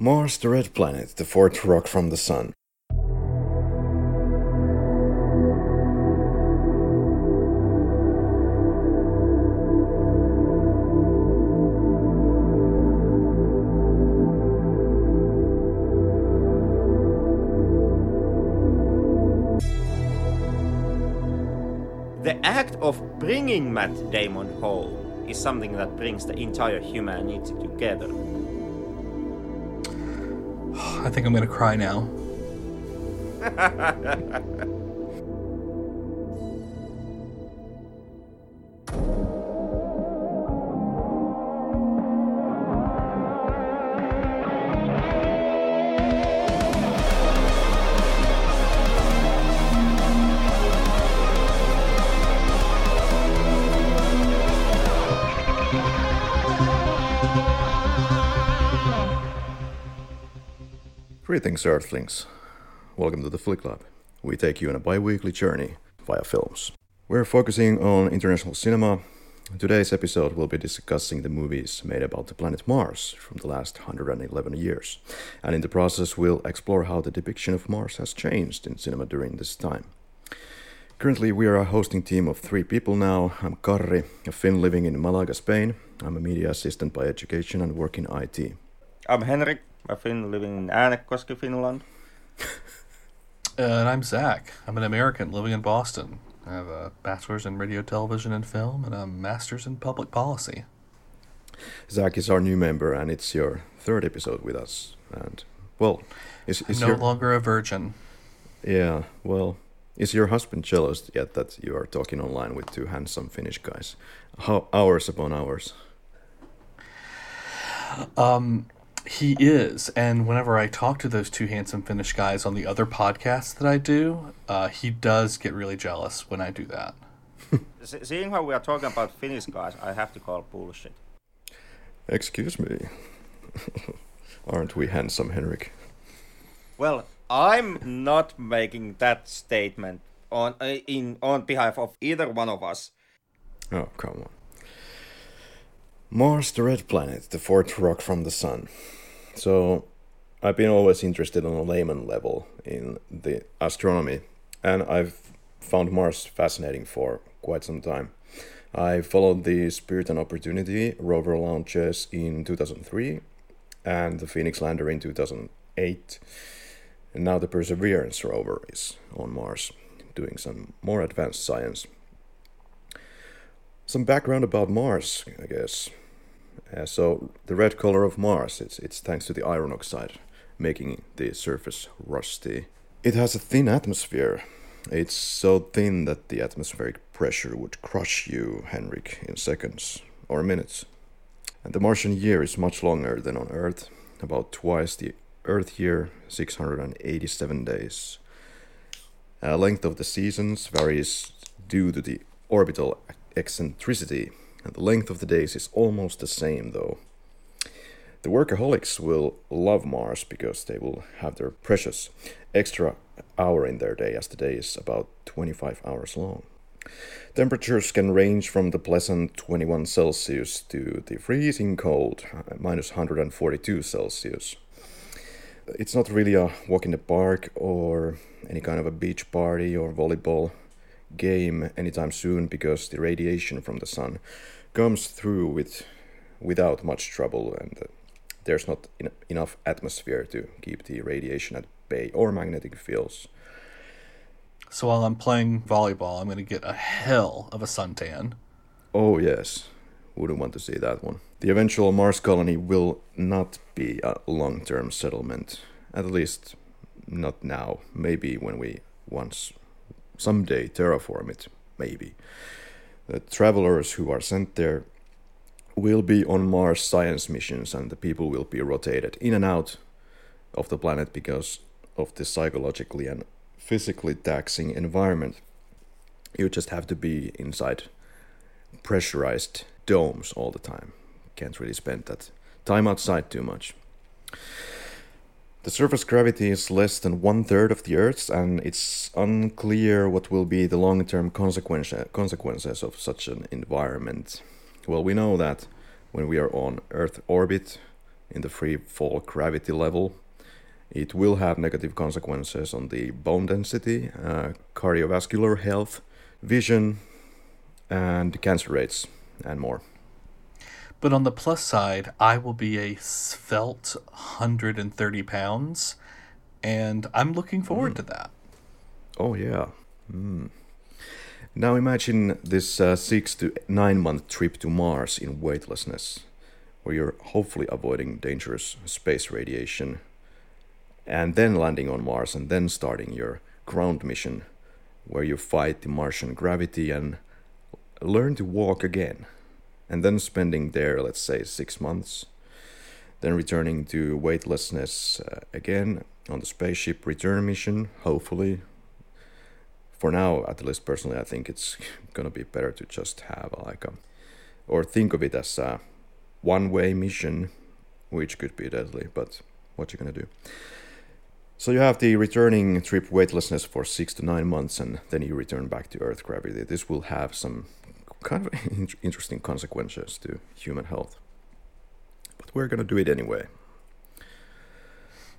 Mars, the red planet, the fourth rock from the sun. The act of bringing Matt Damon home is something that brings the entire humanity together. I think I'm gonna cry now. Greetings, Earthlings. Welcome to the Flick Lab. We take you on a bi weekly journey via films. We're focusing on international cinema. Today's episode will be discussing the movies made about the planet Mars from the last 111 years. And in the process, we'll explore how the depiction of Mars has changed in cinema during this time. Currently, we are a hosting team of three people now. I'm Karri, a Finn living in Malaga, Spain. I'm a media assistant by education and work in IT. I'm Henrik, a Finn living in Äänekoski, Finland. Uh, and I'm Zach. I'm an American living in Boston. I have a bachelor's in radio, television, and film, and a master's in public policy. Zach is our new member, and it's your third episode with us. And well, is, I'm is no your longer a virgin. yeah well is your husband jealous yet that you are talking online with two handsome Finnish guys? How hours upon hours? Um, he is, and whenever I talk to those two handsome Finnish guys on the other podcasts that I do, uh, he does get really jealous when I do that. Seeing how we are talking about Finnish guys, I have to call bullshit. Excuse me, aren't we handsome, Henrik? Well, I'm not making that statement on uh, in on behalf of either one of us. Oh come on. Mars, the red planet, the fourth rock from the sun. So, I've been always interested on a layman level in the astronomy, and I've found Mars fascinating for quite some time. I followed the Spirit and Opportunity rover launches in 2003 and the Phoenix lander in 2008. And now the Perseverance rover is on Mars doing some more advanced science. Some background about Mars, I guess. Uh, so the red color of Mars, it's, it's thanks to the iron oxide, making the surface rusty. It has a thin atmosphere. It's so thin that the atmospheric pressure would crush you, Henrik, in seconds or minutes. And the Martian year is much longer than on Earth, about twice the Earth year, 687 days. Uh, length of the seasons varies due to the orbital eccentricity, the length of the days is almost the same though. The workaholics will love Mars because they will have their precious extra hour in their day, as the day is about 25 hours long. Temperatures can range from the pleasant 21 Celsius to the freezing cold, uh, minus 142 Celsius. It's not really a walk in the park or any kind of a beach party or volleyball game anytime soon because the radiation from the sun comes through with without much trouble and uh, there's not en- enough atmosphere to keep the radiation at bay or magnetic fields. So while I'm playing volleyball, I'm going to get a hell of a suntan. Oh yes, wouldn't want to see that one. The eventual Mars colony will not be a long-term settlement, at least not now. Maybe when we once someday terraform it, maybe. The travelers who are sent there will be on Mars science missions and the people will be rotated in and out of the planet because of the psychologically and physically taxing environment. You just have to be inside pressurized domes all the time. Can't really spend that time outside too much. The surface gravity is less than one third of the Earth's, and it's unclear what will be the long term consequence, consequences of such an environment. Well, we know that when we are on Earth orbit, in the free fall gravity level. It will have negative consequences on the bone density, uh, cardiovascular health, vision, and cancer rates, and more. But on the plus side, I will be a svelte 130 pounds, and I'm looking forward mm. to that. Oh, yeah. Mm. Now imagine this uh, six to nine month trip to Mars in weightlessness, where you're hopefully avoiding dangerous space radiation, and then landing on Mars and then starting your ground mission, where you fight the Martian gravity and learn to walk again, and then spending there, let's say, six months, then returning to weightlessness uh, again on the spaceship return mission, hopefully for now, at least personally, I think it's gonna be better to just have like a, or think of it as a one-way mission, which could be deadly. But what you gonna do? So you have the returning trip weightlessness for six to nine months, and then you return back to Earth gravity. This will have some kind of interesting consequences to human health. But we're gonna do it anyway.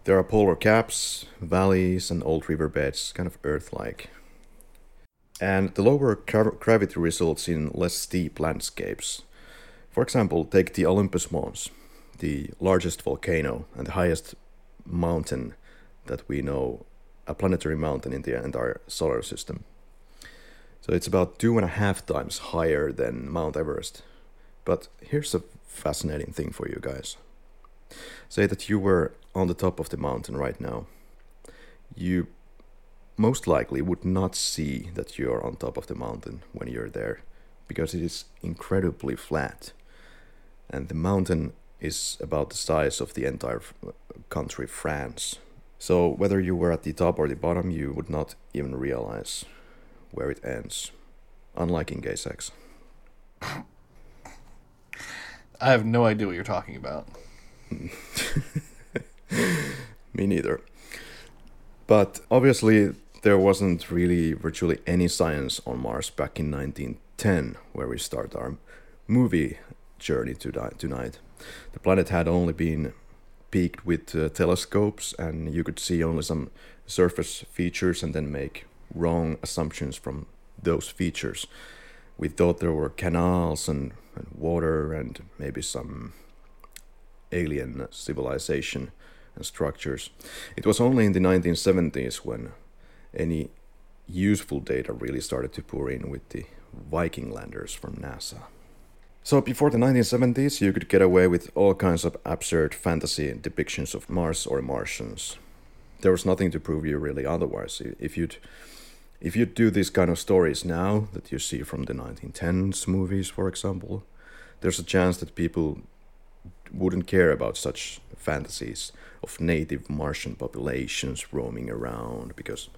There are polar caps, valleys, and old riverbeds, kind of Earth-like and the lower gravity results in less steep landscapes. For example, take the Olympus Mons, the largest volcano and the highest mountain that we know, a planetary mountain in the entire solar system. So it's about two and a half times higher than Mount Everest. But here's a fascinating thing for you guys. Say that you were on the top of the mountain right now. You most likely would not see that you're on top of the mountain when you're there because it is incredibly flat and the mountain is about the size of the entire country France. So whether you were at the top or the bottom, you would not even realize where it ends, unlike in gay sex. I have no idea what you're talking about. Me neither. But obviously, there wasn't really virtually any science on Mars back in 1910, where we start our movie journey to tonight. The planet had only been peaked with uh, telescopes, and you could see only some surface features and then make wrong assumptions from those features. We thought there were canals and, and water and maybe some alien civilization and structures. It was only in the 1970s when any useful data really started to pour in with the Viking landers from NASA. So before the 1970s, you could get away with all kinds of absurd fantasy depictions of Mars or Martians. There was nothing to prove you really otherwise. If you'd if you'd do these kind of stories now that you see from the 1910s movies, for example, there's a chance that people wouldn't care about such fantasies of native Martian populations roaming around because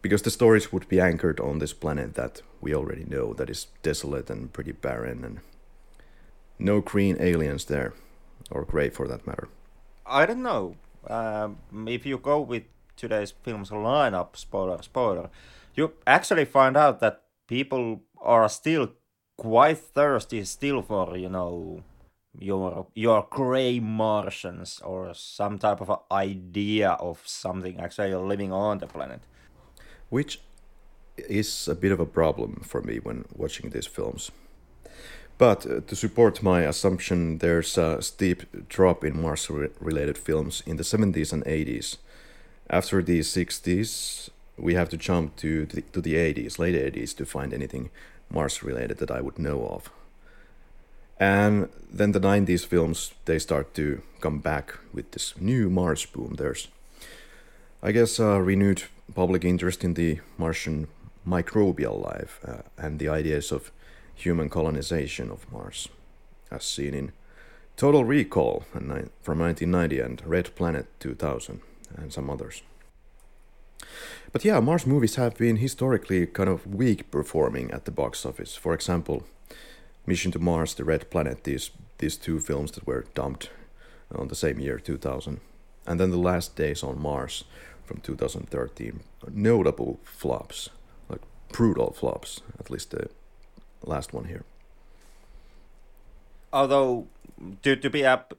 because the stories would be anchored on this planet that we already know that is desolate and pretty barren and no green aliens there or gray for that matter. I don't know. Um, if you go with today's film's lineup spoiler spoiler you actually find out that people are still quite thirsty still for you know your your gray martians or some type of idea of something actually living on the planet which is a bit of a problem for me when watching these films. But uh, to support my assumption, there's a steep drop in Mars related films in the 70s and 80s. After the 60s, we have to jump to the, to the 80s, late 80s, to find anything Mars related that I would know of. And then the 90s films, they start to come back with this new Mars boom. There's, I guess, a renewed public interest in the Martian microbial life uh, and the ideas of human colonization of Mars, as seen in Total Recall from 1990 and Red Planet 2000 and some others. But yeah, Mars movies have been historically kind of weak performing at the box office. For example, Mission to Mars, The Red Planet, these these two films that were dumped on the same year 2000, and then The Last Days on Mars, from 2013. Notable flops, like brutal flops, at least the last one here. Although, to, to be up,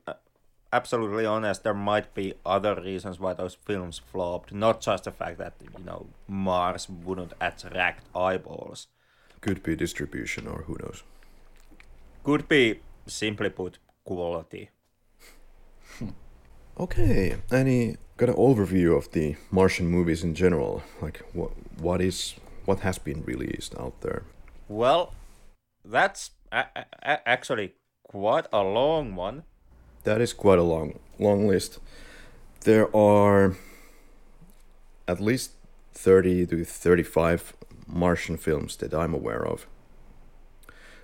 absolutely honest, there might be other reasons why those films flopped. Not just the fact that you know Mars wouldn't attract eyeballs. Could be distribution or who knows. Could be simply put quality. Okay, any got an overview of the Martian movies in general? Like what what is what has been released out there? Well, that's a- a- actually quite a long one. That is quite a long long list. There are at least 30 to 35 Martian films that I'm aware of.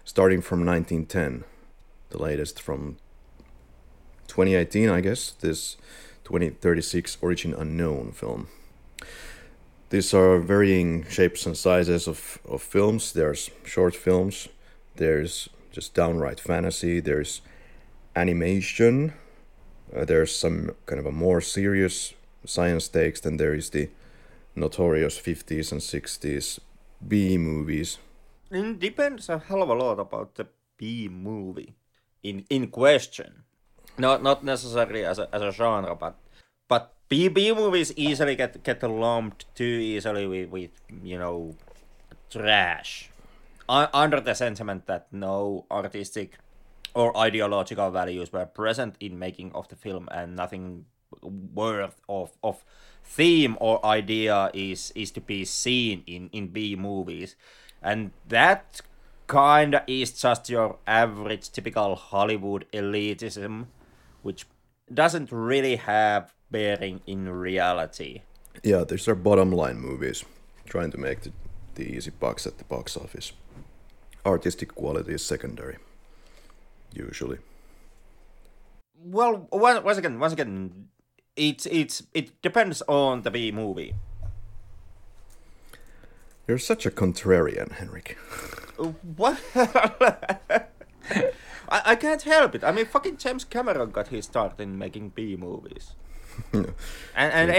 Starting from 1910, the latest from 2018, I guess, this 2036 Origin Unknown film. These are varying shapes and sizes of, of films. There's short films, there's just downright fantasy, there's animation, uh, there's some kind of a more serious science takes, then there is the notorious 50s and 60s B movies. It depends a hell of a lot about the B movie in in question. Not not necessarily as a as a genre, but but B B movies easily get get lumped too easily with, with you know trash. Under the sentiment that no artistic or ideological values were present in making of the film and nothing worth of of theme or idea is is to be seen in in B movies and that kinda is just your average typical Hollywood elitism which doesn't really have bearing in reality. Yeah, these are bottom line movies, trying to make the, the easy bucks at the box office. Artistic quality is secondary, usually. Well, once again, once again, it's it's it depends on the B movie. You're such a contrarian, Henrik. What? I, I can't help it. I mean, fucking James Cameron got his start in making B movies, and and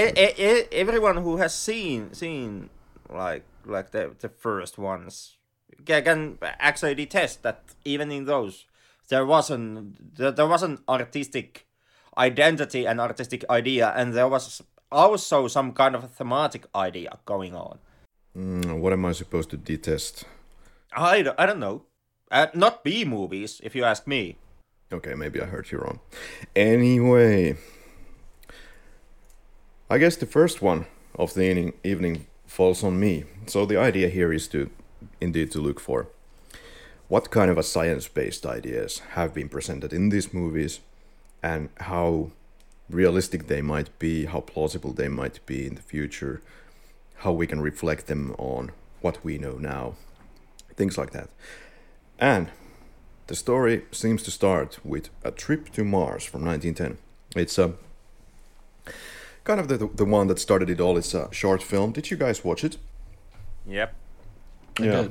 everyone who has seen seen like like the the first ones can, can actually detest that even in those there wasn't there, there was an artistic identity and artistic idea, and there was also some kind of a thematic idea going on. Mm, what am I supposed to detest? I don't, I don't know. Uh, not B movies, if you ask me. Okay, maybe I heard you wrong. Anyway, I guess the first one of the evening, evening falls on me. So the idea here is to indeed to look for what kind of a science-based ideas have been presented in these movies and how realistic they might be, how plausible they might be in the future, how we can reflect them on what we know now. Things like that. And the story seems to start with a trip to Mars from 1910. It's a kind of the the one that started it all. It's a short film. Did you guys watch it? Yep. I yeah.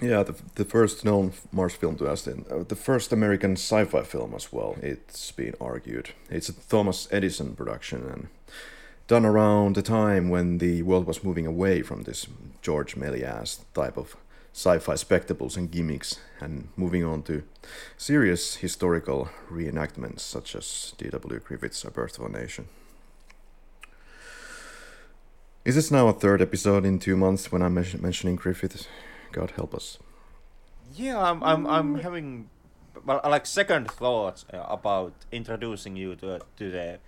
Yeah, the, the first known Mars film to us, then uh, the first American sci-fi film as well. It's been argued. It's a Thomas Edison production and done around the time when the world was moving away from this George Méliès type of sci-fi spectacles and gimmicks and moving on to serious historical reenactments such as D.W. Griffith's A Birth of a Nation. Is this now a third episode in two months when I'm mentioning Griffith? God help us. Yeah, I'm, I'm, I'm having well, like second thoughts uh, about introducing you to to the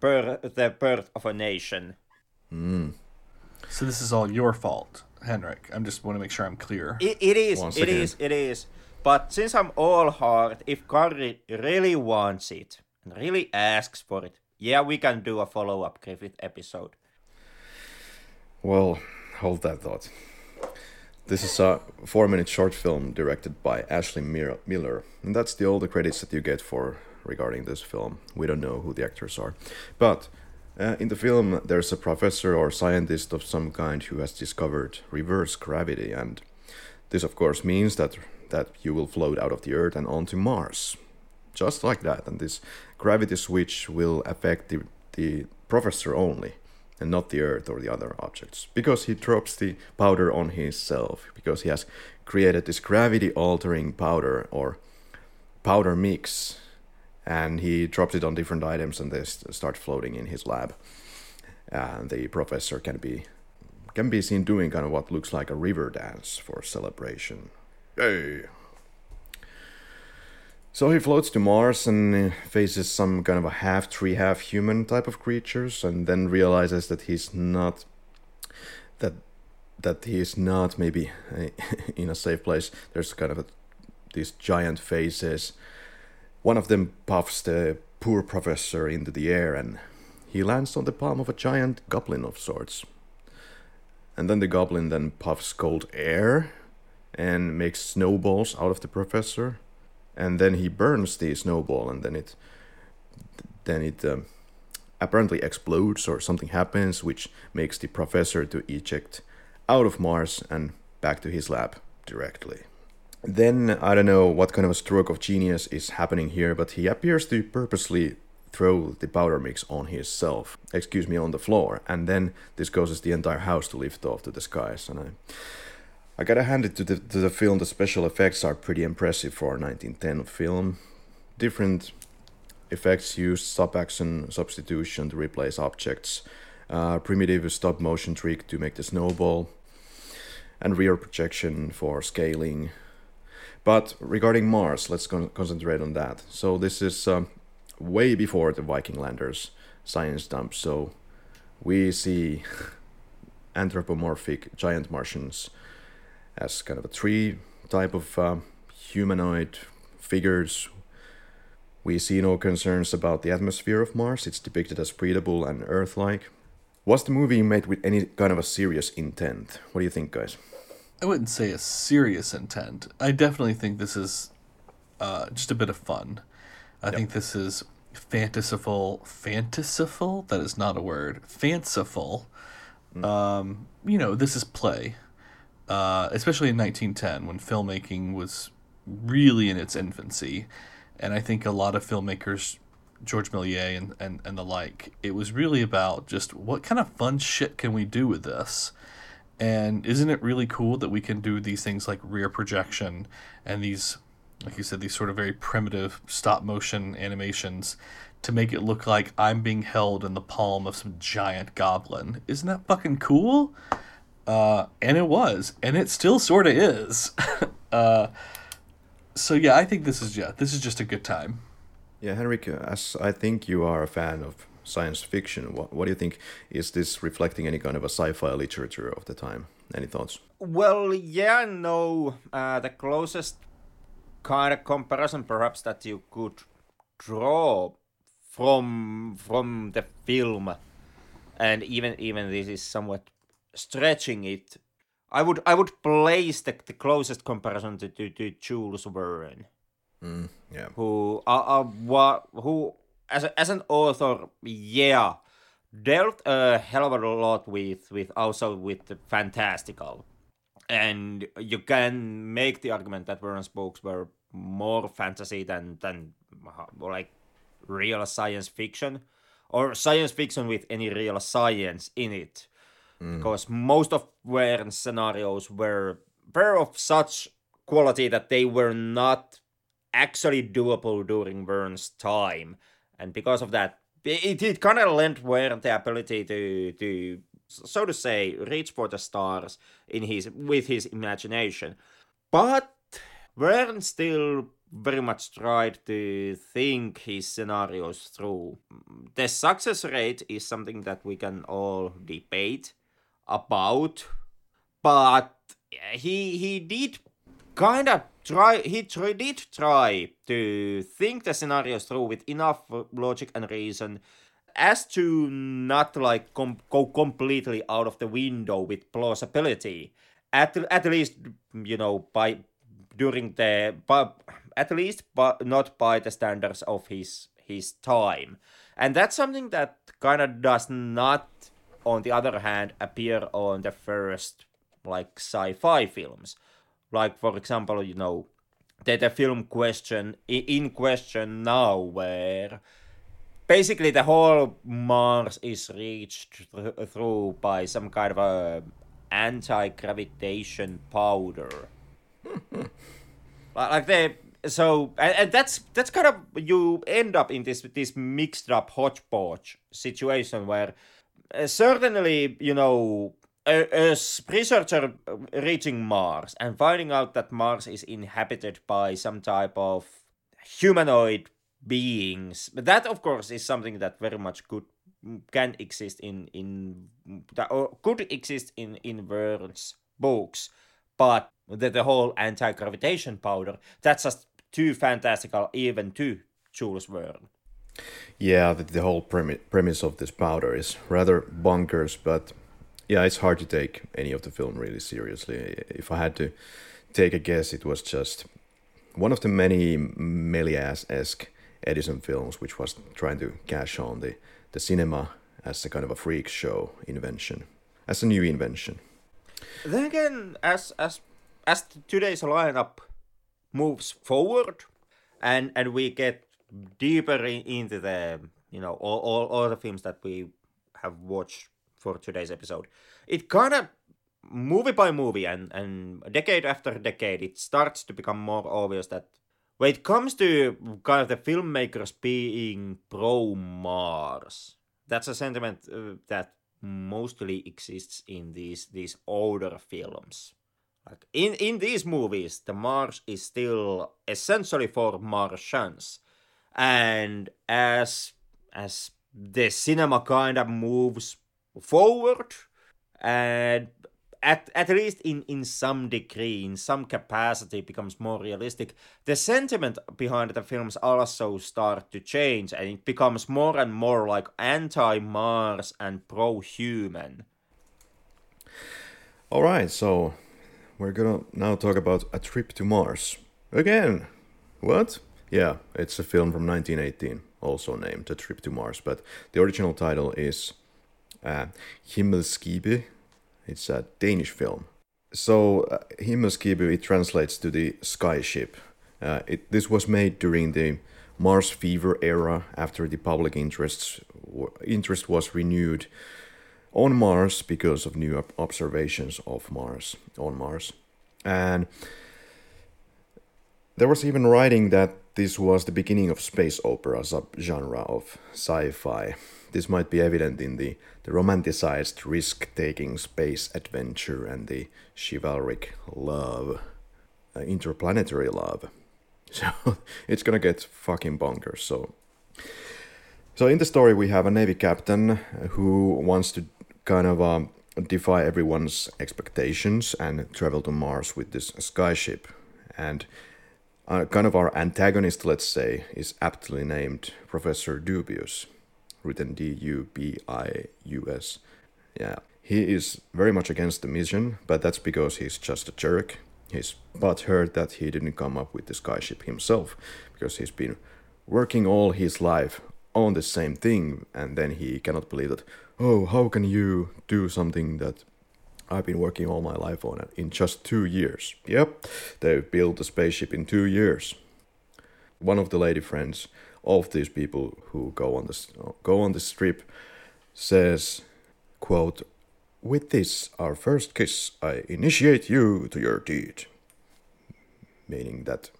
birth, the birth of a nation. So this is all your fault, Henrik. I just want to make sure I'm clear. It, it is, Once it again. is, it is. But since I'm all heart, if Karri really wants it and really asks for it, yeah, we can do a follow up Griffith episode. Well, hold that thought. This is a four minute short film directed by Ashley Miller, and that's the all the credits that you get for regarding this film. We don't know who the actors are. But uh, in the film, there's a professor or scientist of some kind who has discovered reverse gravity, and this, of course, means that, that you will float out of the Earth and onto Mars. Just like that, and this gravity switch will affect the, the professor only and not the earth or the other objects because he drops the powder on himself because he has created this gravity altering powder or powder mix and he drops it on different items, and they start floating in his lab. And the professor can be can be seen doing kind of what looks like a river dance for celebration. Yay! So he floats to Mars and uh, faces some kind of a half tree, half human type of creatures, and then realizes that he's not that that he is not maybe uh, in a safe place. There's kind of a, these giant faces. One of them puffs the poor professor into the air, and he lands on the palm of a giant goblin of sorts. And then the goblin then puffs cold air and makes snowballs out of the professor and then he burns the snowball and then it then it um, apparently explodes or something happens which makes the professor to eject out of mars and back to his lab directly. Then i don't know what kind of a stroke of genius is happening here but he appears to purposely throw the powder mix on himself excuse me on the floor. And then this causes the entire house to lift off to the skies. And i I gotta hand it to the, to the film. The special effects are pretty impressive for a 1910 film. Different effects used stop action substitution to replace objects, uh, primitive stop motion trick to make the snowball, and rear projection for scaling. But regarding Mars, let's con- concentrate on that. So this is um, way before the Viking landers science dump. So we see anthropomorphic giant Martians as kind of a tree type of um, humanoid figures. We see no concerns about the atmosphere of Mars. It's depicted as breathable and Earth-like. Was the movie made with any kind of a serious intent? What do you think, guys? I wouldn't say a serious intent. I definitely think this is uh, just a bit of fun. I think this is fanciful, fanciful. That is not a word. Fanciful. Um, you know, this is play. Uh, especially in 1910 when filmmaking was really in its infancy. And I think a lot of filmmakers, George Méliès and, and, and the like, it was really about just what kind of fun shit can we do with this? And isn't it really cool that we can do these things like rear projection and these, like you said, these sort of very primitive stop motion animations to make it look like I'm being held in the palm of some giant goblin? Isn't that fucking cool? Uh, and it was, and it still sort of is. uh, so yeah, I think this is yeah, this is just a good time. Yeah, Henrik, as I think you are a fan of science fiction, what, what do you think? Is this reflecting any kind of a sci-fi literature of the time? Any thoughts? Well, yeah, no. Uh, the closest kind of comparison, perhaps, that you could draw from from the film, and even even this is somewhat stretching it. I would I would place the, the closest comparison to, to, to Jules Verne, Mm, yeah. who uh, uh, who as a, as an author, yeah, dealt a hell of a lot with with also with the fantastical, and you can make the argument that Verne's books were more fantasy than than uh, like real science fiction, or science fiction with any real science in it Mm. because most of Verne's scenarios were were of such quality that they were not actually doable during Verne's time, and because of that, it, it kind of lent Verne the ability to to so to say reach for the stars in his with his imagination, but Verne still very much tried to think his scenarios through. The success rate is something that we can all debate about, but he he did kind of try he try, did try to think the scenarios through with enough logic and reason as to not like com- go completely out of the window with plausibility. At at least you know by during the but at least but not by the standards of his his time. And that's something that kind of does not on the other hand appear on the first like sci-fi films. Like for example you know the, the film question in question now where basically the whole mars is reached thr- through by some kind of a anti-gravitation powder. Like the so and, and that's that's kind of you end up in this this mixed up hodgepodge situation where uh, certainly you know a, a researcher uh, reaching Mars and finding out that Mars is inhabited by some type of humanoid beings. That, of course, is something that very much could mm, can exist in in mm, that or could exist in in books, but the, the whole anti-gravitation powder that's just too fantastical even to Jules Verne. Yeah, the, the whole premi- premise of this powder is rather bonkers, but yeah, it's hard to take any of the film really seriously. If I had to take a guess, it was just one of the many Méliès-esque Edison films, which was trying to cash on the, the cinema as a kind of a freak show invention, as a new invention. Then again, as as as today's lineup moves forward, and and we get deeper in, into the you know all, all all the films that we have watched for today's episode, it kind of movie by movie and and decade after decade, it starts to become more obvious that when it comes to kind of the filmmakers being pro Mars, that's a sentiment uh, that mostly exists in these these older films. Like in in these movies, the Mars is still essentially for Martians, and as as the cinema kind of moves forward, and at, at least in, in some degree, in some capacity, becomes more realistic. The sentiment behind the films also start to change, and it becomes more and more like anti-Mars and pro-human. All right, so we're gonna now talk about A Trip to Mars. Again, what? Yeah, it's a film from 1918, also named A Trip to Mars, but the original title is uh, it's a Danish film. So uh, it translates to the skyship. Uh, it, this was made during the Mars fever era after the public interest interest was renewed on Mars because of new observations of Mars on Mars. And there was even writing that this was the beginning of space opera subgenre of sci-fi. This might be evident in the, the romanticized risk-taking space adventure and the chivalric love, uh, interplanetary love. So it's gonna get fucking bonkers. So, so in the story we have a navy captain who wants to kind of um, defy everyone's expectations and travel to Mars with this skyship, and uh, kind of our antagonist, let's say, is aptly named Professor Dubius, written D U B I U S. Yeah, he is very much against the mission, but that's because he's just a jerk. He's butthurt that he didn't come up with the skyship himself, because he's been working all his life on the same thing, and then he cannot believe that, oh, how can you do something that I've been working all my life on it in just two years. Yep, they built a spaceship in two years. One of the lady friends of these people who go on this go on this trip says, "quote With this, our first kiss, I initiate you to your deed." Meaning that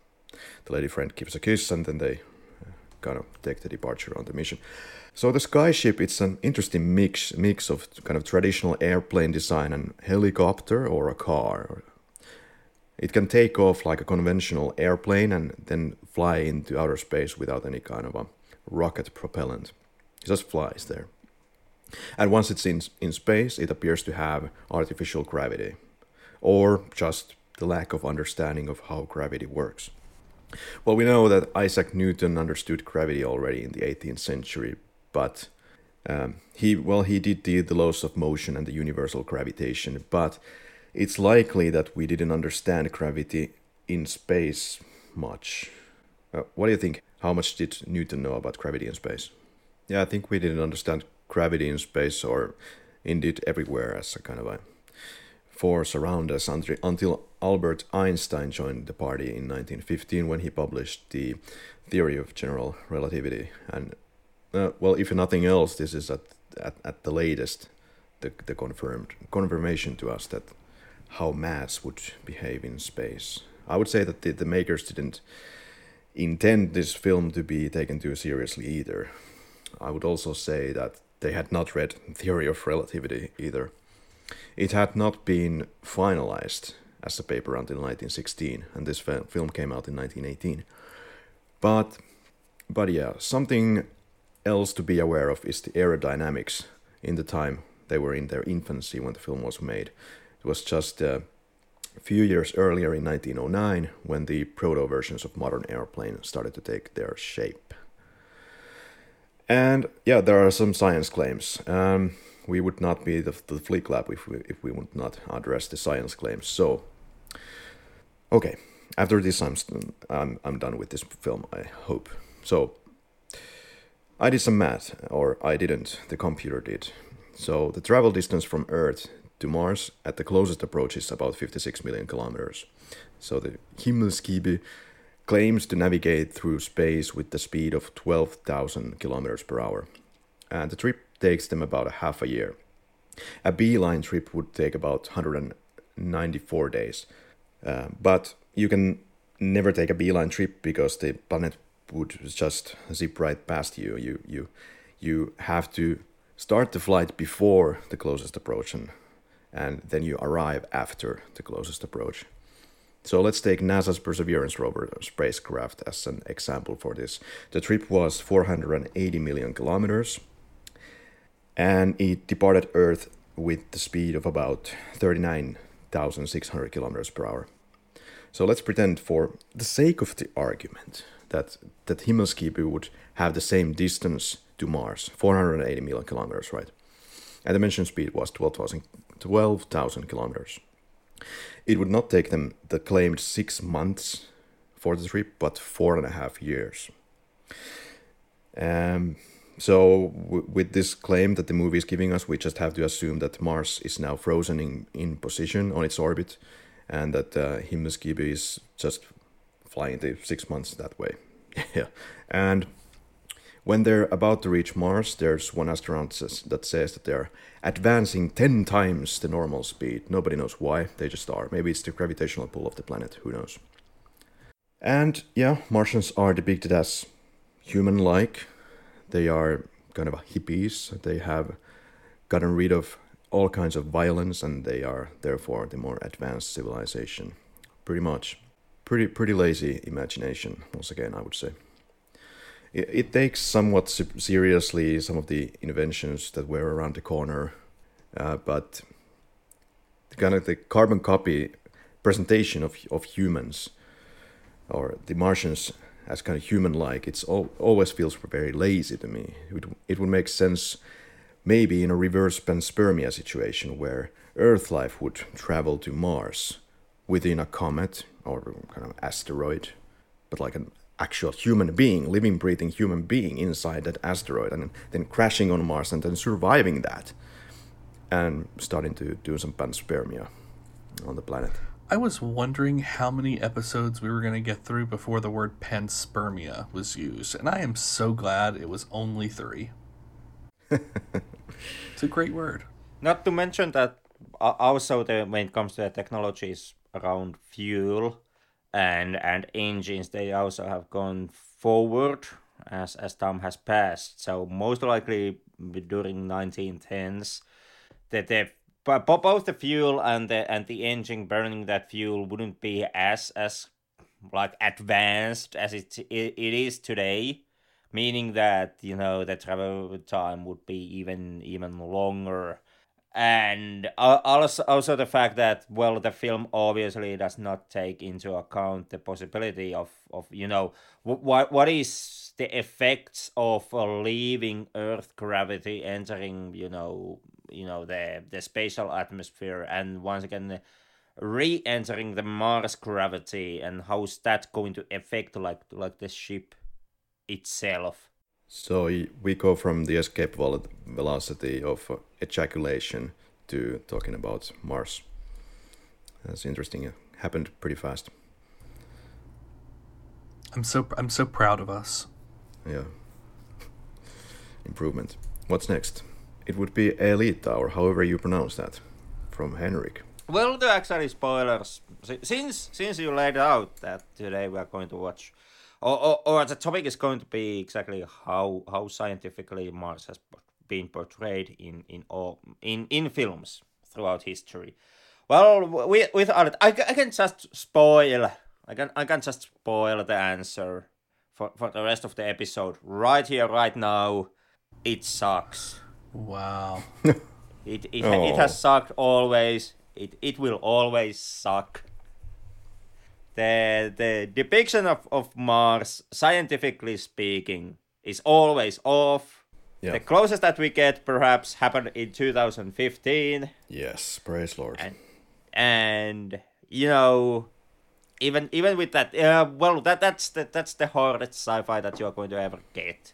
the lady friend gives a kiss and then they uh, kind of take the departure on the mission. So the skyship, it's an interesting mix mix of kind of traditional airplane design and helicopter or a car. It can take off like a conventional airplane and then fly into outer space without any kind of a rocket propellant. It just flies there. And once it's in, in space, it appears to have artificial gravity, or just the lack of understanding of how gravity works. Well, we know that Isaac Newton understood gravity already in the 18th century, but um, he well he did the, the laws of motion and the universal gravitation but it's likely that we didn't understand gravity in space much. Uh, what do you think? How much did newton know about gravity in space? Yeah i think we didn't understand gravity in space or indeed everywhere as a kind of a force around us until, albert einstein joined the party in 1915 when he published the theory of general relativity. And uh, well, if nothing else, this is at, at, at the latest the, the confirmed confirmation to us that how mass would behave in space. I would say that the, the makers didn't intend this film to be taken too seriously either. I would also say that they had not read Theory of Relativity either. It had not been finalized as a paper until 1916, and this film came out in 1918. But, but yeah, something else to be aware of is the aerodynamics in the time they were in their infancy when the film was made. It was just uh, a few years earlier in 1909 when the proto versions of modern airplane started to take their shape. And yeah, there are some science claims. Um, we would not be the, the Flick Lab if we, if we would not address the science claims. So, okay, after this, I'm, I'm, I'm done with this film, I hope. So, I did some math, or I didn't, the computer did. So, the travel distance from Earth to Mars at the closest approach is about 56 million kilometers. So, the Himmelskibet claims to navigate through space with the speed of 12,000 kilometers per hour. And the trip takes them about a half a year. A beeline trip would take about 194 days. Uh, but you can never take a beeline trip because the planet would just zip right past you. You you you have to start the flight before the closest approach and, and then you arrive after the closest approach. So let's take NASA's Perseverance rover spacecraft as an example for this. The trip was 480 million kilometers and it departed Earth with the speed of about 39,600 kilometers per hour. So let's pretend, for the sake of the argument, that that Himmelskibet would have the same distance to Mars, 480 million kilometers, right? And the mentioned speed was 12,000 12, kilometers. It would not take them the claimed six months for the trip, but four and a half years. Um, so, with this claim that the movie is giving us, we just have to assume that Mars is now frozen in, in position on its orbit and that uh, Himmelskibet is just flying the six months that way. yeah. And when they're about to reach Mars, there's one astronaut says, that says that they're advancing 10 times the normal speed. Nobody knows why, they just are. Maybe it's the gravitational pull of the planet, who knows. And yeah, Martians are depicted as human like, they are kind of hippies. They have gotten rid of all kinds of violence, and they are therefore the more advanced civilization. Pretty much, pretty pretty lazy imagination. Once again, I would say. It, it takes somewhat seriously some of the inventions that were around the corner, uh, but kind of the carbon copy presentation of of humans or the Martians as kind of human like. It's all, always feels very lazy to me. It it would make sense maybe in a reverse panspermia situation where Earth life would travel to Mars within a comet or kind of asteroid, but like an actual human being, living, breathing human being inside that asteroid, and then crashing on Mars and then surviving that and starting to do some panspermia on the planet. I was wondering how many episodes we were going to get through before the word panspermia was used, and I am so glad it was only three. it's a great word. Not to mention that uh, also the, when it comes to the technologies around fuel and and engines, they also have gone forward as as time has passed. So most likely during 1910s, that they but both the fuel and the and the engine burning that fuel wouldn't be as as like advanced as it it, it is today meaning that you know the travel time would be even even longer and also also the fact that well the film obviously does not take into account the possibility of of you know what what is the effects of uh, leaving earth gravity entering you know you know the the spatial atmosphere and once again uh, re-entering the Mars gravity and how's that going to affect like like the ship itself? So we go from the escape velocity of ejaculation to talking about Mars. That's interesting. It happened pretty fast. I'm so I'm so proud of us. Yeah. Improvement. What's next? it would be Aelita, or however you pronounce that, from Henrik. Well, the actually spoilers, since since you laid out that today we are going to watch or, or, or the topic is going to be exactly how how scientifically Mars has been portrayed in in all in in films throughout history. Well, with with I, I can just spoil. I can I can just spoil the answer for for the rest of the episode right here right now. It sucks. Wow. it it, oh. it has oh. sucked always. It it will always suck the the depiction of, of Mars, scientifically speaking, is always off. Yeah. The closest that we get, perhaps, happened in 2015. Yes, praise Lord. And, and you know, even even with that, uh, well, that that's the that's the hardest sci-fi that you're going to ever get.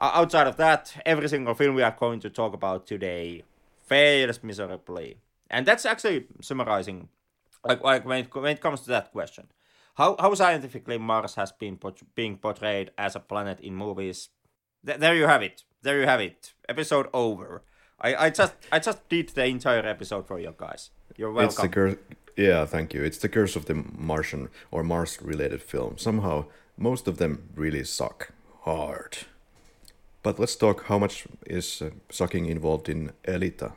outside of that, every single film we are going to talk about today fails miserably, and that's actually summarizing like like when it, when it comes to that question, how how scientifically Mars has been port- being portrayed as a planet in movies. Th- there you have it. There you have it. Episode over. I, I just I just did the entire episode for you guys. You're welcome. It's the curse. Yeah, thank you. It's the curse of the Martian or Mars-related film. Somehow, most of them really suck hard. But let's talk how much is uh, sucking involved in Aelita.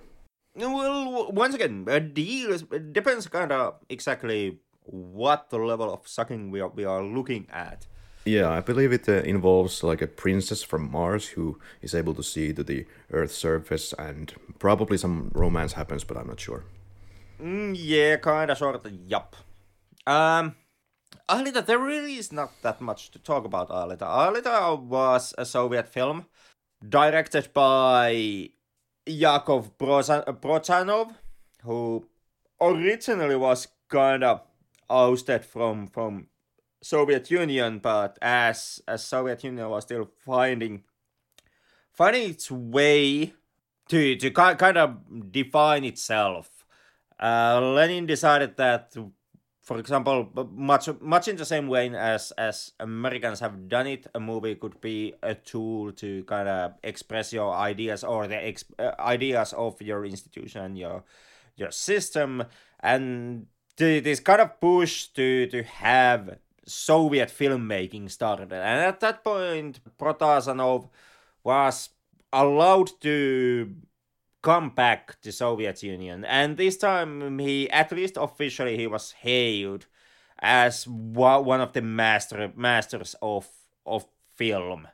Well, once again, a deal is, it depends kind of exactly what the level of sucking we are, we are looking at. Yeah, I believe it uh, involves like a princess from Mars who is able to see to the Earth's surface, and probably some romance happens, but I'm not sure. Mm, yeah, kind of, sort of, yup. Um, Aelita, there really is not that much to talk about Aelita. Aelita was a Soviet film directed by Yakov Protazanov, who originally was kind of ousted from from Soviet Union, but as as Soviet Union was still finding finding its way to to kind of define itself, uh, Lenin decided that for example, much much in the same way as as Americans have done it, a movie could be a tool to kind of express your ideas or the ex- uh, ideas of your institution your your system, and this kind of push to to have Soviet filmmaking started. And at that point, Protazanov was allowed to come back to Soviet Union, and this time he, at least officially, he was hailed as one of the master masters of of film,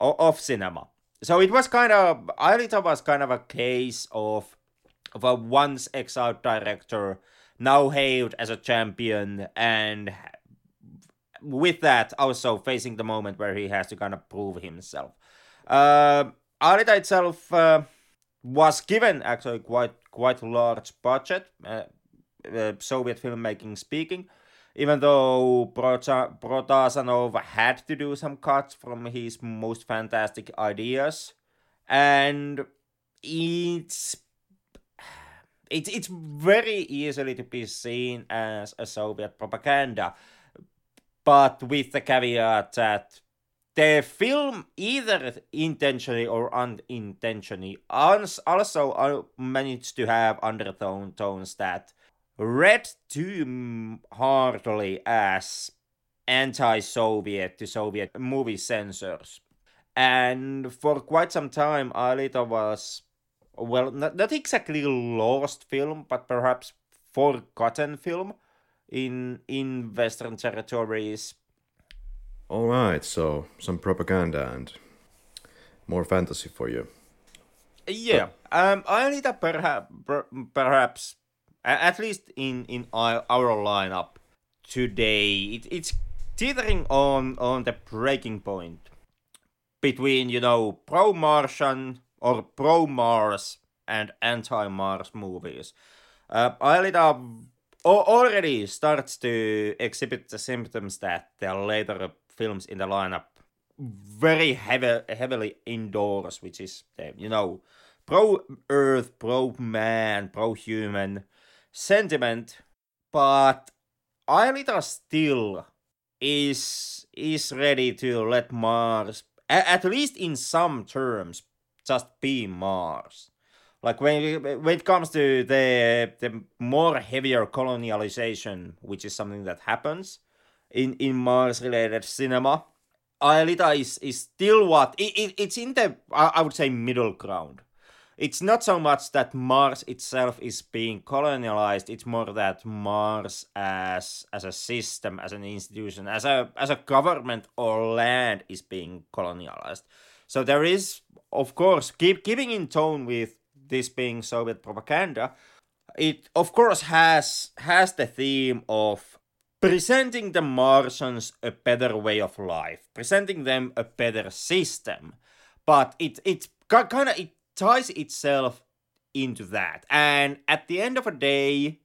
of, cinema. So it was kind of Aelita was kind of a case of of a once exiled director now hailed as a champion and with that also facing the moment where he has to kind of prove himself. Uh, Aelita itself uh, was given actually quite quite large budget, uh, uh, Soviet filmmaking speaking, even though Protazanov had to do some cuts from his most fantastic ideas, and it's it's it's very easily to be seen as a Soviet propaganda, but with the caveat that the film either intentionally or unintentionally also uh, managed to have undertones that read too heartily as anti-Soviet to Soviet movie censors. And for quite some time, Aelita was, well, not, not exactly lost film, but perhaps forgotten film in in Western territories all right, so some propaganda and more fantasy for you. Yeah, um, I need that perhaps, perhaps at least in in our, lineup today, it, it's teetering on on the breaking point between you know pro Martian or pro Mars and anti Mars movies. Uh, Aelita already starts to exhibit the symptoms that the later films in the lineup very heavy, heavily indoors, which is you know pro Earth, pro man, pro human sentiment, but Aelita still is is ready to let Mars, at least in some terms, just be Mars. Like when when it comes to the the more heavier colonialization, which is something that happens, in in Mars related cinema. Aelita is is still what it, it, it's in the I, would say middle ground. It's not so much that Mars itself is being colonialized. It's more that Mars as as a system, as an institution, as a as a government or land is being colonialized. So there is, of course, keep keeping in tone with this being Soviet propaganda. It of course has has the theme of presenting the Martians a better way of life, presenting them a better system, but it it kind of it ties itself into that, and at the end of the day,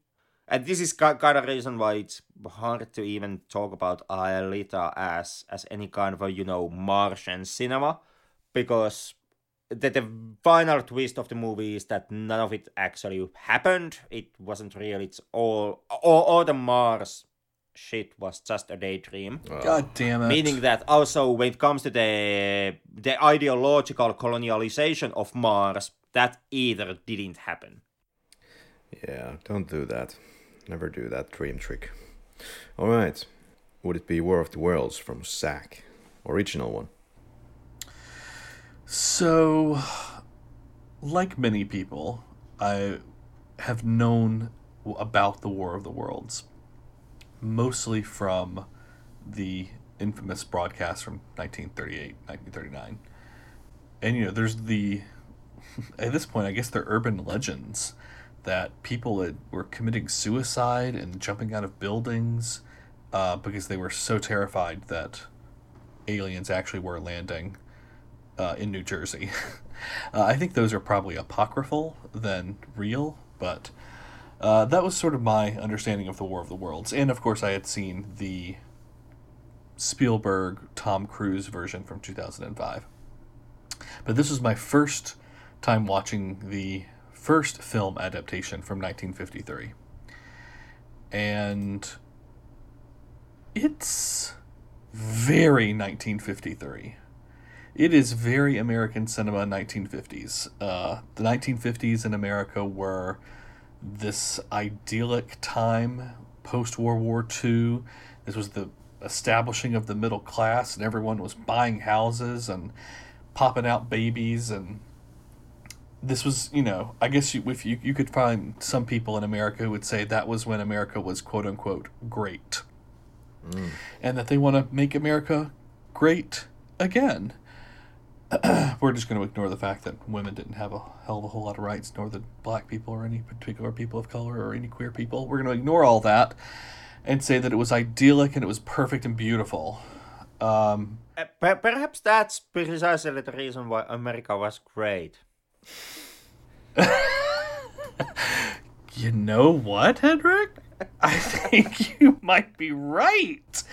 and this is kind of reason why it's hard to even talk about Aelita as as any kind of a you know Martian cinema, because the, the final twist of the movie is that none of it actually happened. It wasn't real. It's all all, all the Mars shit was just a daydream. God damn it. Meaning that also when it comes to the the ideological colonialization of Mars, that either didn't happen. Yeah, don't do that. Never do that dream trick. Alright. Would it be War of the Worlds from Zack? Original one. So, like many people, I have known about the War of the Worlds mostly from the infamous broadcast from 1938, 1939. And, you know, there's the, at this point, I guess they're urban legends that people were committing suicide and jumping out of buildings uh, because they were so terrified that aliens actually were landing uh, in New Jersey. uh, I think those are probably apocryphal than real, but uh, that was sort of my understanding of the War of the Worlds, and of course, I had seen the Spielberg Tom Cruise version from 2005. But this was my first time watching the first film adaptation from 1953. And it's very 1953. It is very American cinema 1950s. Uh, the 1950s in America were this idyllic time post World War II. This was the establishing of the middle class, and everyone was buying houses and popping out babies. And this was, you know, I guess you, if you, you could find some people in America who would say that was when America was quote unquote great. Mm. And that they want to make America great again. we're just going to ignore the fact that women didn't have a hell of a whole lot of rights, nor the black people or any particular people of color or any queer people. We're going to ignore all that and say that it was idyllic and it was perfect and beautiful. Um, uh, perhaps that's precisely the reason why America was great. you know what, Henrik? I think you might be right.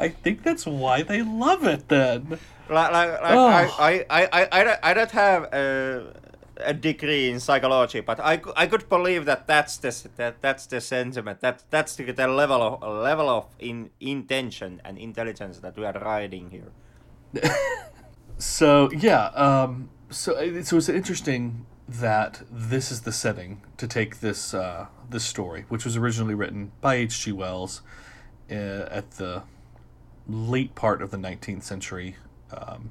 I think that's why they love it then. Like, like, like oh. I, I, I, I, don't, I don't have a, a degree in psychology, but I, I could believe that that's the that, that's the sentiment. That that's the, the level of level of in, intention and intelligence that we are riding here. so yeah, um, so so it's interesting that this is the setting to take this uh, this story, which was originally written by H. G. Wells uh, at the late part of the 19th century, um,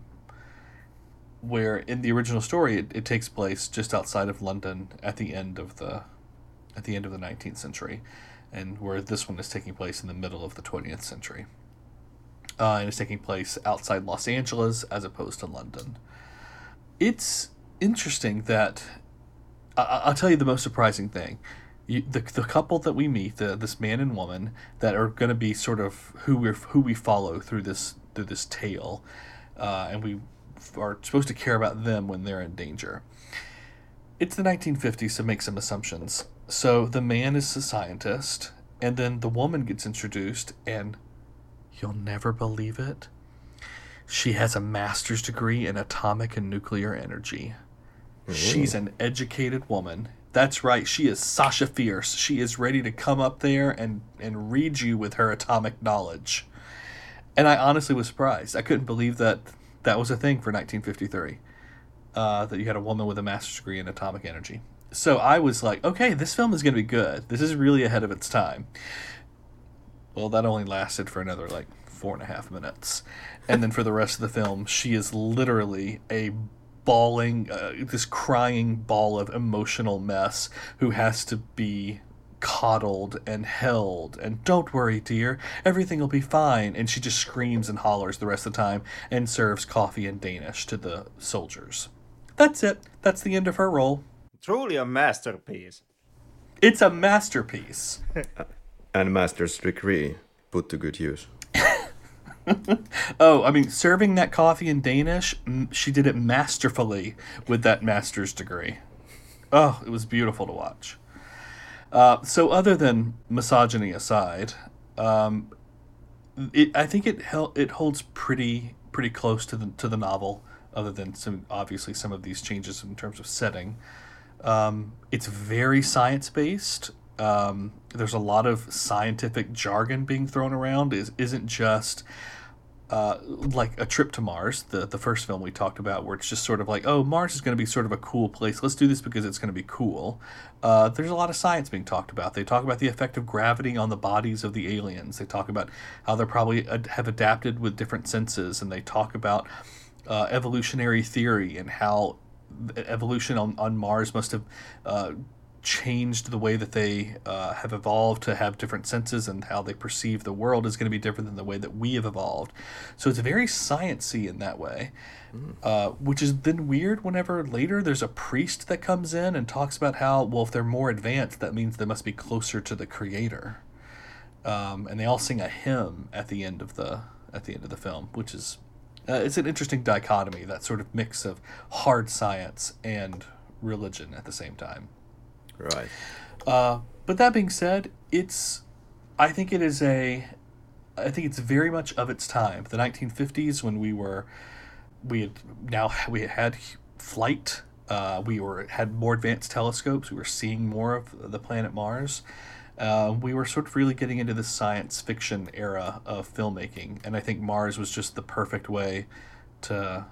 where in the original story it, it takes place just outside of London at the end of the at the end of the 19th century, and where this one is taking place in the middle of the 20th century. Uh, and it's taking place outside Los Angeles as opposed to London. It's interesting that I, I'll tell you the most surprising thing you, the the couple that we meet, the, this man and woman that are going to be sort of who we who we follow through this through this tale, uh, and we are supposed to care about them when they're in danger. It's the 1950s, so make some assumptions. So the man is a scientist, and then the woman gets introduced, and you'll never believe it. She has a master's degree in atomic and nuclear energy. Ooh. She's an educated woman that's right. She is Sasha Fierce. She is ready to come up there and, and read you with her atomic knowledge. And I honestly was surprised. I couldn't believe that that was a thing for 1953. Uh, that you had a woman with a master's degree in atomic energy. So I was like, okay, this film is going to be good. This is really ahead of its time. Well, that only lasted for another like four and a half minutes, and then for the rest of the film, she is literally a bawling, uh, this crying ball of emotional mess who has to be coddled and held. And don't worry dear. Everything will be fine. And she just screams and hollers the rest of the time and serves coffee in danish to the soldiers. That's it. That's the end of her role. Truly a masterpiece. it's a masterpiece. And master's degree put to good use. oh i mean serving that coffee in danish she did it masterfully with that master's degree oh it was beautiful to watch uh, so other than misogyny aside um, it, I think it hel- it holds pretty pretty close to the to the novel, other than some obviously some of these changes in terms of setting. Um, it's very science based. Um, there's a lot of scientific jargon being thrown around. Is isn't just uh, like a trip to Mars, the the first film we talked about, where it's just sort of like, oh, Mars is going to be sort of a cool place. Let's do this because it's going to be cool. Uh, there's a lot of science being talked about. They talk about the effect of gravity on the bodies of the aliens. They talk about how they're probably ad- have adapted with different senses, and they talk about uh, evolutionary theory and how evolution on, on Mars must have uh, changed the way that they uh, have evolved to have different senses and how they perceive the world is going to be different than the way that we have evolved. So it's very sciency in that way, uh, which is then weird whenever later there's a priest that comes in and talks about how well if they're more advanced that means they must be closer to the creator. Um, and they all sing a hymn at the end of the at the end of the film, which is uh, it's an interesting dichotomy that sort of mix of hard science and religion at the same time. Right. Uh, but that being said, it's I think it is a I think it's very much of its time. The 1950s when we were we had now we had flight. Uh, we were had more advanced telescopes. We were seeing more of the planet Mars. Uh, we were sort of really getting into the science fiction era of filmmaking, and I think Mars was just the perfect way to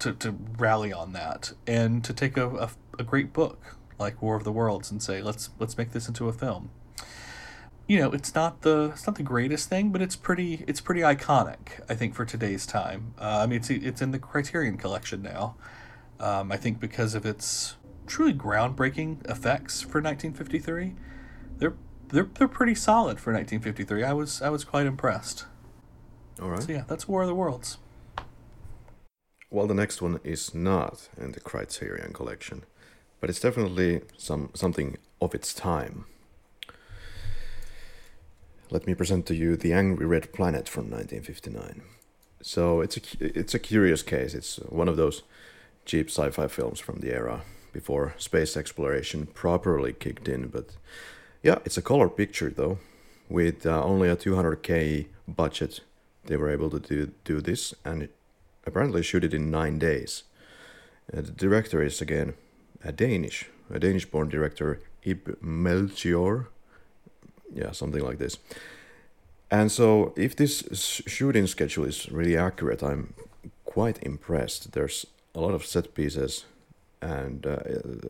to, to rally on that and to take a, a, a great book like War of the Worlds and say let's let's make this into a film. You know, it's not the it's not the greatest thing, but it's pretty it's pretty iconic. I think for today's time. Uh, I mean, it's it's in the Criterion Collection now. Um, I think because of its truly groundbreaking effects for 1953, they're they're they're pretty solid for 1953. I was I was quite impressed. All right. So yeah, that's War of the Worlds. Well, the next one is not in the Criterion collection, but it's definitely some something of its time. Let me present to you The Angry Red Planet from 1959. So it's a it's a curious case. It's one of those cheap sci-fi films from the era before space exploration properly kicked in. But yeah, it's a color picture though. With uh, only a 200k budget, they were able to do do this and apparently shoot it in nine days. Uh, the director is again a Danish, a Danish-born director, Ib Melchior. Yeah, something like this. And so, if this shooting schedule is really accurate, I'm quite impressed. There's a lot of set pieces and uh,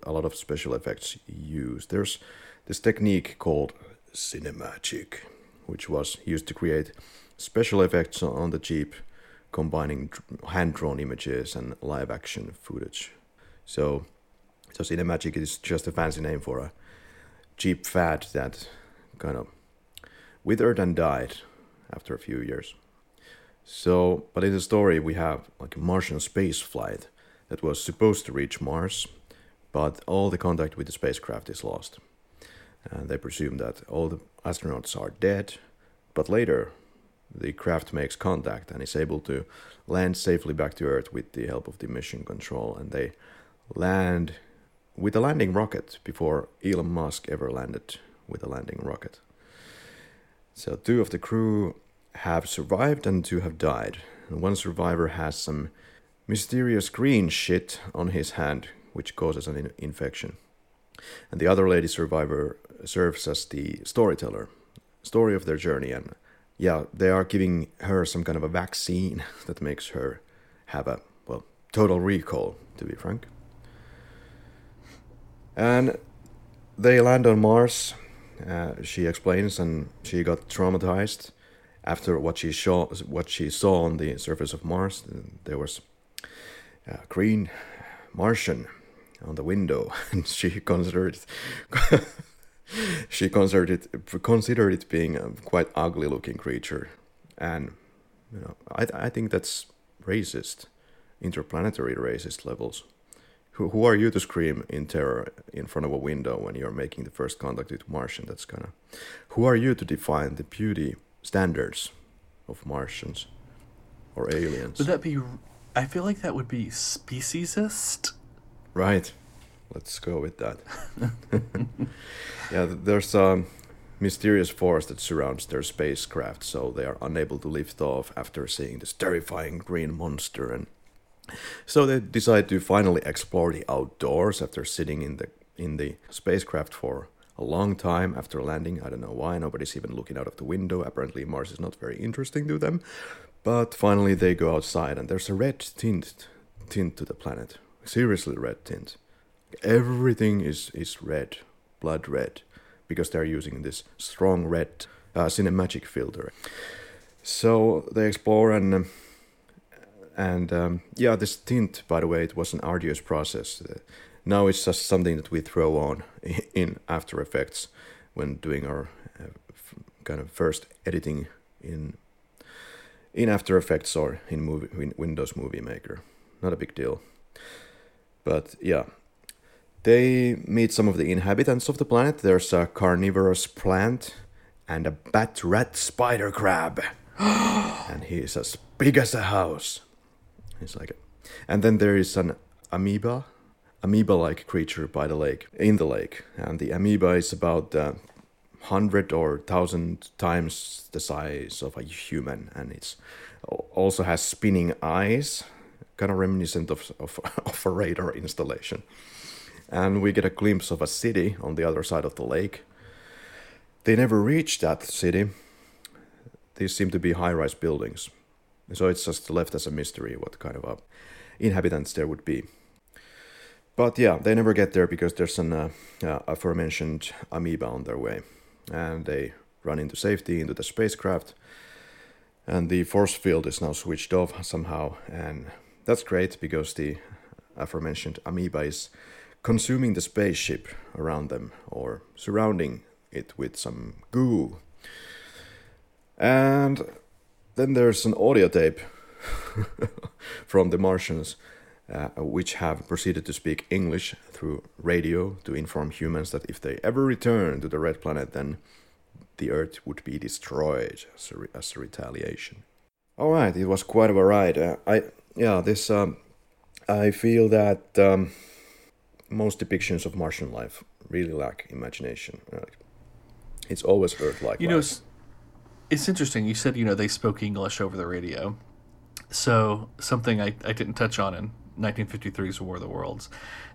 a lot of special effects used. There's this technique called cinemagic, which was used to create special effects on the Jeep, combining hand drawn images and live action footage. So, so cinemagic is just a fancy name for a cheap fad that kind of withered and died after a few years. So, but in the story, we have like a Martian space flight that was supposed to reach Mars, but all the contact with the spacecraft is lost. And they presume that all the astronauts are dead, but later the craft makes contact and is able to land safely back to Earth with the help of the mission control. And they land with a landing rocket before Elon Musk ever landed with a landing rocket. So, two of the crew have survived and two have died. And one survivor has some mysterious green shit on his hand, which causes an in- infection. And the other lady survivor serves as the storyteller, story of their journey. And yeah, they are giving her some kind of a vaccine that makes her have a, well, total recall, to be frank. And they land on Mars, uh, she explains, and she got traumatized after what she saw. What she saw on the surface of Mars, there was a green Martian on the window, and she considered it. she considered it considered it being a quite ugly looking creature, and you know I I think that's racist, interplanetary racist levels. Who, who are you to scream in terror in front of a window when you're making the first contact with Martian? That's kind of. Who are you to define the beauty standards of Martians or aliens? Would that be? I feel like that would be speciesist. Right. Let's go with that. yeah, there's a mysterious force that surrounds their spacecraft, so they are unable to lift off after seeing this terrifying green monster and so they decide to finally explore the outdoors after sitting in the in the spacecraft for a long time after landing. I don't know why nobody's even looking out of the window. Apparently Mars is not very interesting to them. But finally they go outside and there's a red tint tint to the planet. Seriously red tint. Everything is is red, blood red, because they're using this strong red uh, cinematic filter. So they explore and um, and um, yeah, this tint, by the way, it was an arduous process. Uh, now it's just something that we throw on in After Effects when doing our uh, f- kind of first editing in in After Effects or in movie in Windows Movie Maker. Not a big deal. But yeah, they meet some of the inhabitants of the planet. There's a carnivorous plant and a bat rat spider crab. and he is as big as a house. It's like, and then there is an amoeba, amoeba-like creature by the lake, in the lake, and the amoeba is about uh, hundred or thousand times the size of a human, and it's also has spinning eyes, kind of reminiscent of, of, of a radar installation. And we get a glimpse of a city on the other side of the lake. They never reach that city. These seem to be high rise buildings. So it's just left as a mystery what kind of uh, inhabitants there would be. But yeah, they never get there because there's an uh, uh, aforementioned amoeba on their way, and they run into safety into the spacecraft, and the force field is now switched off somehow, and that's great because the aforementioned amoeba is consuming the spaceship around them or surrounding it with some goo. And then there's an audio tape from the Martians, uh, which have proceeded to speak English through radio to inform humans that if they ever return to the Red Planet, then the Earth would be destroyed as a, re- as a retaliation. All right, it was quite of a ride. Uh, I yeah, this um, I feel that um, most depictions of Martian life really lack imagination. it's always Earth-like. You life. know, it's interesting. You said you know they spoke English over the radio, so something I, I didn't touch on in 1953's War of the Worlds.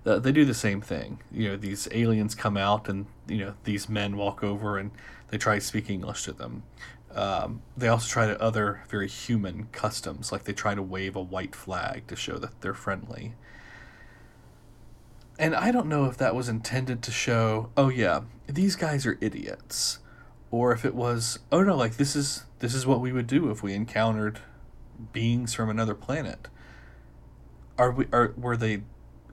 Uh, they do the same thing. You know, these aliens come out and you know these men walk over and they try to speak English to them. Um, they also try to other very human customs, like they try to wave a white flag to show that they're friendly. And I don't know if that was intended to show, oh yeah, these guys are idiots or if it was oh no like this is this is what we would do if we encountered beings from another planet. Are we are were they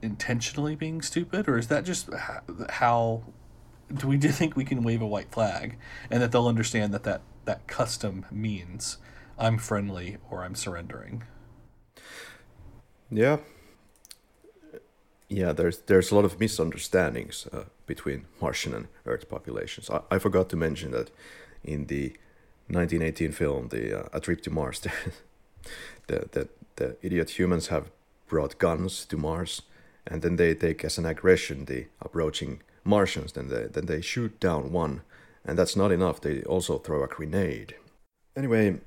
intentionally being stupid or is that just how do we do think we can wave a white flag and that they'll understand that that, that custom means i'm friendly or i'm surrendering? Yeah yeah, there's there's a lot of misunderstandings uh, between Martian and Earth populations. I, I forgot to mention that in the 1918 film, the uh, A Trip to Mars, the, the, the the idiot humans have brought guns to Mars, and then they take as an aggression the approaching Martians. Then they then they shoot down one, and that's not enough. They also throw a grenade. Anyway,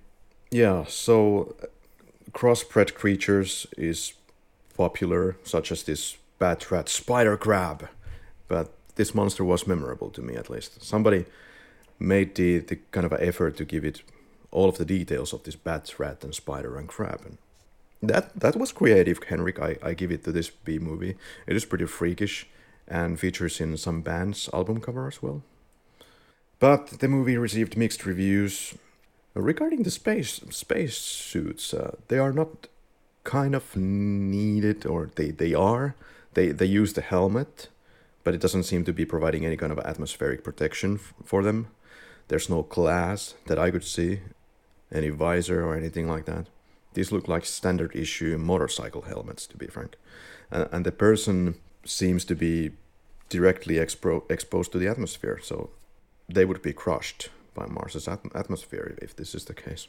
yeah. So uh, crossbred creatures is popular, such as this bat rat spider crab. But this monster was memorable to me at least. Somebody made the, the kind of effort to give it all of the details of this bat, rat, and spider and crab. And that that was creative, Henrik. I, I give it to this B movie. It is pretty freakish and features in some band's album cover as well. But the movie received mixed reviews. Regarding the space space suits, uh, they are not kind of needed, or they, they are. They they use the helmet, but it doesn't seem to be providing any kind of atmospheric protection f- for them. There's no glass that I could see, any visor or anything like that. These look like standard issue motorcycle helmets, to be frank. And, and the person seems to be directly expo- exposed to the atmosphere, so they would be crushed by Mars's at- atmosphere if this is the case.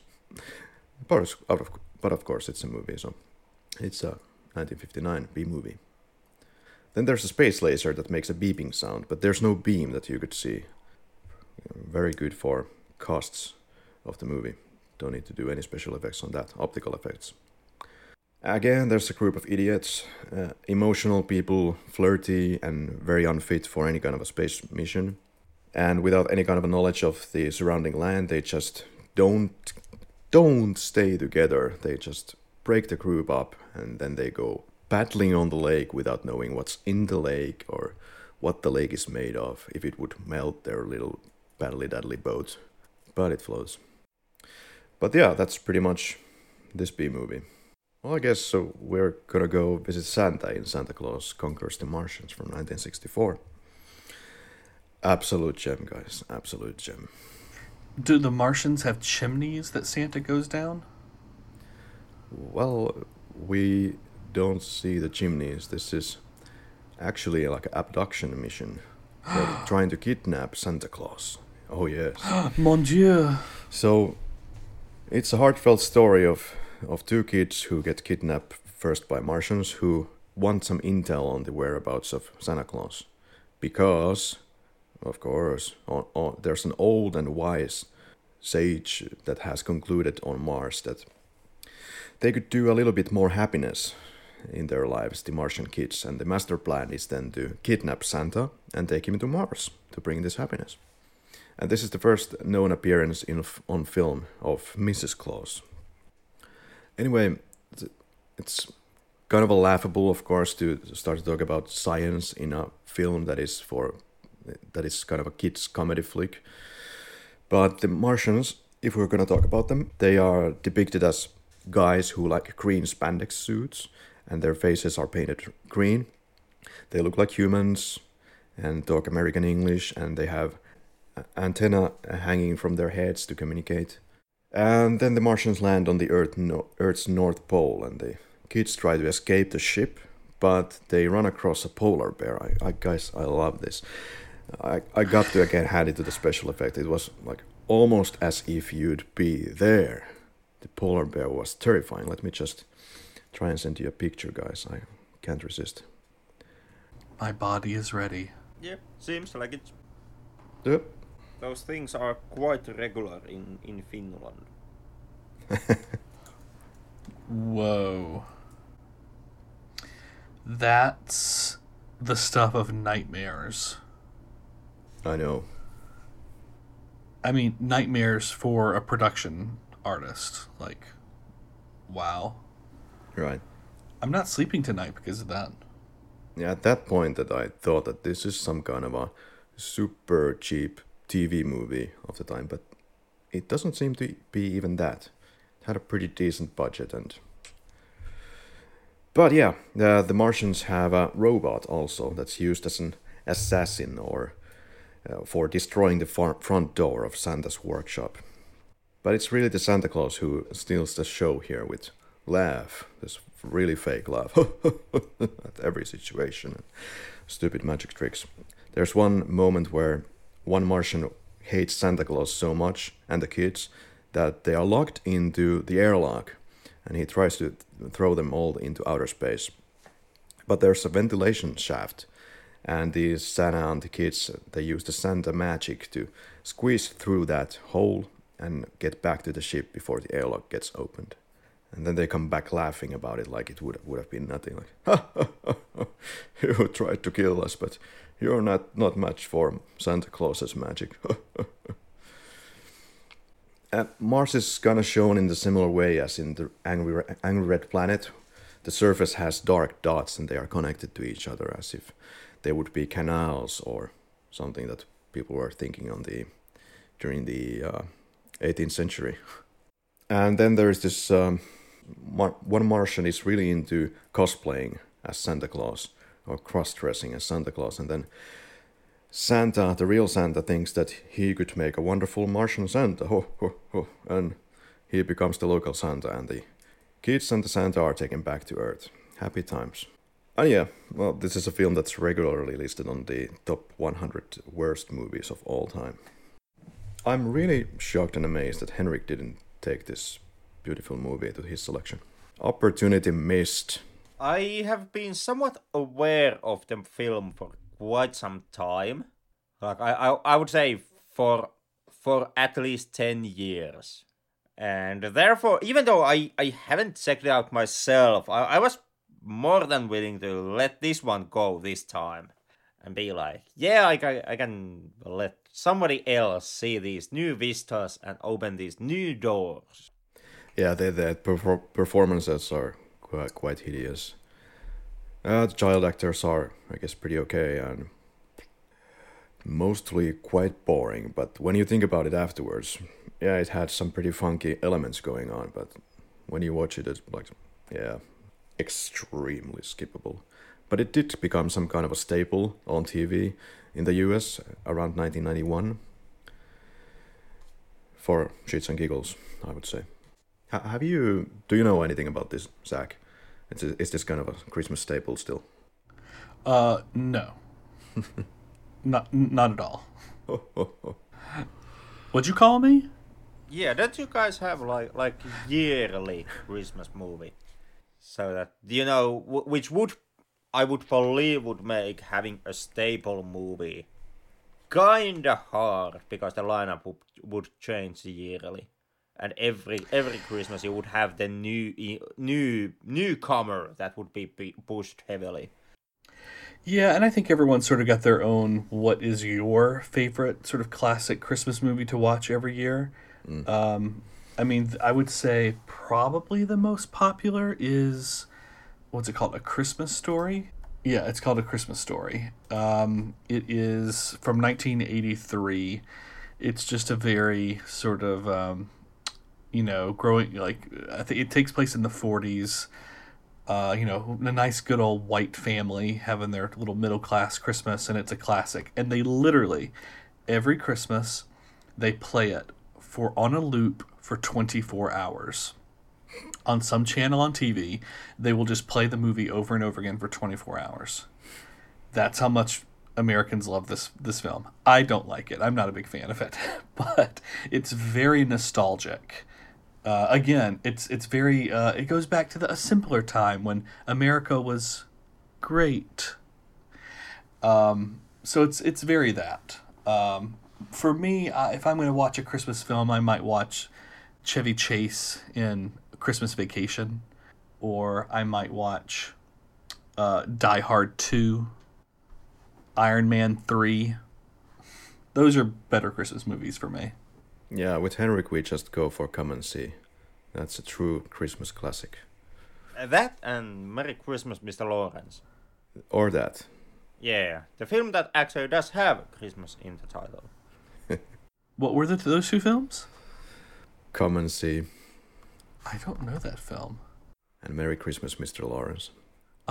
But of, but of course, it's a movie, so it's a 1959 B movie. Then there's a space laser that makes a beeping sound, but there's no beam that you could see. Very good for costs of the movie. Don't need to do any special effects on that, optical effects. Again, there's a group of idiots, uh, emotional people, flirty and very unfit for any kind of a space mission. And without any kind of a knowledge of the surrounding land, they just don't don't stay together. They just break the group up and then they go paddling on the lake without knowing what's in the lake or what the lake is made of, if it would melt their little paddly daddly boat. But it flows. But yeah, that's pretty much this B movie. Well, I guess so. We're gonna go visit Santa in Santa Claus Conquers the Martians from 1964. Absolute gem, guys. Absolute gem. Do the Martians have chimneys that Santa goes down? Well, we don't see the chimneys. This is actually like an abduction mission. They're trying to kidnap Santa Claus. Oh, yes. Mon Dieu. So it's a heartfelt story of, of two kids who get kidnapped first by Martians who want some intel on the whereabouts of Santa Claus. Because, of course, on, on, there's an old and wise sage that has concluded on Mars that they could do a little bit more happiness in their lives, the Martian kids, and the master plan is then to kidnap Santa and take him to Mars to bring this happiness. And this is the first known appearance in on film of Mrs. Claus. Anyway, it's kind of a laughable, of course, to start to talk about science in a film that is for that is kind of a kids comedy flick. But the Martians, if we're gonna talk about them, they are depicted as guys who like green spandex suits, and their faces are painted green. They look like humans and talk American English, and they have antenna hanging from their heads to communicate. And then the Martians land on the Earth no- Earth's North Pole, and the kids try to escape the ship, but they run across a polar bear. I, I guys, I love this. I, I got to again hand it to the special effect. It was like almost as if you'd be there. The polar bear was terrifying. Let me just try and send you a picture, guys. I can't resist. My body is ready. Yeah, seems like it. Yep. Those things are quite regular in, in Finland. Whoa. That's the stuff of nightmares. I know. I mean, nightmares for a production artist. Like, wow. Right. I'm not sleeping tonight because of that. Yeah, at that point that I thought that this is some kind of a super cheap TV movie of the time, but it doesn't seem to be even that. It had a pretty decent budget and but yeah, the, the Martians have a robot also that's used as an assassin or uh, for destroying the far- front door of Santa's workshop. But it's really the Santa Claus who steals the show here with laugh, this really fake laugh at every situation, stupid magic tricks. There's one moment where one Martian hates Santa Claus so much and the kids that they are locked into the airlock and he tries to throw them all into outer space. But there's a ventilation shaft, and the Santa and the kids they use the Santa magic to squeeze through that hole and get back to the ship before the airlock gets opened. And then they come back laughing about it like it would would have been nothing. Like, you tried to kill us, but you're not not much for Santa Claus's magic. Uh, Mars is kind of shown in the similar way as in the Angry, Angry Red Planet. The surface has dark dots and they are connected to each other as if they would be canals or something that people were thinking on the during the uh, 18th century. And then there's this um, Mar- one Martian is really into cosplaying as Santa Claus or cross dressing as Santa Claus, and then Santa, the real Santa, thinks that he could make a wonderful Martian Santa, ho, ho, ho, and he becomes the local Santa, and the kids and the Santa are taken back to Earth. Happy times. And yeah, well, this is a film that's regularly listed on the top 100 worst movies of all time. I'm really shocked and amazed that Henrik didn't take this beautiful movie to his selection. Opportunity missed. I have been somewhat aware of the film for quite some time. Like I, I, I would say for for at least ten years. And therefore, even though I, I haven't checked it out myself, I, I was more than willing to let this one go this time and be like, yeah, I, I, I can let somebody else see these new vistas and open these new doors. Yeah, the, the perfor- performances are quite, quite hideous. Uh, the child actors are, I guess, pretty okay and mostly quite boring. But when you think about it afterwards, yeah, it had some pretty funky elements going on. But when you watch it, it's like, yeah, extremely skippable. But it did become some kind of a staple on TV in the US around 1991 for shits and giggles, I would say. H- have you? Do you know anything about this, Zach? It's a, is this kind of a Christmas staple still? Uh, no. not not at all. What'd you call me? Yeah, don't you guys have like like yearly Christmas movie? So that you know, w- which would I would believe would make having a staple movie kinda hard because the lineup would, would change yearly, and every every Christmas you would have the new new newcomer that would be be pushed heavily. Yeah, and I think everyone's sort of got their own what is your favorite sort of classic Christmas movie to watch every year. Um, I mean, I would say probably the most popular is what's it called? A Christmas Story. Yeah, it's called A Christmas Story. Um, it is from 1983. It's just a very sort of, um, you know, growing like I think it takes place in the 40s. Uh, you know, a nice good old white family having their little middle class Christmas, and it's a classic. And they literally every Christmas they play it for on a loop for 24 hours on some channel on TV, they will just play the movie over and over again for 24 hours. That's how much Americans love this this film. I don't like it. I'm not a big fan of it, but it's very nostalgic. Uh, again, it's it's very uh, it goes back to the, a simpler time when America was great. Um, so it's it's very that. Um, for me, uh, if I'm going to watch a Christmas film, I might watch Chevy Chase in Christmas Vacation, or I might watch uh, Die Hard 2, Iron Man 3. Those are better Christmas movies for me. Yeah, with Henrik, we just go for Come and See. That's a true Christmas classic. Uh, that and Merry Christmas, Mr. Lawrence. Or that. Yeah, the film that actually does have Christmas in the title. What were the, those two films? Come and See. I don't know that film. And Merry Christmas, Mr. Lawrence.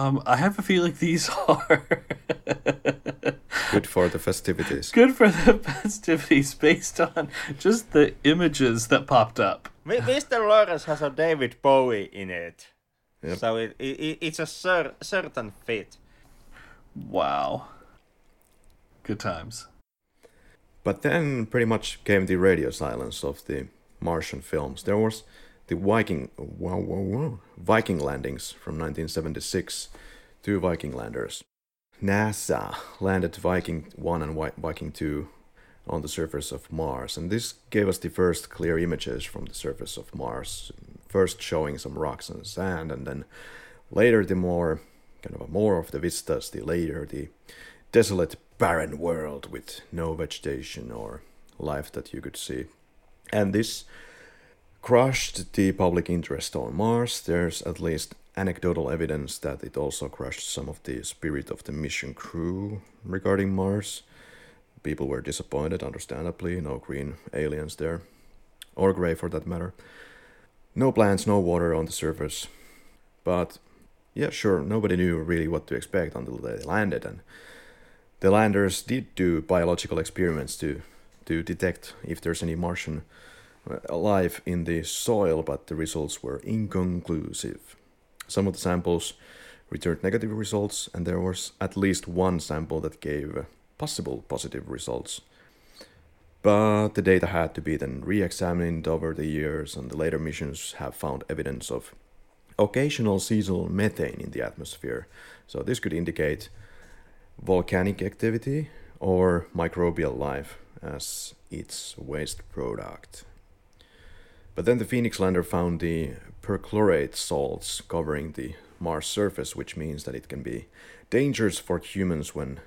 Um, I have a feeling these are Good for the festivities. good for the festivities based on just the images that popped up. Mr. Lawrence has a David Bowie in it. Yep. So it, it, it's a cer- certain fit. Wow. Good times. But then pretty much came the radio silence of the Martian films. There was the Viking Viking landings from 1976, two Viking landers. NASA landed Viking 1 and Viking 2 on the surface of Mars, and this gave us the first clear images from the surface of Mars. First showing some rocks and sand, and then later the more kind of more of the vistas, the later the desolate, barren world with no vegetation or life that you could see. And this crushed the public interest on Mars. There's at least anecdotal evidence that it also crushed some of the spirit of the mission crew regarding Mars. People were disappointed, understandably. No green aliens there, or gray for that matter. No plants, no water on the surface. But yeah, sure, nobody knew really what to expect until they landed, and the landers did do biological experiments to to detect if there's any Martian life in the soil, but the results were inconclusive. Some of the samples returned negative results, and there was at least one sample that gave possible positive results. But the data had to be then re examined over the years, and the later missions have found evidence of occasional seasonal methane in the atmosphere. So, this could indicate volcanic activity or microbial life as its waste product. But then the Phoenix lander found the perchlorate salts covering the Mars surface, which means that it can be dangerous for humans when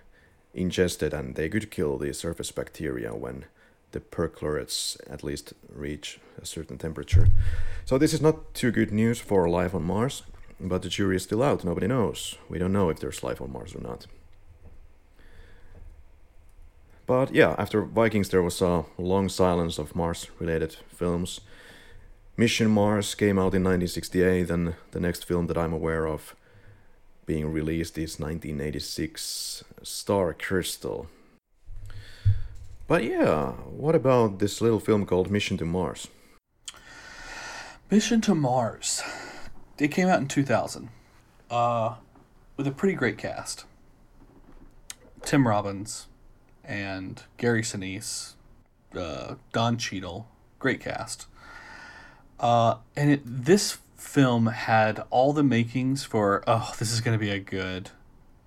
ingested, and they could kill the surface bacteria when the perchlorates at least reach a certain temperature. So this is not too good news for life on Mars, but the jury is still out. Nobody knows. We don't know if there's life on Mars or not. But yeah, after Vikings, there was a long silence of Mars related films. Mission Mars came out in 1968, and the next film that I'm aware of being released is 1986 Star Crystal. But yeah, what about this little film called Mission to Mars? Mission to Mars. It came out in 2000 uh, with a pretty great cast Tim Robbins and Gary Sinise, uh, Don Cheadle. Great cast. Uh, and it, this film had all the makings for oh this is going to be a good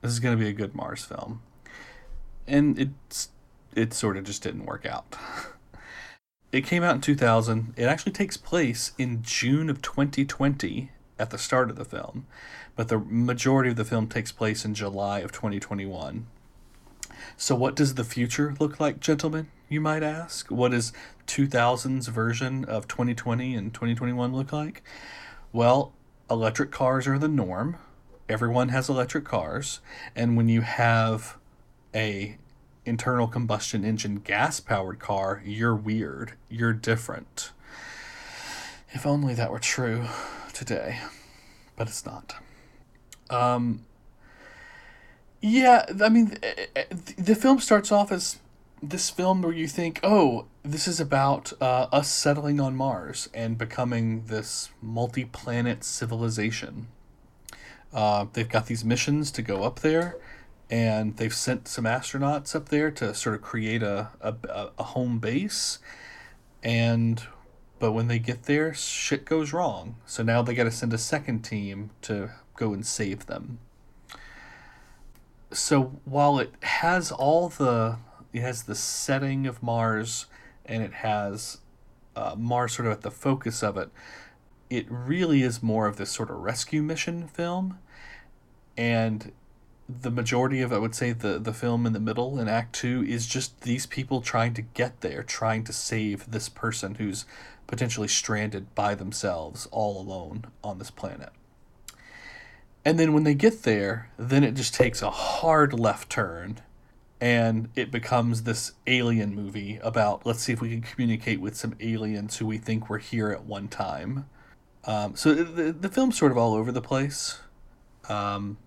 this is going to be a good Mars film. And it's it sort of just didn't work out. it came out in 2000. It actually takes place in June of 2020 at the start of the film, but the majority of the film takes place in July of 2021. So, what does the future look like, gentlemen? You might ask. What does 2000's version of 2020 and 2021 look like? Well, electric cars are the norm. Everyone has electric cars, and when you have a internal combustion engine gas powered car, you're weird. You're different. If only that were true today, but it's not. Um, yeah, I mean, the film starts off as this film where you think, oh, this is about uh, us settling on Mars and becoming this multi planet civilization. Uh, they've got these missions to go up there, and they've sent some astronauts up there to sort of create a, a, a home base. And but when they get there, shit goes wrong. So now they got to send a second team to go and save them. So while it has all the it has the setting of Mars and it has uh, Mars sort of at the focus of it. It really is more of this sort of rescue mission film, and the majority of I would say the the film in the middle in Act Two is just these people trying to get there, trying to save this person who's potentially stranded by themselves, all alone on this planet. And then when they get there, then it just takes a hard left turn and it becomes this alien movie about let's see if we can communicate with some aliens who we think were here at one time. Um, so the the film's sort of all over the place. Um,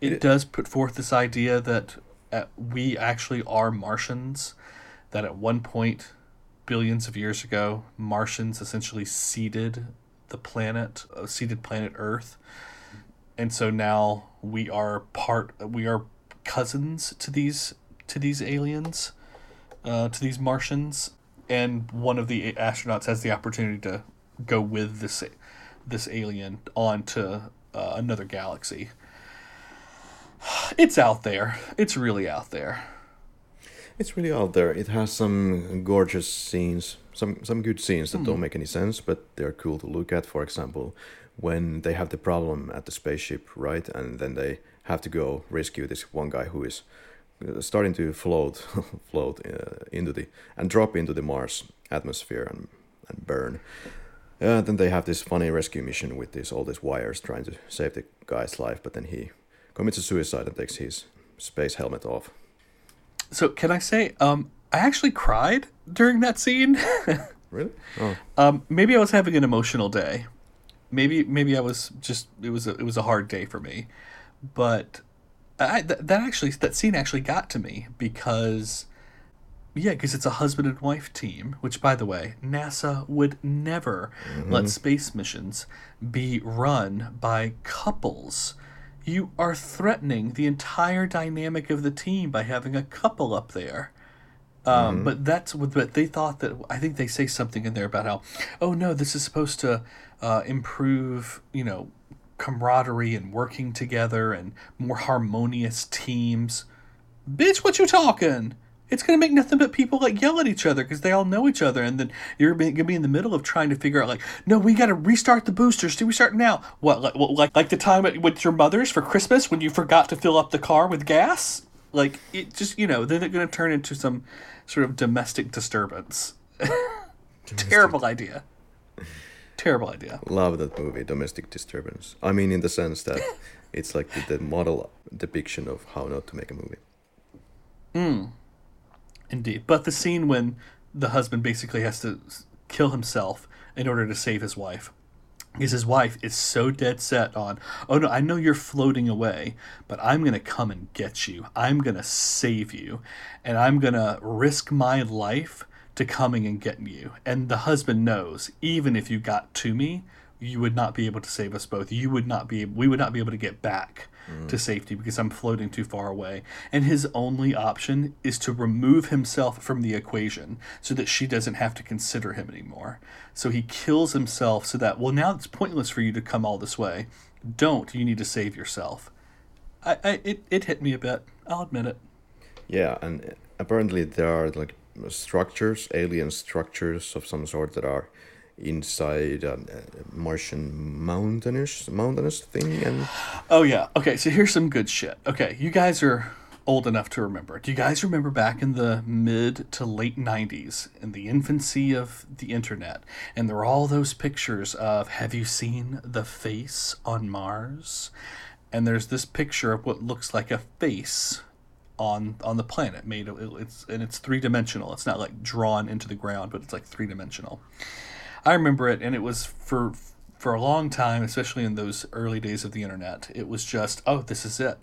it, it does put forth this idea that uh, we actually are Martians. That at one point, billions of years ago, Martians essentially seeded the planet, uh, seeded planet Earth, and so now we are part. We are cousins to these to these aliens, uh, to these Martians, and one of the astronauts has the opportunity to go with this this alien on to uh, another galaxy. It's out there. It's really out there. It's really out there. It has some gorgeous scenes, some some good scenes that mm. don't hmm. make any sense, but they're cool to look at. For example, when they have the problem at the spaceship, right, and then they have to go rescue this one guy who is uh, starting to float float uh, into the and drop into the Mars atmosphere and and burn. Uh, then they have this funny rescue mission with this all these wires trying to save the guy's life, but then he commits a suicide and takes his space helmet off. So can I say, um, I actually cried during that scene. Really? Oh, um, maybe I was having an emotional day. Maybe maybe I was just it was a, it was a hard day for me, but I th- that actually that scene actually got to me because yeah, because it's a husband and wife team. Which, by the way, NASA would never let space missions be run by couples. You are threatening the entire dynamic of the team by having a couple up there. Um, But that's what but they thought that. I think they say something in there about how, oh no, this is supposed to uh, improve, you know, camaraderie and working together and more harmonious teams. Bitch, what you talking? It's gonna make nothing but people like yell at each other because they all know each other, and then you're gonna be in the middle of trying to figure out like, no, we gotta restart the boosters. Do we start now? What like like like the time at, with your mother's for Christmas when you forgot to fill up the car with gas? Like it just you know then they're gonna turn into some sort of domestic disturbance. Terrible idea. Terrible idea. love that movie, Domestic Disturbance. I mean, in the sense that it's like the, the model depiction of how not to make a movie. Hmm. Indeed. But the scene when the husband basically has to kill himself in order to save his wife. Because his wife is so dead set on, oh no, I know you're floating away, but I'm going to come and get you. I'm going to save you. And I'm going to risk my life to coming and getting you. And the husband knows, even if you got to me, you would not be able to save us both. You would not be, we would not be able to get back mm. to safety because I'm floating too far away. And his only option is to remove himself from the equation so that she doesn't have to consider him anymore. So he kills himself so that, well, now it's pointless for you to come all this way. Don't. You need to save yourself. I, I it, it hit me a bit. I'll admit it. Yeah, and apparently there are like structures, alien structures of some sort that are inside a a uh, Martian mountainous mountainous thing, and Oh yeah. Okay, so here's some good shit. Okay, you guys are old enough to remember. Do you guys remember back in the mid to late 90s in the infancy of the internet and there were all those pictures of have you seen the face on Mars? And there's this picture of what looks like a face on on the planet made it's and it's three dimensional. It's not like drawn into the ground, but it's like three dimensional. I remember it, and it was for for a long time, especially in those early days of the internet. It was just, oh, this is it.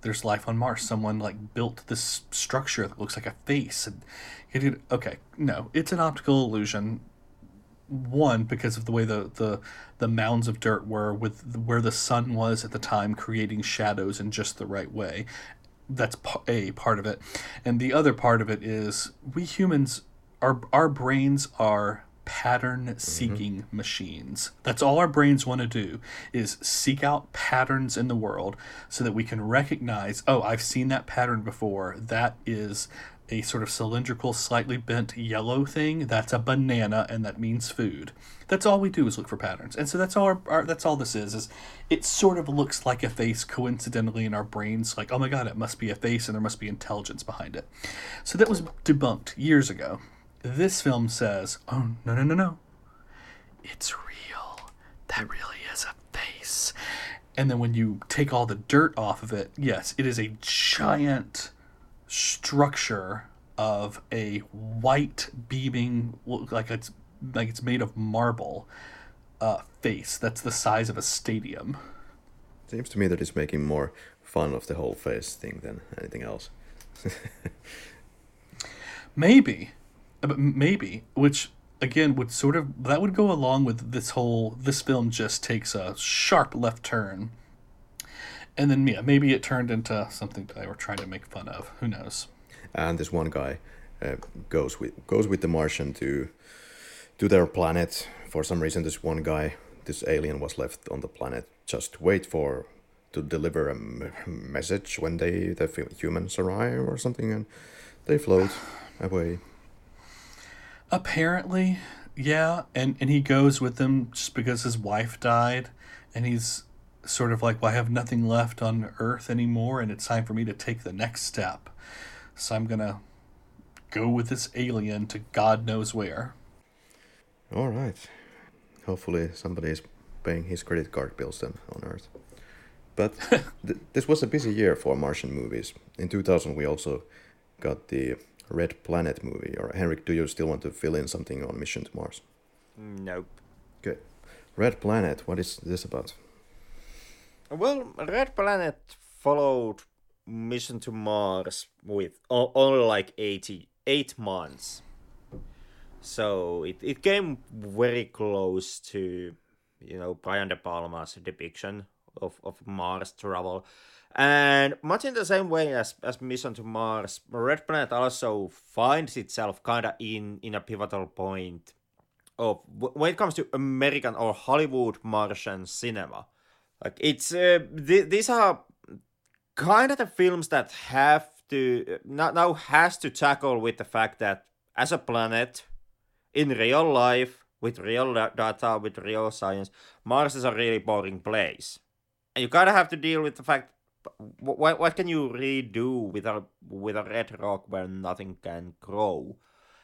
There's life on Mars. Someone like built this structure that looks like a face, and did okay. No, it's an optical illusion. One, because of the way the, the the mounds of dirt were with where the sun was at the time, creating shadows in just the right way. That's a part of it, and the other part of it is we humans, our our brains are pattern mm-hmm. seeking machines. That's all our brains want to do is seek out patterns in the world so that we can recognize, oh, I've seen that pattern before. That is a sort of cylindrical, slightly bent yellow thing. That's a banana and that means food. That's all we do is look for patterns. And so that's all our, our that's all this is is it sort of looks like a face coincidentally in our brains like, "Oh my god, it must be a face and there must be intelligence behind it." So that was debunked years ago. This film says, oh, no, no, no, no. It's real. That really is a face. And then when you take all the dirt off of it, yes, it is a giant structure of a white beaming, like it's like it's made of marble, uh, face that's the size of a stadium. seems to me that it's making more fun of the whole face thing than anything else. Maybe, Uh, but maybe, which again would sort of that would go along with this whole this film just takes a sharp left turn, and then yeah, maybe it turned into something they were trying to make fun of. Who knows? and this one guy uh, goes with goes with the Martian to to their planet. For some reason, this one guy, this alien, was left on the planet just wait for to deliver a message when they the humans arrive or something, and they float away. Apparently, yeah, and and he goes with them just because his wife died, and he's sort of like, well, I have nothing left on Earth anymore, and it's time for me to take the next step. So I'm gonna go with this alien to God knows where. All right. Hopefully, somebody is paying his credit card bills then on Earth. But th- this was a busy year for Martian movies. In 2000, we also got the Red Planet movie. Or Henrik, do you still want to fill in something on Mission to Mars? Nope. Good. Red Planet, what is this about? Well, Red Planet followed Mission to Mars with only like 88 months. So it, it came very close to, you know, Brian De Palma's depiction of, of Mars travel. And much in the same way as, as Mission to Mars, Red Planet also finds itself kind of in, in a pivotal point of when it comes to American or Hollywood Martian cinema. Like it's uh, th- these are kind of the films that have to now, now has to tackle with the fact that as a planet in real life with real data with real science mars is a really boring place. And you kind of have to deal with the fact what, what can you really do with a with a red rock where nothing can grow?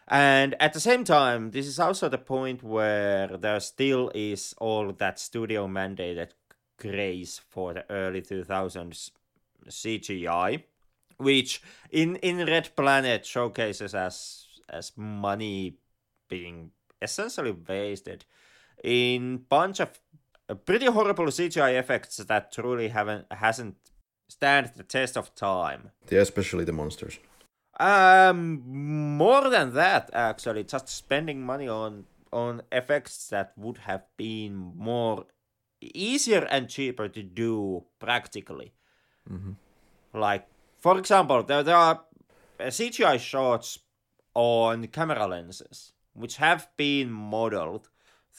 And at the same time this is also the point where there still is all that studio mandated craze for the early 2000s CGI, which in in Red Planet showcases as as money being essentially wasted in bunch of pretty horrible CGI effects that truly haven't hasn't stand the test of time. Yeah, especially the monsters. Um, more than that, actually, just spending money on on effects that would have been more easier and cheaper to do practically. Mm-hmm. Like, for example, there, there are CGI shots on camera lenses which have been modeled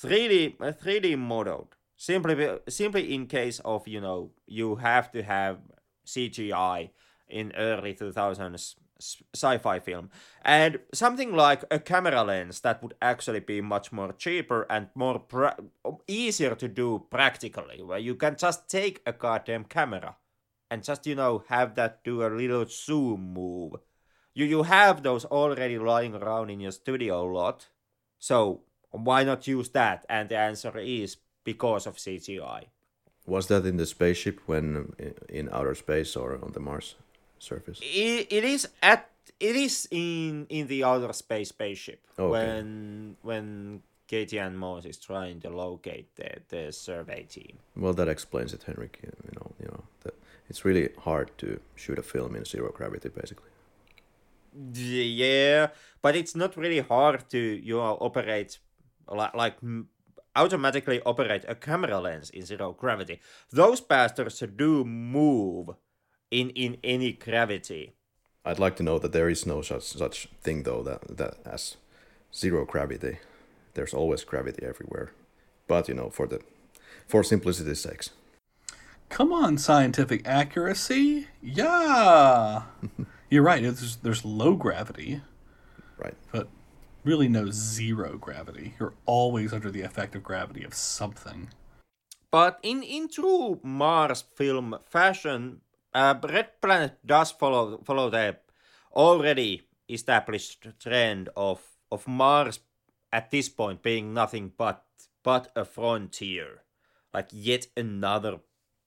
3D 3D modeled simply simply in case of you know you have to have CGI in early 2000s sci-fi film. And something like a camera lens that would actually be much more cheaper and more pra- easier to do practically where you can just take a goddamn camera and just you know have that do a little zoom move you you have those already lying around in your studio a lot so why not use that and the answer is because of cgi was that in the spaceship when in outer space or on the mars surface it, it is at it is in in the outer space spaceship oh, okay. when when Katie and Moss is trying to locate the, the survey team. Well, that explains it, Henrik. You know, you know, that it's really hard to shoot a film in zero gravity, basically. Yeah, but it's not really hard to you know operate like like automatically operate a camera lens in zero gravity. Those bastards do move in in any gravity. I'd like to know that there is no such such thing though that that as zero gravity. There's always gravity everywhere. But you know, for the for simplicity's sakes. Come on, scientific accuracy. Yeah. You're right. There's, there's low gravity. Right. But really no zero gravity. You're always under the effect of gravity of something. But in, in true Mars film fashion, uh, Red Planet does follow follow the already established trend of of Mars at this point being nothing but but a frontier, like yet another,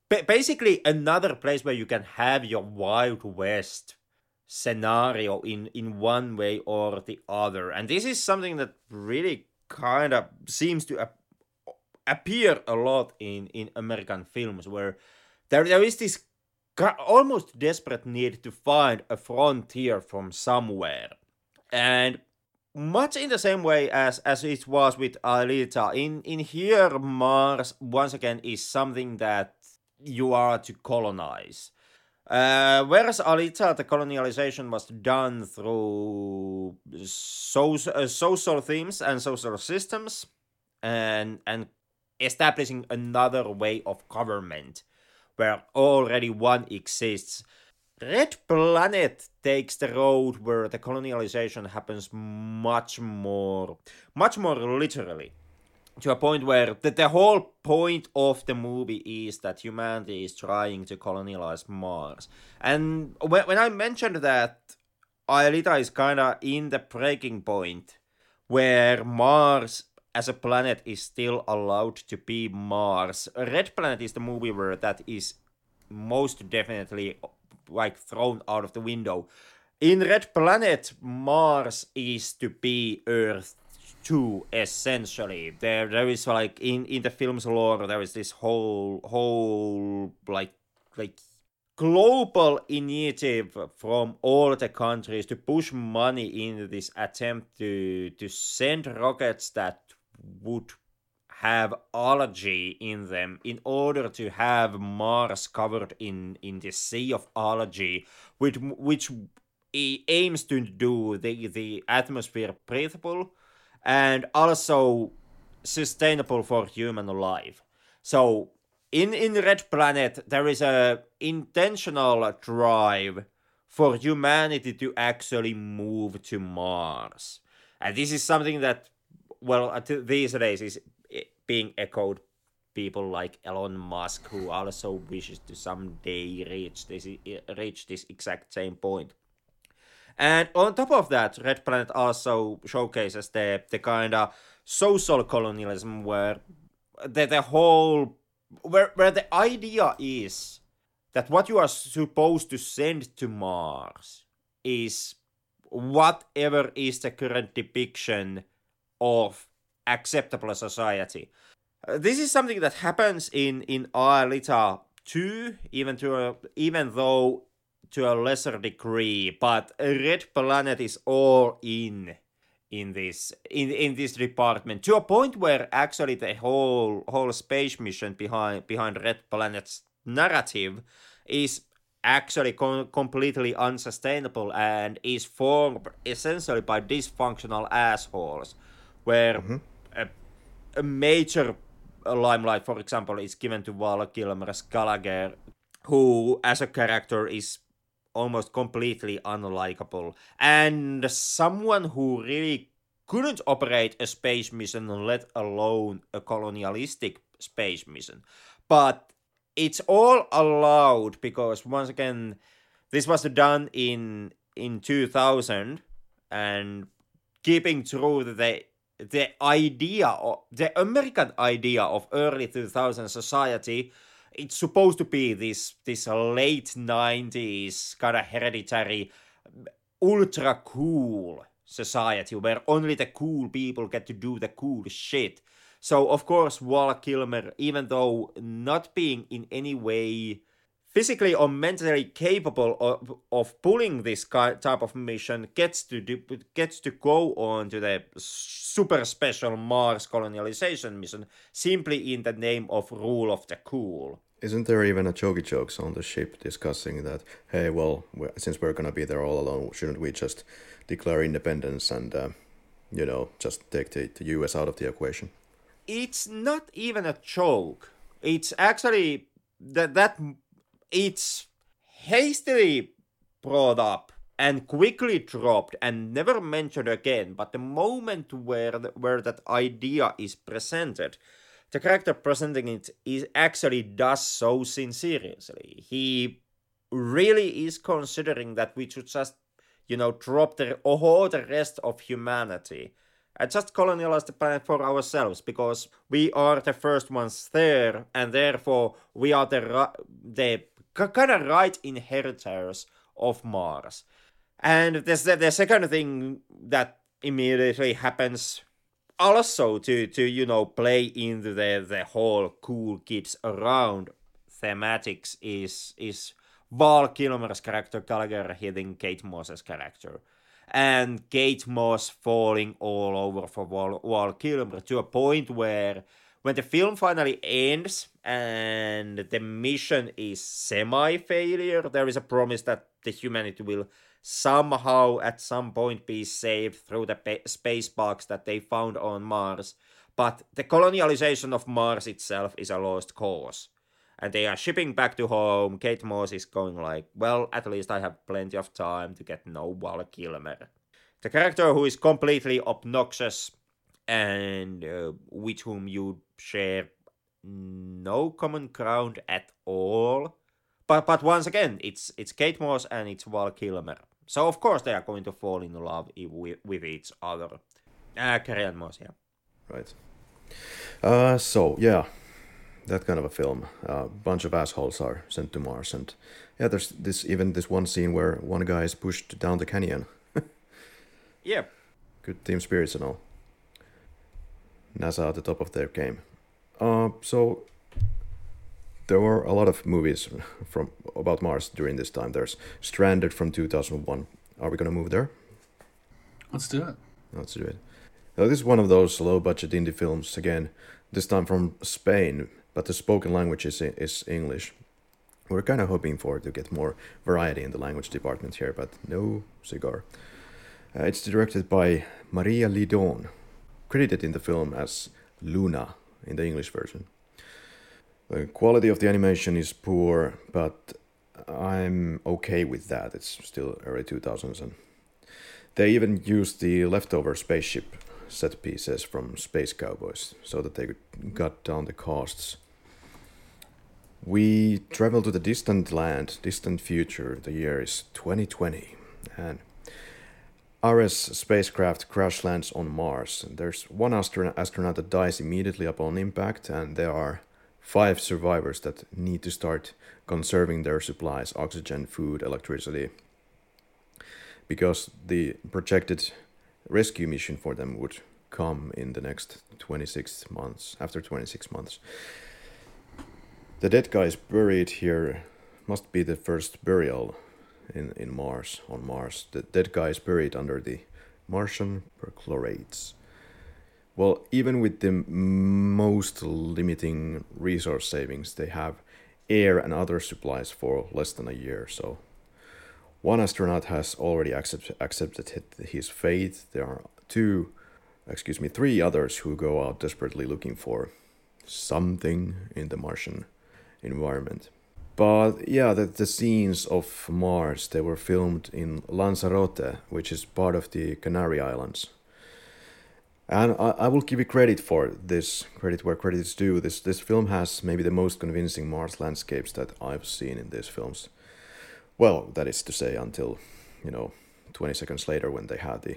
basically another place where you can have your Wild West scenario in in one way or the other, and this is something that really kind of seems to ap- appear a lot in in American films where there there is this almost desperate need to find a frontier from somewhere. And much in the same way as, as it was with Aelita, in, in here, Mars, once again, is something that you are to colonize. Uh, whereas Aelita, the colonialization was done through so, uh, social themes and social systems and, and establishing another way of government where already one exists. Red Planet takes the road where the colonialization happens much more, much more literally. To a point where the, the whole point of the movie is that humanity is trying to colonize Mars. And when, when I mentioned that Aelita is kind of in the breaking point where Mars as a planet is still allowed to be Mars. Red Planet is the movie where that is most definitely like thrown out of the window. in Red Planet, Mars is to be Earth too, essentially. There, there is like in in the film's lore, there is this whole whole like like global initiative from all the countries to push money into this attempt to to send rockets that would have algae in them in order to have Mars covered in in the sea of algae, which which aims to do the the atmosphere breathable and also sustainable for human life. So in in Red Planet there is a intentional drive for humanity to actually move to Mars. And this is something that well uh, these days is eh, being echoed people like Elon Musk who also wishes to someday reach this eh, reach this exact same point. And on top of that, Red Planet also showcases the the kind of social colonialism where the the whole where where the idea is that what you are supposed to send to Mars is whatever is the current depiction of acceptable society. Uh, this is something that happens in in Aelita too, even to even though to a lesser degree, but Red Planet is all in in this in in this department to a point where actually the whole whole space mission behind behind Red Planet's narrative is actually com- completely unsustainable and is formed essentially by dysfunctional assholes where mm-hmm. a, a major limelight for example is given to Val Kilmer's Gallagher who as a character is almost completely unlikable. And someone who really couldn't operate a space mission let alone a colonialistic space mission. But it's all allowed because once again this was done in in 2000 and keeping true the the idea of the american idea of early 2000 society it's supposed to be this this late 90s kind of hereditary ultra cool society where only the cool people get to do the cool shit. So of course Val Kilmer even though not being in any way physically or mentally capable of, of pulling this type of mission gets to do, gets to go on to the super special Mars colonialization mission simply in the name of rule of the cool. Isn't there even a jokey jokes on the ship discussing that? Hey, well, we're, since we're gonna be there all alone, shouldn't we just declare independence and, uh, you know, just take the, the U.S. out of the equation? It's not even a joke. It's actually that that it's hastily brought up and quickly dropped and never mentioned again. But the moment where the, where that idea is presented, the character presenting it is actually does so sincerely. He really is considering that we should just, you know, drop the all the rest of humanity and just colonialize the planet for ourselves because we are the first ones there, and therefore we are the the kind of right inheritors of Mars. And there's the, the second thing that immediately happens also to to you know play into the the whole cool kids around thematics is is Val Kilmer's character Gallagher hitting Kate Moss's character and Kate Moss falling all over for Val, Val Kilmer to a point where when the film finally ends and the mission is semi failure, there is a promise that the humanity will somehow at some point be saved through the space box that they found on Mars. But the colonialization of Mars itself is a lost cause. And they are shipping back to home. Kate Moss is going like, well, at least I have plenty of time to get no Val Kilmer. The character who is completely obnoxious and uh, with whom you share no common ground at all. But but once again, it's it's Kate Moss and it's Val Kilmer. So of course they are going to fall in love with, with each other. Uh, Carrie Moss, yeah. Right. Uh, so yeah, that kind of a film. A bunch of assholes are sent to Mars, and yeah, there's this even this one scene where one guy is pushed down the canyon. yeah. Good team spirits and all. NASA at the top of their game. Uh, so there were a lot of movies from about Mars during this time. There's Stranded from 2001. Are we gonna move there? Let's do it. Let's do it. Now, this is one of those low budget indie films, again, this time from Spain, but the spoken language is, is English. We're kind of hoping for to get more variety in the language department here, but no cigar. Uh, it's directed by Maria Lidon, credited in the film as Luna in the English version. The quality of the animation is poor, but I'm okay with that. It's still early 2000s and they even used the leftover spaceship set pieces from Space Cowboys so that they could cut down the costs. We travel to the distant land, distant future. The year is 2020, and RS spacecraft crash lands on Mars. There's one astron- astronaut that dies immediately upon impact, and there are five survivors that need to start conserving their supplies oxygen, food, electricity, because the projected rescue mission for them would come in the next 26 months after 26 months the dead guy is buried here must be the first burial in, in mars on mars the dead guy is buried under the martian perchlorates well even with the most limiting resource savings they have air and other supplies for less than a year so one astronaut has already accept, accepted his fate. There are two, excuse me, three others who go out desperately looking for something in the Martian environment. But yeah, the, the scenes of Mars, they were filmed in Lanzarote, which is part of the Canary Islands. And I, I will give you credit for this, credit where credit is due. This, this film has maybe the most convincing Mars landscapes that I've seen in these films. Well, that is to say, until, you know, 20 seconds later when they had the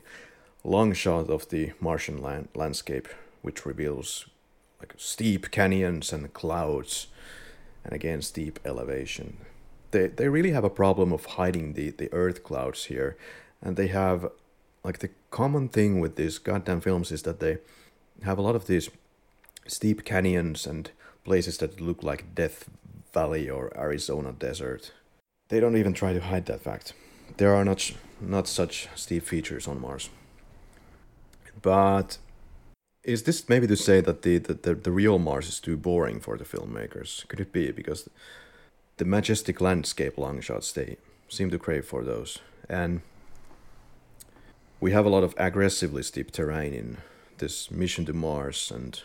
long shot of the Martian land- landscape, which reveals like steep canyons and clouds, and again, steep elevation. They, they really have a problem of hiding the, the earth clouds here, and they have like the common thing with these goddamn films is that they have a lot of these steep canyons and places that look like Death Valley or Arizona desert they don't even try to hide that fact. There are not not such steep features on Mars. But is this maybe to say that the, the, the, real Mars is too boring for the filmmakers? Could it be because the majestic landscape long shots they seem to crave for those, and we have a lot of aggressively steep terrain in this mission to Mars and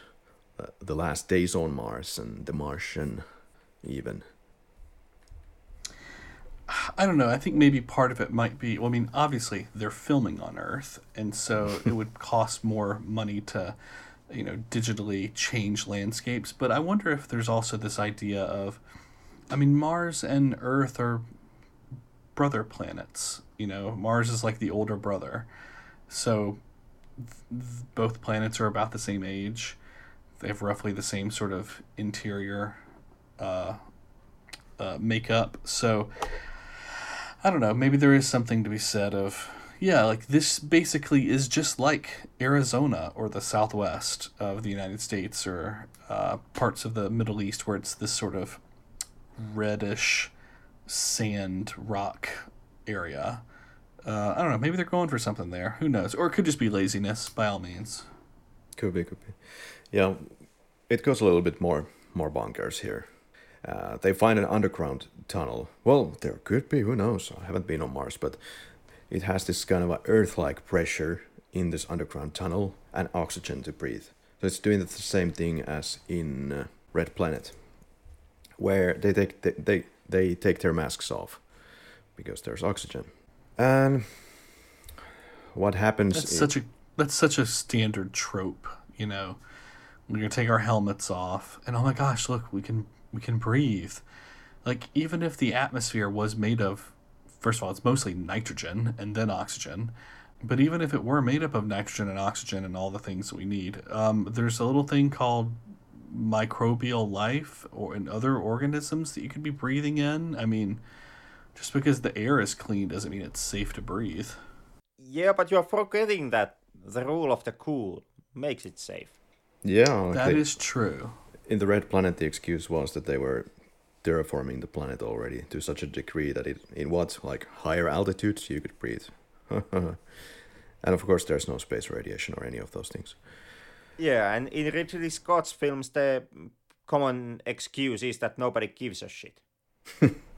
uh, the last days on Mars and the Martian, even. I don't know. I think maybe part of it might be. Well, I mean, obviously they're filming on Earth, and so it would cost more money to, you know, digitally change landscapes. But I wonder if there's also this idea of, I mean, Mars and Earth are brother planets. You know, Mars is like the older brother, so th- both planets are about the same age. They have roughly the same sort of interior uh, uh, makeup. So I don't know, maybe there is something to be said of yeah, like this basically is just like Arizona or the Southwest of the United States or uh, parts of the Middle East where it's this sort of reddish sand rock area. Uh, I don't know. Maybe they're going for something there. Who knows? Or it could just be laziness, by all means. Could be, could be. Yeah, it goes a little bit more more bonkers here. Uh, they find an underground tunnel. Well, there could be, who knows? I haven't been on Mars, but it has this kind of earth like pressure in this underground tunnel and oxygen to breathe. So it's doing the same thing as in uh, Red Planet, where they take they, they they take their masks off because there's oxygen. And what happens? That's such a that's such a standard trope, you know. We're gonna take our helmets off, and oh my gosh, look, we can we can breathe. Like even if the atmosphere was made of first of all, it's mostly nitrogen and then oxygen. But even if it were made up of nitrogen and oxygen and all the things that we need, um, there's a little thing called microbial life or in other organisms that you could be breathing in. I mean, just because the air is clean doesn't mean it's safe to breathe. Yeah, but you're forgetting that the rule of the cool makes it safe. Yeah, like That they- is true. In the Red Planet, the excuse was that they were terraforming the planet already to such a degree that it, in what like higher altitudes you could breathe. and of course, there's no space radiation or any of those things. Yeah, and in Ridley Scott's films, the common excuse is that nobody gives a shit.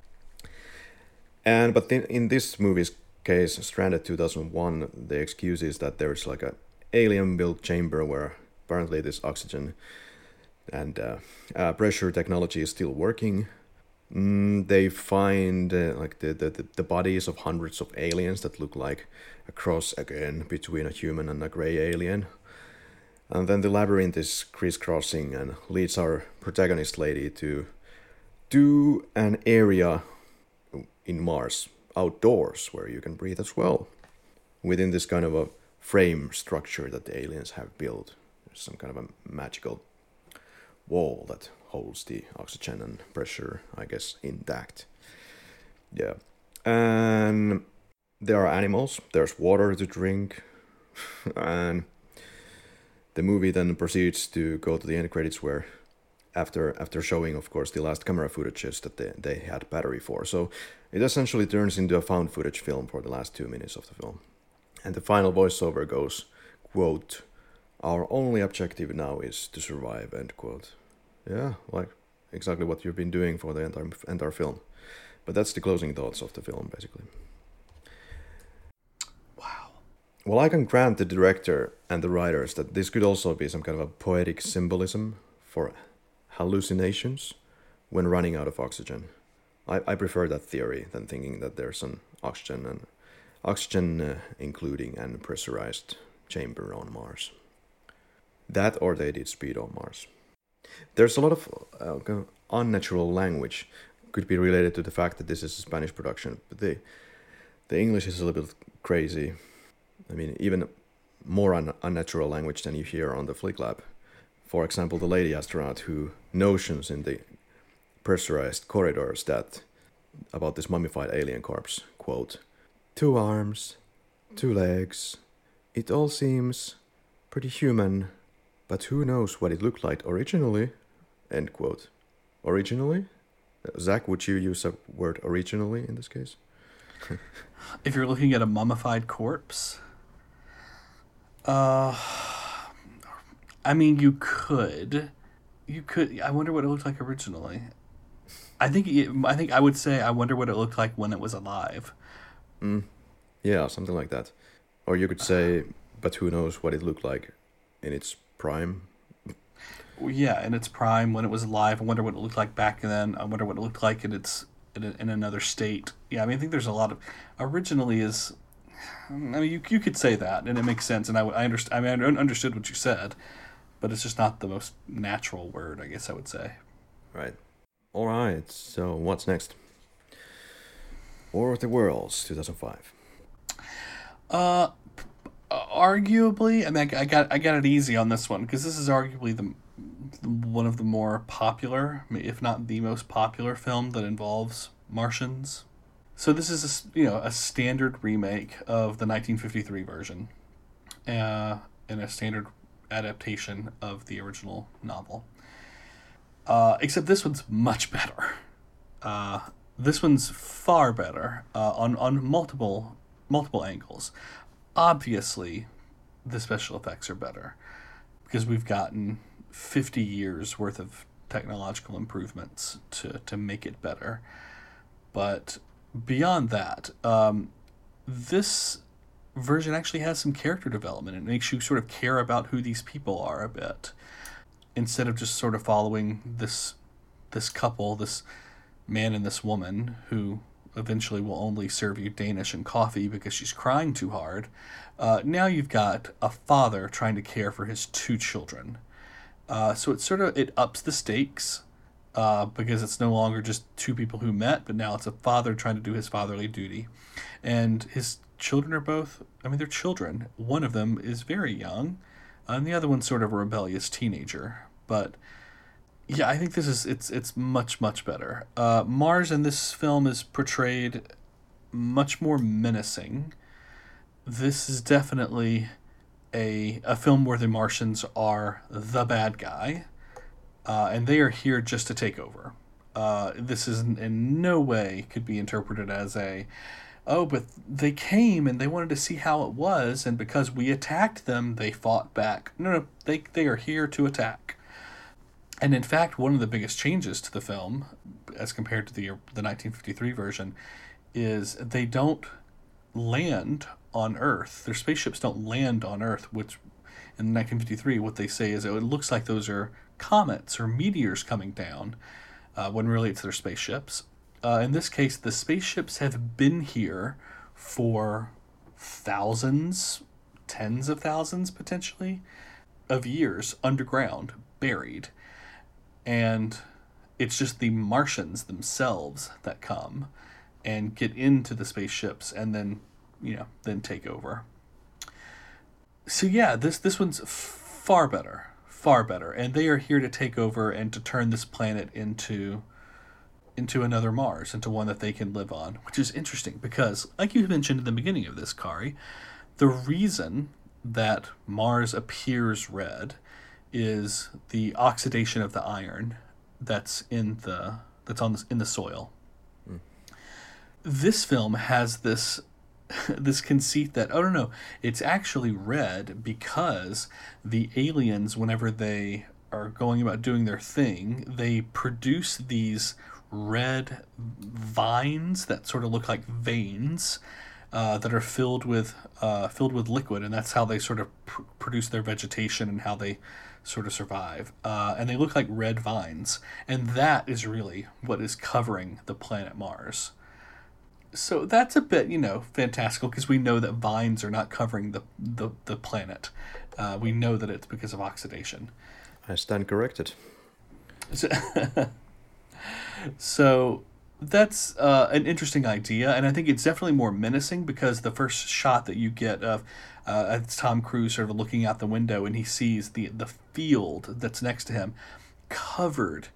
And but in, in this movie's case, Stranded 2001, the excuse is that there's like a alien-built chamber where apparently this oxygen and uh, uh, pressure technology is still working. Mm, they find uh, like the, the the- bodies of hundreds of aliens that look like a cross again between a human and a gray alien. And then the labyrinth is crisscrossing and leads our protagonist lady to do an area in Mars outdoors where you can breathe as well within this kind of a frame structure that the aliens have built. There's some kind of a magical wall that holds the oxygen and pressure, I guess, intact. Yeah. And there are animals, there's water to drink, and the movie then proceeds to go to the end credits where after after showing of course the last camera footages that they, they had battery for. So it essentially turns into a found footage film for the last two minutes of the film. And the final voiceover goes quote our only objective now is to survive end quote yeah like exactly what you've been doing for the entire entire film but that's the closing thoughts of the film basically Wow. well, I can grant the director and the writers that this could also be some kind of a poetic symbolism for hallucinations when running out of oxygen. I, I prefer that theory than thinking that there's an oxygen and oxygen uh, including an pressurized chamber on Mars. That or they did speed on Mars. There's a lot of uh, unnatural language could be related to the fact that this is a Spanish production, but the the English is a little bit crazy. I mean, even more un- unnatural language than you hear on the Flick Lab. For example, the lady astronaut who notions in the pressurized corridors that about this mummified alien corpse quote two arms two legs it all seems pretty human but who knows what it looked like originally end quote originally zach would you use a word originally in this case If you're looking at a mummified corpse, uh, I mean, you could, you could. I wonder what it looked like originally. I think. It, I think I would say. I wonder what it looked like when it was alive. Yeah, something like that. Or you could say, but who knows what it looked like in its prime? Well, Yeah, in its prime when it was alive. I wonder what it looked like back then. I wonder what it looked like in its in, a, in another state. Yeah, I mean, I think there's a lot of originally is. I mean, you you could say that, and it makes sense, and I I understand. I mean, I understood what you said, but it's just not the most natural word, I guess I would say. Right. All right. So what's next? War of the Worlds, 2005. Uh, arguably, I mean, I, got I got it easy on this one because this is arguably the, one of the more popular, if not the most popular film that involves Martians. So this is a you know a standard remake of the 1953 version, uh, and a standard adaptation of the original novel. Uh, except this one's much better. Uh, this one's far better uh, on on multiple multiple angles. Obviously, the special effects are better because we've gotten 50 years worth of technological improvements to, to make it better. But beyond that, um, this version actually has some character development. It makes you sort of care about who these people are a bit instead of just sort of following this this couple, this man and this woman who eventually will only serve you Danish and coffee because she's crying too hard. Uh, now you've got a father trying to care for his two children. Uh, so it sort of it ups the stakes uh, because it's no longer just two people who met, but now it's a father trying to do his fatherly duty, and his children are both. I mean, they're children. One of them is very young, and the other one's sort of a rebellious teenager. But Yeah, I think this is it's it's much much better. Uh, Mars in this film is portrayed much more menacing. This is definitely a a film where the Martians are the bad guy, uh, and they are here just to take over. Uh, this is in, in no way could be interpreted as a oh, but they came and they wanted to see how it was, and because we attacked them, they fought back. No, no, they they are here to attack. And in fact, one of the biggest changes to the film, as compared to the the 1953 version, is they don't land on Earth. Their spaceships don't land on Earth, which in 1953, what they say is oh, it looks like those are comets or meteors coming down, uh, when really it's their spaceships. Uh, in this case, the spaceships have been here for thousands, tens of thousands potentially, of years underground, buried. And it's just the Martians themselves that come and get into the spaceships and then, you know, then take over. So yeah, this this one's far better, far better, and they are here to take over and to turn this planet into into another Mars, into one that they can live on, which is interesting because, like you mentioned in the beginning of this, Karri, the reason that Mars appears red is the oxidation of the iron that's in the that's on the, in the soil. Mm. This film has this this conceit that oh no no it's actually red because the aliens whenever they are going about doing their thing they produce these red vines that sort of look like veins uh, that are filled with uh, filled with liquid, and that's how they sort of pr- produce their vegetation and how they sort of survive. Uh, and they look like red vines, and that is really what is covering the planet Mars. So that's a bit, you know, fantastical because we know that vines are not covering the the, the planet. Uh, we know that it's because of oxidation. I stand corrected. So, so that's uh, an interesting idea, and I think it's definitely more menacing because the first shot that you get of uh, it's Tom Cruise sort of looking out the window and he sees the the field that's next to him covered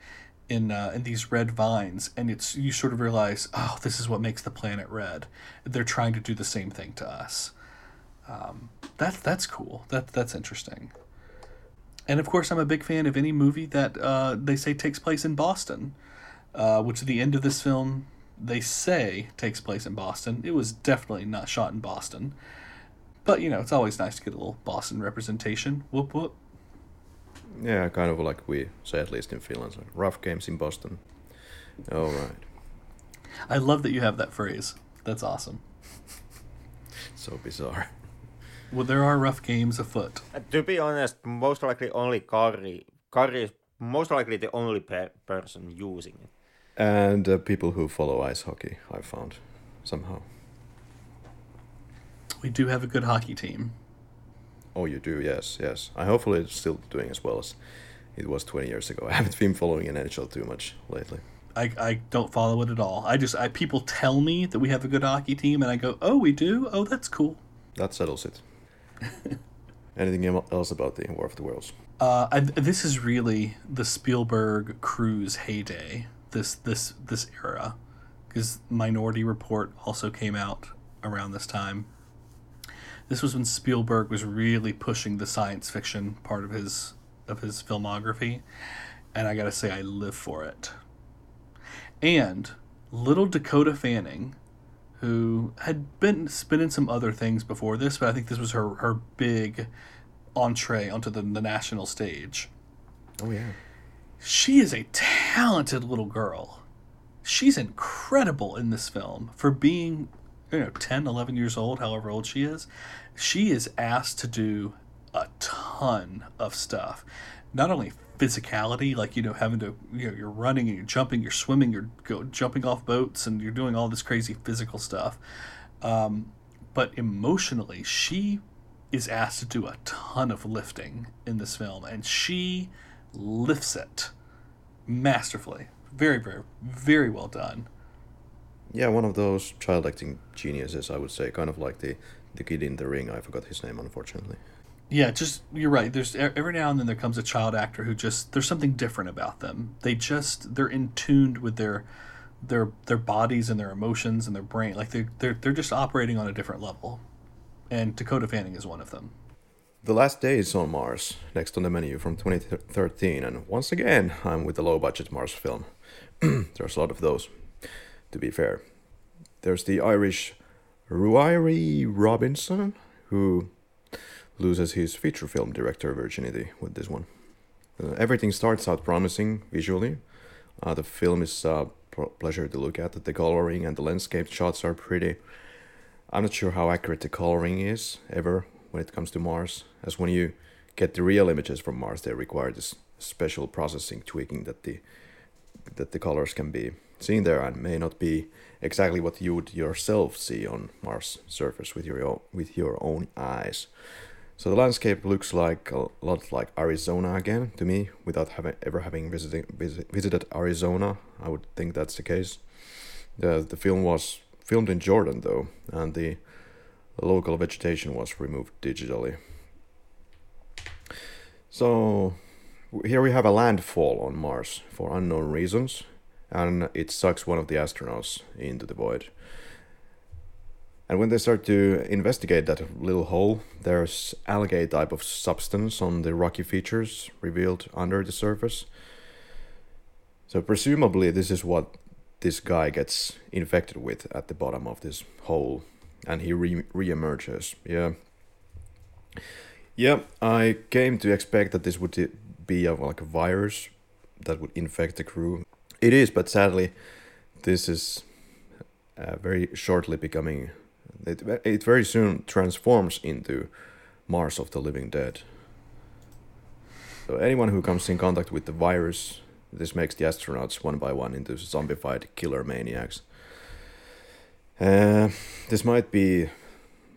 in uh, in these red vines, and it's you sort of realize, oh, this is what makes the planet red. They're trying to do the same thing to us. Um, that's that's cool. That that's interesting. And of course, I'm a big fan of any movie that uh, they say takes place in Boston uh, which at the end of this film they say takes place in Boston. It was definitely not shot in Boston. But, you know, it's always nice to get a little Boston representation. Whoop whoop. Yeah, kind of like we say at least in Finland. So rough games in Boston. All right. I love that you have that phrase. That's awesome. so bizarre. Well, there are rough games afoot. Uh, to be honest, most likely only Karri. Karri is most likely the only pe- person using it and uh, people who follow ice hockey. I've found somehow. We do have a good hockey team. Oh, you do? Yes, yes. I hopefully it's still doing as well as it was 20 years ago. I haven't been following NHL too much lately. I, I don't follow it at all. I just I people tell me that we have a good hockey team, and I go, oh, we do. Oh, that's cool. That settles it. Anything else about the War of the Worlds? Uh, I, this is really the Spielberg Cruise heyday this this this era because Minority Report also came out around this time. This was when Spielberg was really pushing the science fiction part of his of his filmography, and I gotta say I live for it. And little Dakota Fanning, who had been spinning some other things before this, but I think this was her her big entree onto the, the national stage. Oh yeah. She is a talented little girl. She's incredible in this film for being, you know, 10, 11 years old, however old she is. She is asked to do a ton of stuff. Not only physicality, like, you know, having to, you know, you're running and you're jumping, you're swimming, you're go, jumping off boats, and you're doing all this crazy physical stuff. Um, but emotionally, she is asked to do a ton of lifting in this film, and she lifts it masterfully. Very, very, very well done. Yeah, one of those child acting geniuses, I would say, kind of like the the kid in the ring. I forgot his name, unfortunately. Yeah, just you're right. There's every now and then there comes a child actor who just there's something different about them. They just they're in tuned with their their their bodies and their emotions and their brain. Like they they're they're just operating on a different level. And Dakota Fanning is one of them. The Last Days on Mars, next on the menu from 2013, and once again, I'm with the low budget Mars film. There's a lot of those, to be fair. There's the Irish Ruairi Robinson, who loses his feature film director virginity with this one. Uh, everything starts out promising visually. Uh, the film is a uh, pleasure to look at. The coloring and the landscape shots are pretty. I'm not sure how accurate the coloring is ever when it comes to Mars, as when you get the real images from Mars, they require this special processing tweaking that the that the colors can be seen there and may not be exactly what you would yourself see on Mars surface with your own, with your own eyes. So the landscape looks like a lot like Arizona again to me, without having ever having visited visit, visited Arizona. I would think that's the case. The the film was filmed in Jordan though, and the local vegetation was removed digitally. So here we have a landfall on Mars for unknown reasons, and it sucks one of the astronauts into the void. And when they start to investigate that little hole, there's algae type of substance on the rocky features revealed under the surface. So presumably this is what this guy gets infected with at the bottom of this hole and he re re-emerges. Yeah. Yeah, I came to expect that this would be a, like a virus that would infect the crew. It is, but sadly, this is uh, very shortly becoming. It, it very soon transforms into Mars of the Living Dead. So anyone who comes in contact with the virus, this makes the astronauts one by one into zombified killer maniacs. Uh, this might be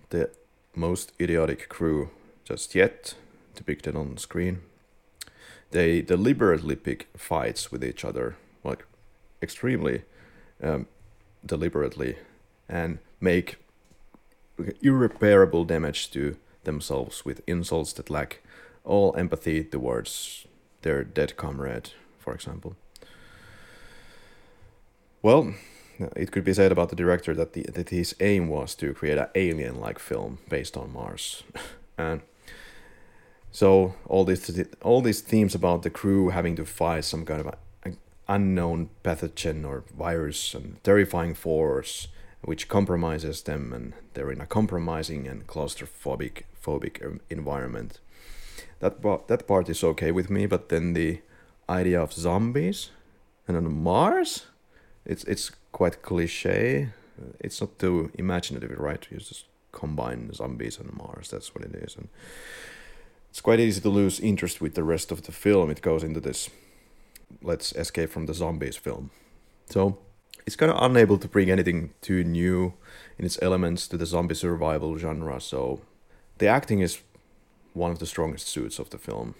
the most idiotic crew just yet depicted on screen. They deliberately pick fights with each other, extremely um, deliberately, and make irreparable damage to themselves with insults that lack all empathy towards their dead comrade, for example. Well, it could be said about the director that the, that his aim was to create an alien-like film based on Mars, and so all these all these themes about the crew having to fight some kind of unknown pathogen or virus and terrifying force which compromises them, and they're in a compromising and claustrophobic phobic um, environment. That that part is okay with me, but then the idea of zombies and on Mars, it's it's quite cliche. It's not too imaginative, right? You just combine zombies and Mars. That's what it is, and it's quite easy to lose interest with the rest of the film. It goes into this let's escape from the zombies film. So it's kind of unable to bring anything too new in its elements to the zombie survival genre. So the acting is one of the strongest suits of the film,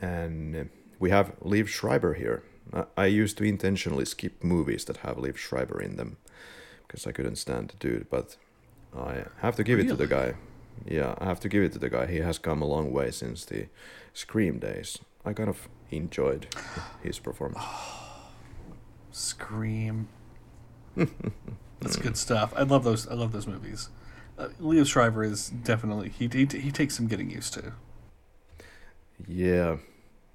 and we have Liev Schreiber here I used to intentionally skip movies that have Liev Schreiber in them because I couldn't stand the dude, but I have to give really? it to the guy. Yeah, I have to give it to the guy. He has come a long way since the Scream days. I kind of enjoyed his performance. Scream. That's good stuff. I love those. I love those movies. Uh, Liev Schreiber is definitely he, he he takes some getting used to. Yeah,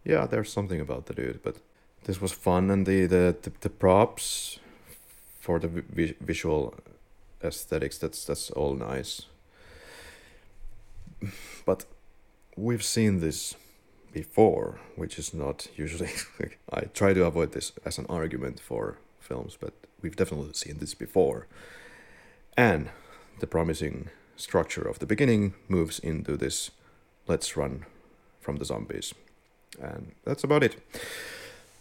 yeah. There's something about the dude, but this was fun and the the, the, the props for the vi- visual aesthetics that's that's all nice but we've seen this before which is not usually i try to avoid this as an argument for films but we've definitely seen this before. And the promising structure of the beginning moves into this let's run from the zombies. And that's about it.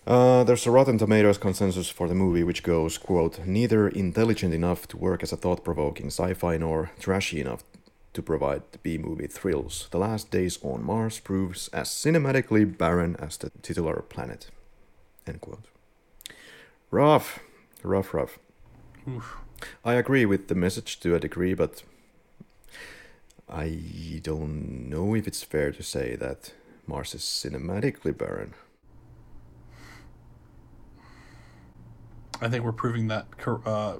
Uh, there's a Rotten Tomatoes consensus for the movie which goes, quote, neither intelligent enough to work as a thought-provoking sci-fi nor trashy enough to provide the B-movie thrills. The Last Days on Mars proves as cinematically barren as the titular planet. End quote. Rough. Rough, rough. Oof. I agree with the message to a degree, but I don't know if it's fair to say that Mars is cinematically barren. I think we're proving that uh,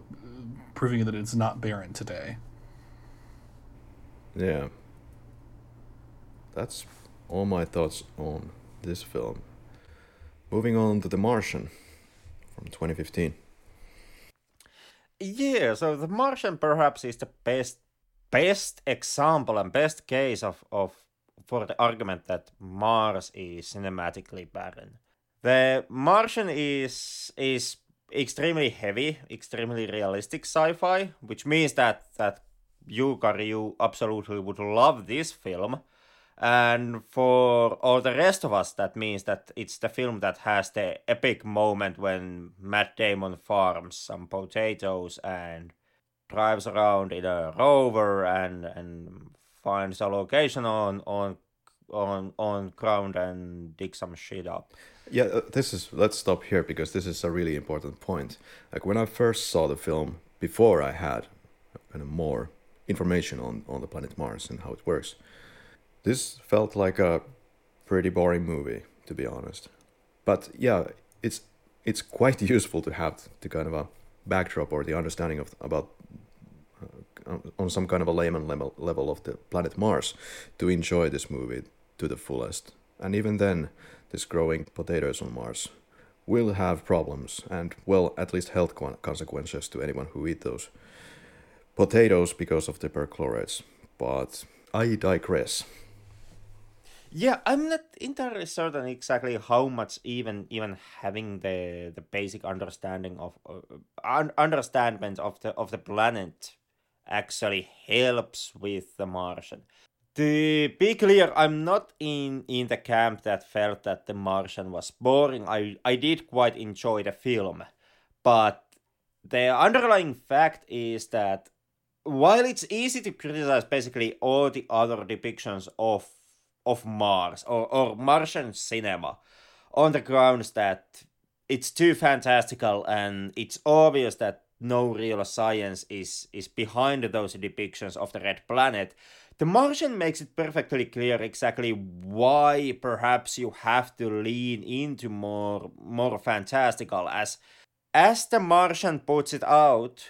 proving that it's not barren today. Yeah. That's all my thoughts on this film. Moving on to The Martian from 2015. Yeah, so The Martian perhaps is the best best example and best case of, of for the argument that Mars is cinematically barren. The Martian is is extremely heavy, extremely realistic sci-fi, which means that that you, Karri, you absolutely would love this film. And for all the rest of us, that means that it's the film that has the epic moment when Matt Damon farms some potatoes and drives around in a rover and and finds a location on on on on ground and dig some shit up. Yeah, uh, this is let's stop here because this is a really important point. Like when I first saw the film before I had of more information on on the planet Mars and how it works. This felt like a pretty boring movie to be honest. But yeah, it's it's quite useful to have the kind of a backdrop or the understanding of about uh, on some kind of a layman level, level of the planet Mars to enjoy this movie to the fullest. And even then, this growing potatoes on Mars will have problems and, well, at least health consequences to anyone who eat those potatoes because of the perchlorates. But I digress. Yeah, I'm not entirely certain exactly how much even even having the the basic understanding of uh, understanding of the of the planet actually helps with the Martian. To be clear, I'm not in, in the camp that felt that The Martian was boring. I, I did quite enjoy the film. But the underlying fact is that while it's easy to criticize basically all the other depictions of of Mars or, or Martian cinema on the grounds that it's too fantastical and it's obvious that no real science is is behind those depictions of the red planet the martian makes it perfectly clear exactly why perhaps you have to lean into more more fantastical. As as the martian puts it out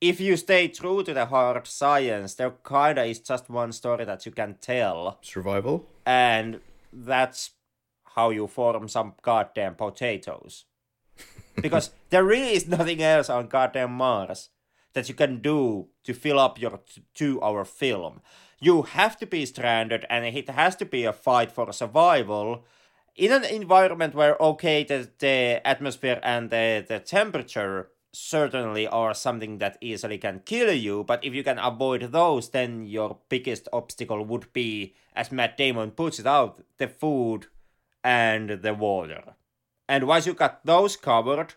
if you stay true to the hard science there kinda is just one story that you can tell. Survival? And that's how you form some goddamn potatoes. Because there really is nothing else on goddamn Mars that you can do to fill up your two hour film. You have to be stranded and it has to be a fight for survival in an environment where, okay, the, the atmosphere and the, the temperature certainly are something that easily can kill you, but if you can avoid those, then your biggest obstacle would be, as Matt Damon puts it out, the food and the water. And once you got those covered,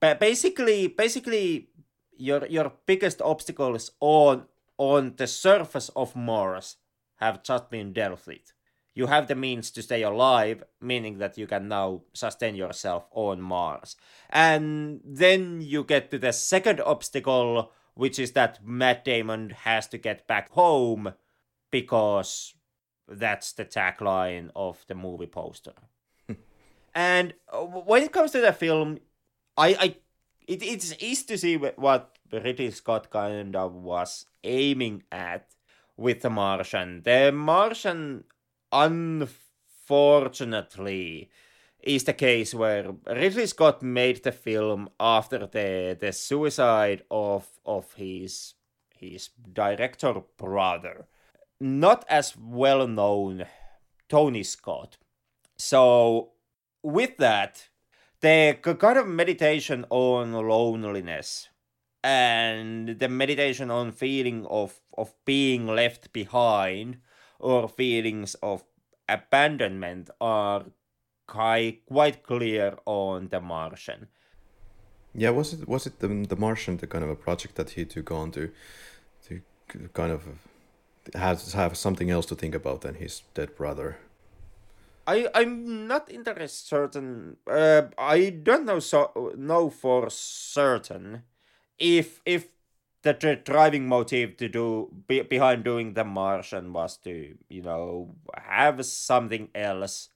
basically, basically, your your biggest obstacles on on the surface of Mars have just been dealt with. You have the means to stay alive, meaning that you can now sustain yourself on Mars. And then you get to the second obstacle, which is that Matt Damon has to get back home because that's the tagline of the movie poster. And uh, when it comes to the film, I, I it, it's easy to see what Ridley Scott kind of was aiming at with The Martian. The Martian, unfortunately, is the case where Ridley Scott made the film after the the suicide of of his his director brother, not as well known Tony Scott. So with that, the kind of meditation on loneliness and the meditation on feeling of, of being left behind or feelings of abandonment are quite, clear on The Martian. Yeah, was it was it the, the Martian the kind of a project that he took on to to kind of have have something else to think about than his dead brother? I I'm not entirely certain. Uh, I don't know so know for certain if if the driving motive to do be, behind doing the Martian was to you know have something else.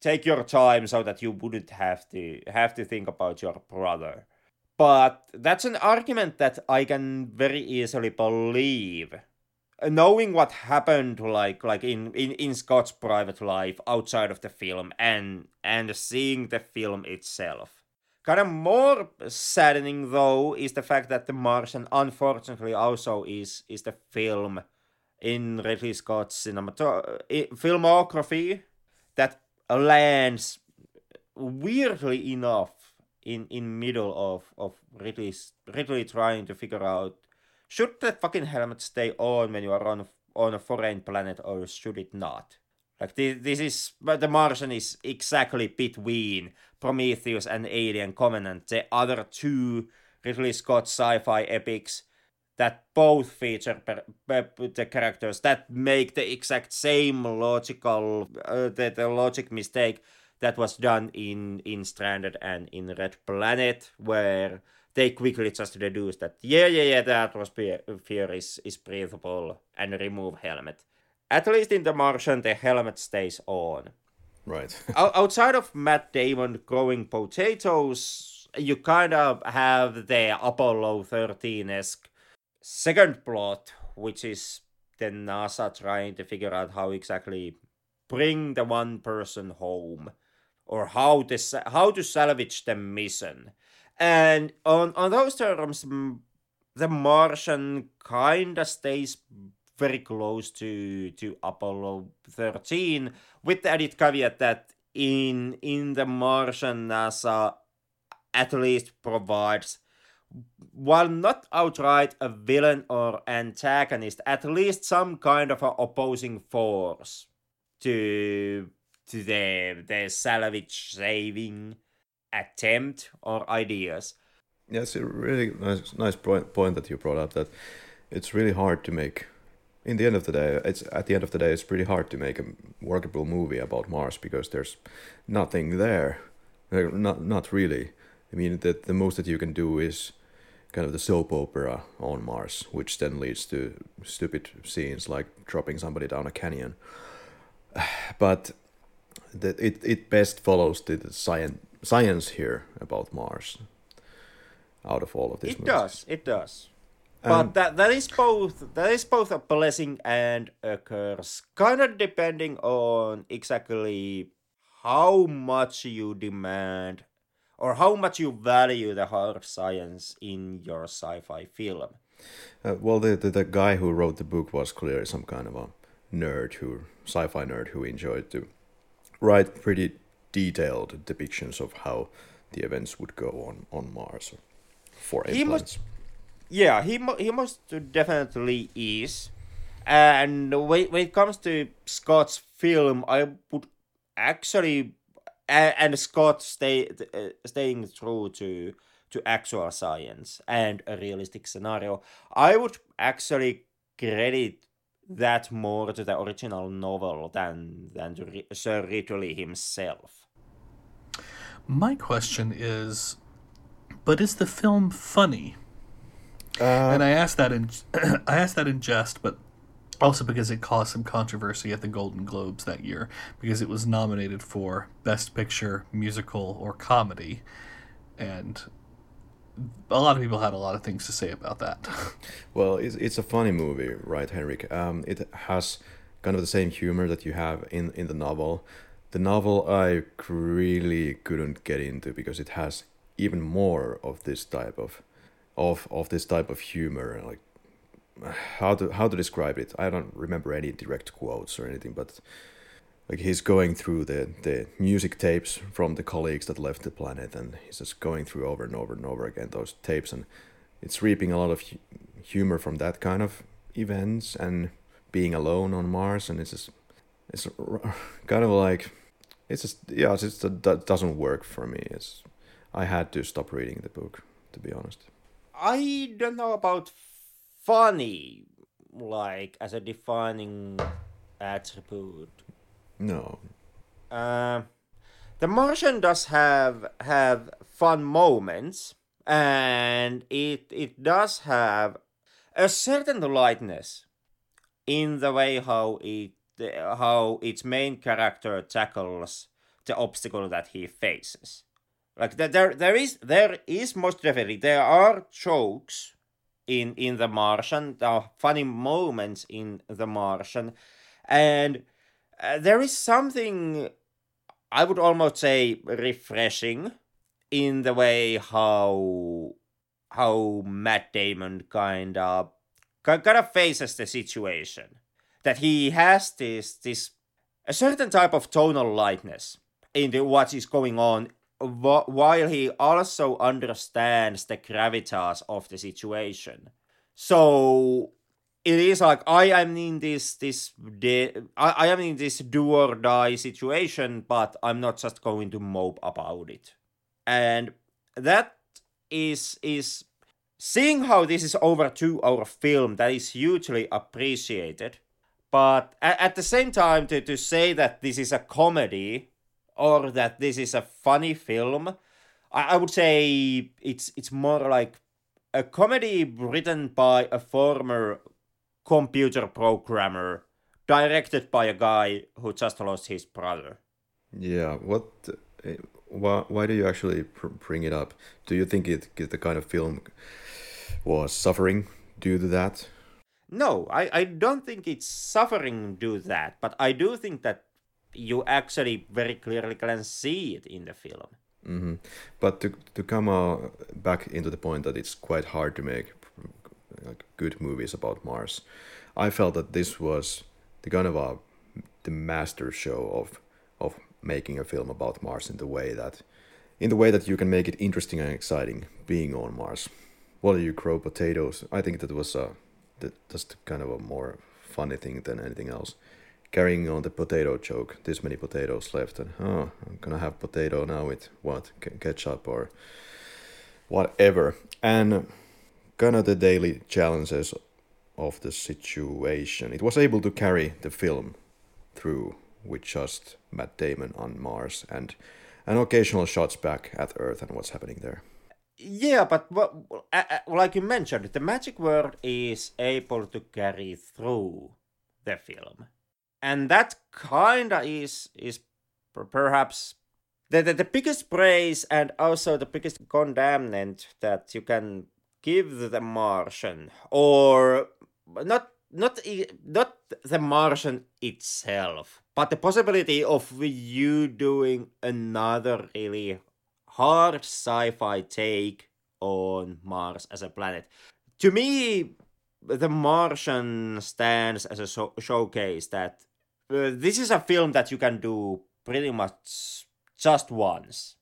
Take your time so that you wouldn't have to have to think about your brother. But that's an argument that I can very easily believe knowing what happened like like in, in in Scott's private life outside of the film and and seeing the film itself. Kind of more saddening though is the fact that The Martian unfortunately also is is the film in Ridley Scott's cinematography filmography that lands weirdly enough in in middle of of Ridley Ridley trying to figure out should the fucking helmet stay on when you are on on a foreign planet or should it not? Like this, this is but the Martian is exactly between Prometheus and Alien Covenant, the other two Ridley Scott sci-fi epics that both feature per, per, the characters that make the exact same logical uh, the, the logic mistake that was done in in Stranded and in Red Planet, where they quickly just deduce that yeah, yeah, yeah, the atmosphere is is breathable and remove helmet. At least in The Martian, the helmet stays on. Right. outside of Matt Damon growing potatoes, you kind of have the Apollo 13 esque second plot, which is the NASA trying to figure out how exactly bring the one person home or how to how to salvage the mission and on on those terms the martian kinda stays very close to to apollo 13 with the added caveat that in in the martian nasa at least provides while not outright a villain or antagonist at least some kind of an opposing force to to the the salvage saving attempt or ideas. Yes, a really nice nice point, point that you brought up that it's really hard to make. In the end of the day, it's at the end of the day, it's pretty hard to make a workable movie about Mars because there's nothing there. Not not really. I mean, that the most that you can do is kind of the soap opera on Mars, which then leads to stupid scenes like dropping somebody down a canyon. But that it, it best follows the, the science science here about Mars out of all of this. It movies. does. It does. But that that is both that is both a blessing and a curse, kind of depending on exactly how much you demand or how much you value the hard science in your sci-fi film. Uh, well, the, the the guy who wrote the book was clearly some kind of a nerd who sci-fi nerd who enjoyed to write pretty detailed depictions of how the events would go on on Mars for he Must, yeah, he he most definitely is. And when, when it comes to Scott's film, I would actually and, and Scott stay uh, staying true to to actual science and a realistic scenario. I would actually credit that more to the original novel than than to Sir Ridley himself. My question is, but is the film funny? Uh, and I asked that in I asked that in jest, but also because it caused some controversy at the Golden Globes that year because it was nominated for Best Picture, Musical, or Comedy, and a lot of people had a lot of things to say about that. well, it's, it's a funny movie, right, Henrik? Um, it has kind of the same humor that you have in, in the novel. The novel I really couldn't get into because it has even more of this type of of of this type of humor like how to how to describe it? I don't remember any direct quotes or anything but like he's going through the the music tapes from the colleagues that left the planet and he's just going through over and over and over again those tapes and it's reaping a lot of humor from that kind of events and being alone on mars and it's just it's kind of like it's just yeah it's just that doesn't work for me. It's i had to stop reading the book to be honest i don't know about funny like as a defining attribute no. Uh, the Martian does have have fun moments, and it it does have a certain lightness in the way how it how its main character tackles the obstacle that he faces. Like there, there is there is most definitely there are jokes in in The Martian, there are funny moments in The Martian, and uh, there is something I would almost say refreshing in the way how how Matt Damon kind of kind of faces the situation. That he has this this a certain type of tonal lightness into what is going on while he also understands the gravitas of the situation. So it is like i am in this this de- I, I am in this do or die situation but i'm not just going to mope about it. And that is is seeing how this is over two hour film that is hugely appreciated. But at, at the same time to, to say that this is a comedy or that this is a funny film I, I would say it's it's more like a comedy written by a former computer programmer directed by a guy who just lost his brother yeah what eh, why, why do you actually bring it up do you think it the kind of film was suffering due to that? No, I, I don't think it's suffering due to that, but I do think that you actually very clearly can see it in the film. Mm-hmm. But to to come uh, back into the point that it's quite hard to make like good movies about Mars, I felt that this was the kind of a the master show of of making a film about Mars in the way that in the way that you can make it interesting and exciting being on Mars while you grow potatoes. I think that was a that, just kind of a more funny thing than anything else. Carrying on the potato joke, this many potatoes left, and oh, I'm gonna have potato now with what ketchup or whatever, and kind of the daily challenges of the situation. It was able to carry the film through with just Matt Damon on Mars and and occasional shots back at Earth and what's happening there. Yeah, but well, like you mentioned, the magic word is able to carry through the film, and that kinda is is perhaps the, the, the biggest praise and also the biggest condemnment that you can give the Martian, or not not not the Martian itself, but the possibility of you doing another really hard sci-fi take on Mars as a planet. To me, The Martian stands as a so- showcase that uh, this is a film that you can do pretty much just once.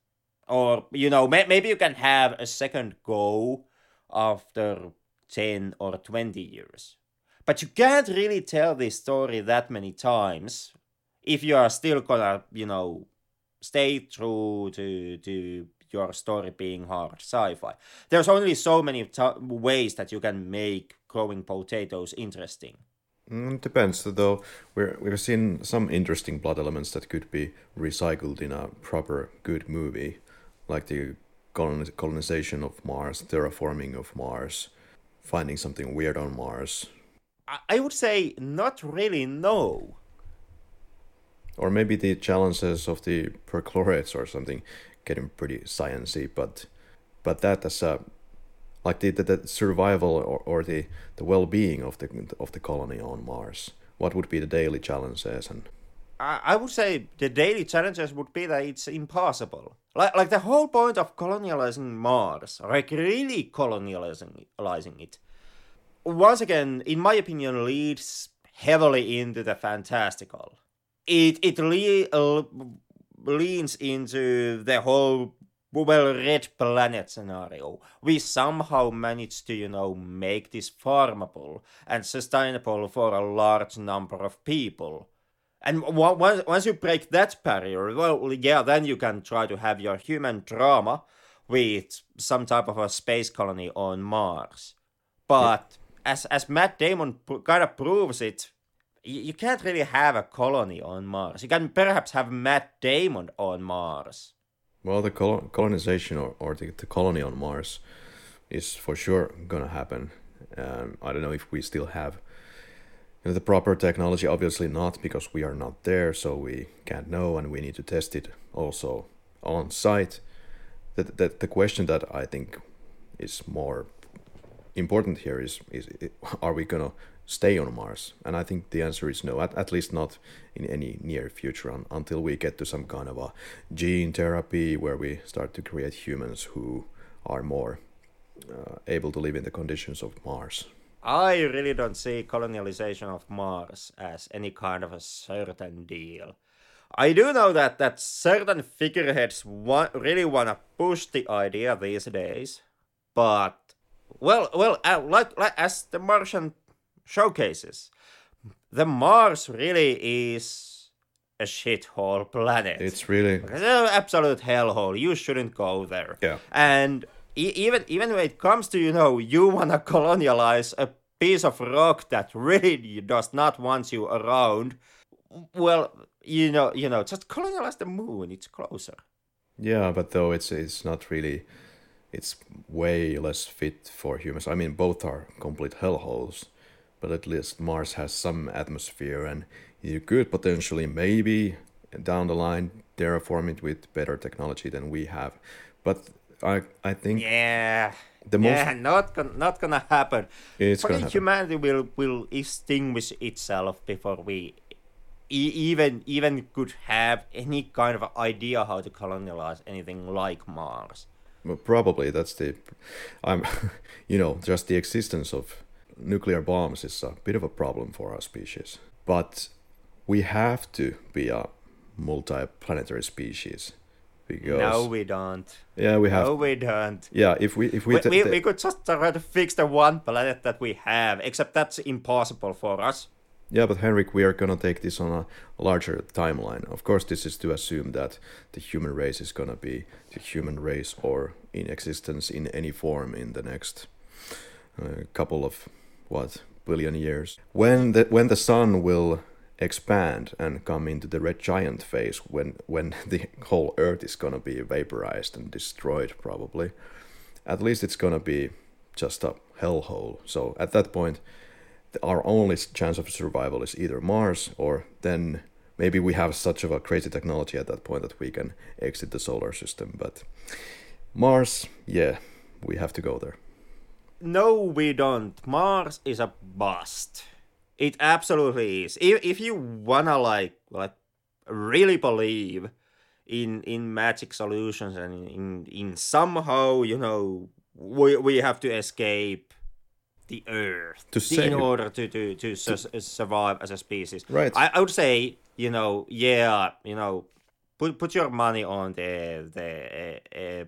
Or, you know, may- maybe you can have a second go after 10 or 20 years. But you can't really tell this story that many times if you are still gonna, you know, stay true to to your story being hard sci-fi. There's only so many t- ways that you can make growing potatoes interesting. Mm, depends, though. We're we've seen some interesting plot elements that could be recycled in a proper good movie, like the colonization of Mars, terraforming of Mars, finding something weird on Mars. I would say not really. No or maybe the challenges of the perchlorates or something getting pretty sciency but but that as a like the, the, the survival or, or the, the well-being of the of the colony on mars what would be the daily challenges and I would say the daily challenges would be that it's impossible. Like, like the whole point of colonializing Mars, like really colonializing it, once again, in my opinion, leads heavily into the fantastical it it le- leans into the whole well red planet scenario. We somehow managed to you know make this farmable and sustainable for a large number of people. And once once you break that barrier, well, yeah, then you can try to have your human drama with some type of a space colony on Mars. But yeah. as as Matt Damon kind of proves it you can't really have a colony on Mars. You can perhaps have Matt Damon on Mars. Well, the colonization or, or the, the colony on Mars is for sure gonna happen, Um, I don't know if we still have you know, the proper technology. Obviously not, because we are not there, so we can't know, and we need to test it also on site. That the, the question that I think is more important here is is are we gonna stay on Mars? And I think the answer is no, at, at least not in any near future un, until we get to some kind of a gene therapy where we start to create humans who are more uh, able to live in the conditions of Mars. I really don't see colonialization of Mars as any kind of a certain deal. I do know that that certain figureheads really want to push the idea these days, but well, well, uh, like, like as the Martian showcases, the Mars really is a shithole planet. It's really It's an absolute hellhole. You shouldn't go there. Yeah. And e- even even when it comes to you know you wanna colonialize a piece of rock that really does not want you around, well, you know, you know, just colonialize the moon. It's closer. Yeah, but though it's it's not really, it's way less fit for humans. I mean, both are complete hellholes, but at least Mars has some atmosphere, and you could potentially maybe down the line terraform it with better technology than we have. But I I think Yeah. The most- yeah, not not gonna happen. It's Fucking gonna happen. humanity will will extinguish itself before we e- even even could have any kind of idea how to colonize anything like Mars. Well, probably that's the i'm you know just the existence of nuclear bombs is a bit of a problem for our species but we have to be a multi-planetary species because No, we don't. yeah we have No, we don't. yeah if we if we, We, ta- we, we could just try to fix the one planet that we have, except that's impossible for us. yeah but henrik we are gonna take this on a larger timeline of course this is to assume that the human race is gonna be the human race or in existence in any form in the next uh, couple of what billion years? When the when the sun will expand and come into the red giant phase when when the whole earth is gonna be vaporized and destroyed probably at least it's gonna be just a hellhole. So at that point our only chance of survival is either mars or then maybe we have such of a crazy technology at that point that we can exit the solar system but mars yeah we have to go there No, we don't. Mars is a bust. It absolutely is. If, if you wanna like like really believe in in magic solutions and in in somehow you know we we have to escape the Earth To in save- order to to to su- survive as a species. Right. I, I would say you know yeah you know put put your money on the the uh, uh,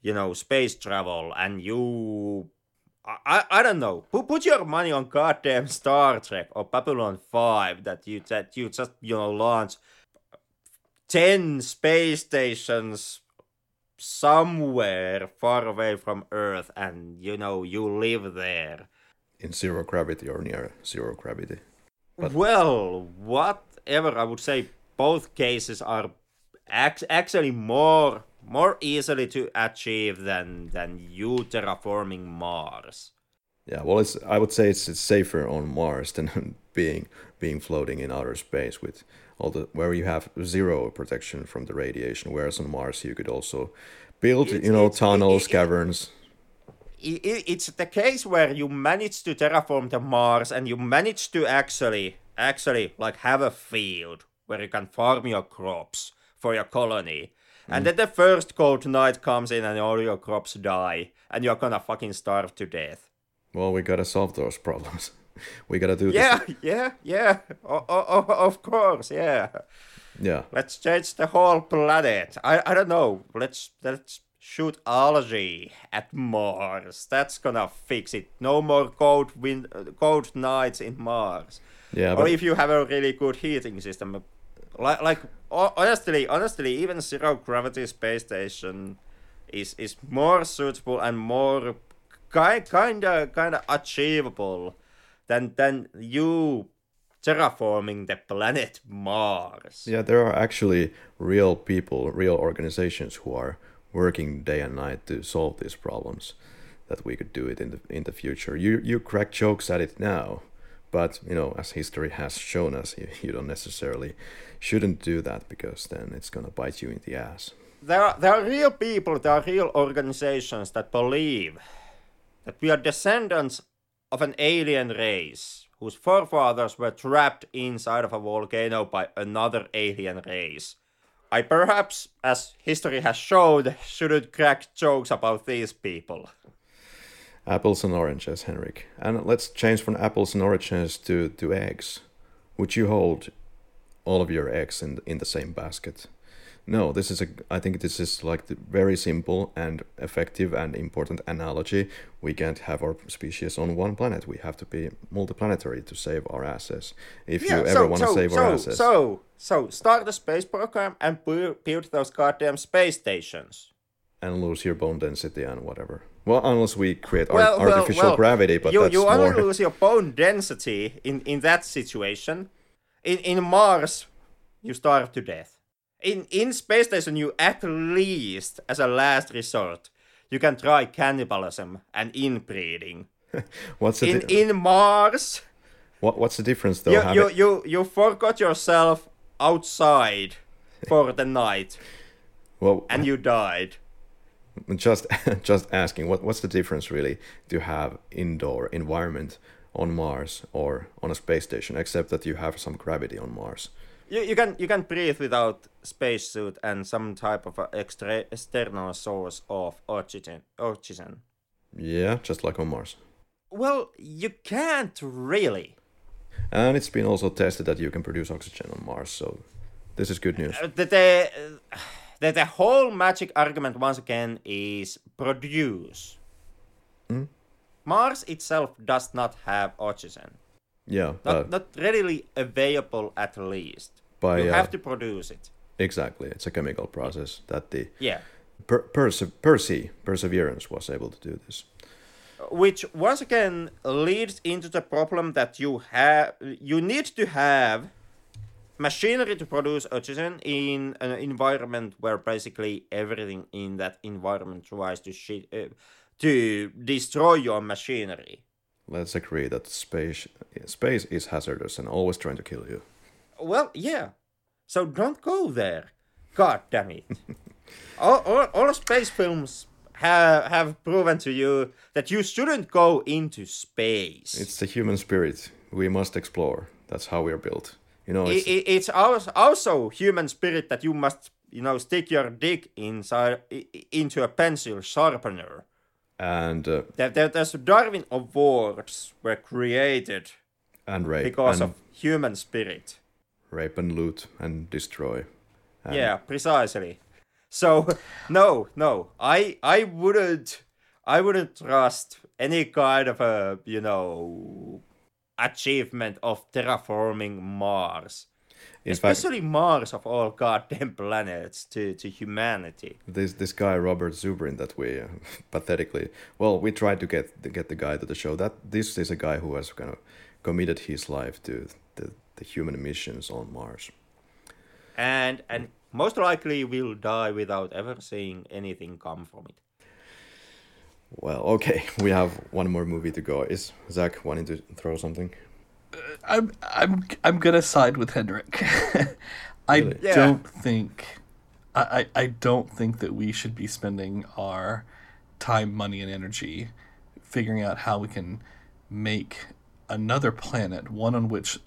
you know space travel and you I, I, don't know. Put, put your money on goddamn Star Trek or Babylon 5 that you that you just you know launch 10 space stations somewhere far away from Earth and you know you live there. In zero gravity or near zero gravity. Well, whatever I would say, both cases are ac- actually more more easily to achieve than than you terraforming Mars. Yeah, well, it's I would say it's, it's safer on Mars than being being floating in outer space with all the where you have zero protection from the radiation. Whereas on Mars, you could also build It's- you know tunnels, it- it- caverns. I- i- It's the case where you manage to terraform the Mars and you manage to actually actually like have a field where you can farm your crops for your colony. And then the first cold night comes in and all your crops die and you're gonna fucking starve to death. Well, we gotta solve those problems. we gotta do Yeah, this. yeah, yeah. O- o- o- of course, yeah. Yeah, Let's change the whole planet. I, I don't know. Let's let's shoot algae at Mars. That's gonna fix it. No more cold wind, cold nights in Mars. yeah, or but if you have a really good heating system, like like honestly, honestly, even zero gravity space station is is more suitable and more kind kinda kinda achievable than than you terraforming the planet Mars. yeah, there are actually real people, real organizations who are working day and night to solve these problems. that we could do it in the in the future. You you crack jokes at it now, but you know, as history has shown us, you, you don't necessarily shouldn't do that because then it's gonna bite you in the ass. There are, there are real people, there are real organizations that believe that we are descendants of an alien race whose forefathers were trapped inside of a volcano by another alien race. I perhaps, as history has showed, shouldn't crack jokes about these people. Apples and oranges, Henrik. And let's change from apples and oranges to, to eggs. Would you hold all of your eggs in in the same basket? No, this is a. I think this is like the very simple and effective and important analogy. We can't have our species on one planet. We have to be multiplanetary to save our asses. If you ever want to save so, our asses, So, so start the space program and bu- build those goddamn space stations. and lose your bone density and whatever. Well, unless we create Well, well, artificial well, gravity, but you, you only more. lose your bone density in, in that situation. In in Mars, you starve to death. In in space station, you at least, as a last resort, you can try cannibalism and inbreeding. What's the In di- in Mars, what, What's the difference though? you, you you you forgot yourself outside for the night, well, and you died. Just just asking, what what's the difference really to have indoor environment on Mars or on a space station, except that you have some gravity on Mars? You, you can you can breathe without spacesuit and some type of extra external source of oxygen. Oxygen. Yeah, just like on Mars. Well, you can't really. And it's been also tested that you can produce oxygen on Mars, so this is good news. Uh, The the, the the whole magic argument once again is produce. Hmm? Mars itself does not have oxygen. Yeah, Not uh, not readily available at least. by you uh, have to produce it. exactly, it's a chemical process that the Yeah. per- perse- Percy Perseverance was able to do this. which once again leads into the problem that you have you need to have machinery to produce oxygen in an environment where basically everything in that environment tries to uh, to destroy your machinery Let's agree that space space is hazardous and always trying to kill you. well yeah so don't go there god damn it all, all, all space films have have proven to you that you shouldn't go into space It's the human spirit. We must explore. That's how we are built. You know, it's, I- I- it's als- also human spirit that you must you know stick your dick inside into a pencil sharpener. And uh, there, there, there's darwin awards were created and rape because and of human spirit. rape and loot and destroy. And yeah precisely. So no no. I i wouldn't i wouldn't trust any kind of a you know achievement of terraforming mars In fact, especially Mars of all goddamn planets to, to humanity. this this guy Robert Zubrin that we uh, pathetically well we tried to get to get the guy to the show that this is a guy who has kind of committed his life to the, the human missions on Mars. And and most likely will die without ever seeing anything come from it. Well, okay, we have one more movie to go. Is Zach wanting to throw something? I'm I'm I'm gonna side with Henrik. I Really? Don't think I, I I don't think that we should be spending our time, money, and energy figuring out how we can make another planet, one on which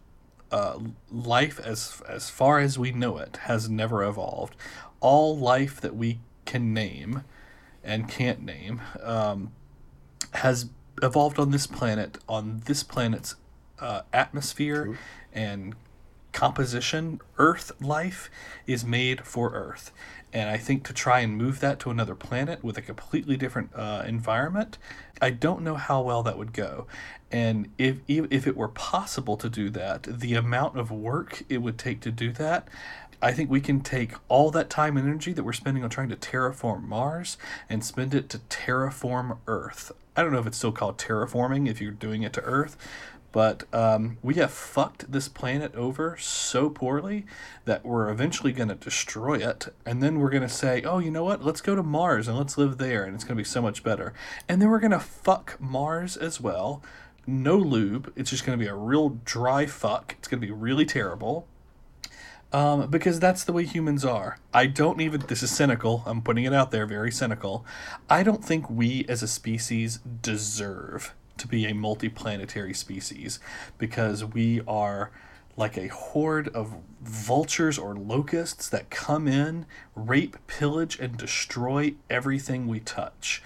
uh, life, as as far as we know it, has never evolved. All life that we can name and can't name um, has evolved on this planet, on this planet's uh, atmosphere and composition. Earth life is made for Earth. And I think to try and move that to another planet with a completely different uh, environment, I don't know how well that would go. And if, if if it were possible to do that, the amount of work it would take to do that, I think we can take all that time and energy that we're spending on trying to terraform Mars and spend it to terraform Earth. I don't know if it's still called terraforming if you're doing it to Earth, but um, we have fucked this planet over so poorly that we're eventually going to destroy it. And then we're going to say, oh, you know what? Let's go to Mars and let's live there. And it's going to be so much better. And then we're going to fuck Mars as well. No lube. It's just going to be a real dry fuck. It's going to be really terrible. Um, because that's the way humans are. I don't even, this is cynical, I'm putting it out there, very cynical. I don't think we as a species deserve to be a multiplanetary species because we are like a horde of vultures or locusts that come in, rape, pillage, and destroy everything we touch.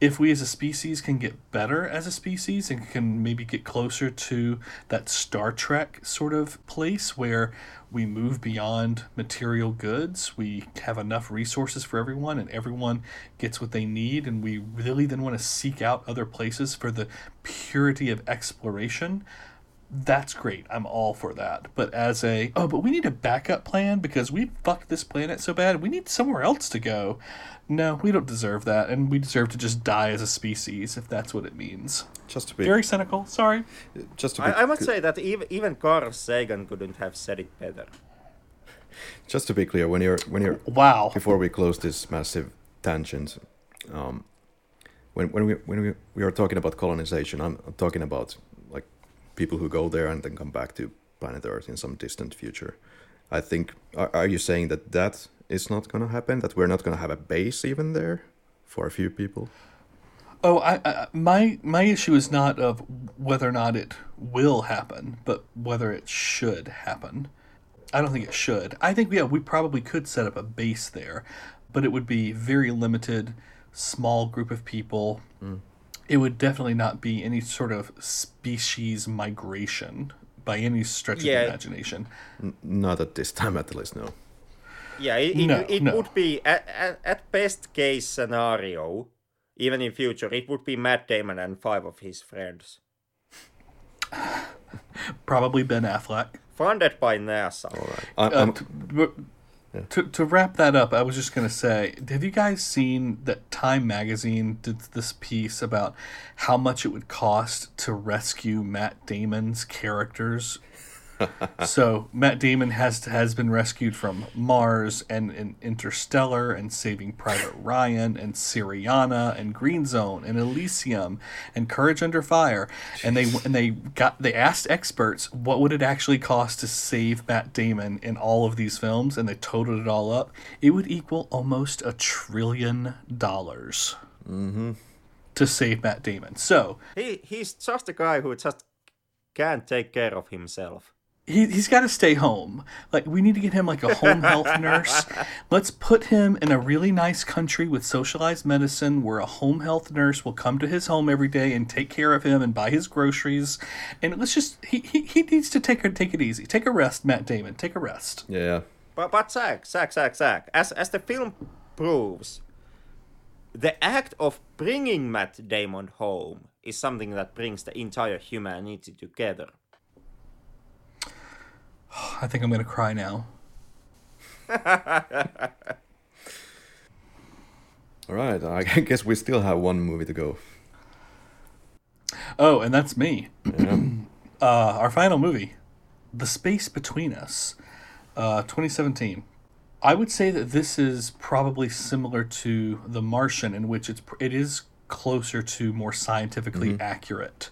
If we as a species can get better as a species and can maybe get closer to that Star Trek sort of place where we move beyond material goods, we have enough resources for everyone, and everyone gets what they need, and we really then want to seek out other places for the purity of exploration. That's great. I'm all for that. But as a, oh, but we need a backup plan because we fucked this planet so bad. We need somewhere else to go. No, we don't deserve that, and we deserve to just die as a species if that's what it means. Just to be Very cynical. Sorry. just to be I, I must say that even even Carl Sagan couldn't have said it better. just to be clear when you're when you're Wow. before we close this massive tangent, um, when when we when we, we are talking about colonization, I'm, I'm talking about like people who go there and then come back to planet Earth in some distant future. I think are, are you saying that that is not going to happen? That we're not going to have a base even there for a few people? Oh, I, I my my issue is not of whether or not it will happen, but whether it should happen. I don't think it should. I think yeah, we probably could set up a base there, but it would be very limited, small group of people. Mm. It would definitely not be any sort of species migration by any stretch of the imagination. N- not at this time, at least. No. Yeah, it, it, No, it no. would be at, at, at best case scenario, even in future, it would be Matt Damon and five of his friends, Probably Ben Affleck. funded by NASA. I'm, Uh, I'm- to, but- to, to wrap that up, I was just going to say have you guys seen that Time Magazine did this piece about how much it would cost to rescue Matt Damon's characters? So Matt Damon has has been rescued from Mars and, and Interstellar and Saving Private Ryan and Syriana and Green Zone and Elysium and Courage Under Fire and they and they got they asked experts what would it actually cost to save Matt Damon in all of these films and they totaled it all up it would equal almost a trillion dollars mm-hmm. to save Matt Damon so He he's just a guy who just can't take care of himself. He, he's got to stay home. Like, we need to get him like a home health nurse. Let's put him in a really nice country with socialized medicine where a home health nurse will come to his home every day and take care of him and buy his groceries. And let's just, he, he, he needs to take, a, take it easy. Take a rest, Matt Damon. Take a rest. yeah. But but Zach, Zach, Zach, Zach, as as the film proves, the act of bringing Matt Damon home is something that brings the entire humanity together. I think I'm going to cry now. All right. I guess we still have one movie to go. Oh, and that's me. Yeah. Uh, our final movie, The Space Between Us, uh, 2017. I would say that this is probably similar to The Martian, in which it's it is closer to more scientifically accurate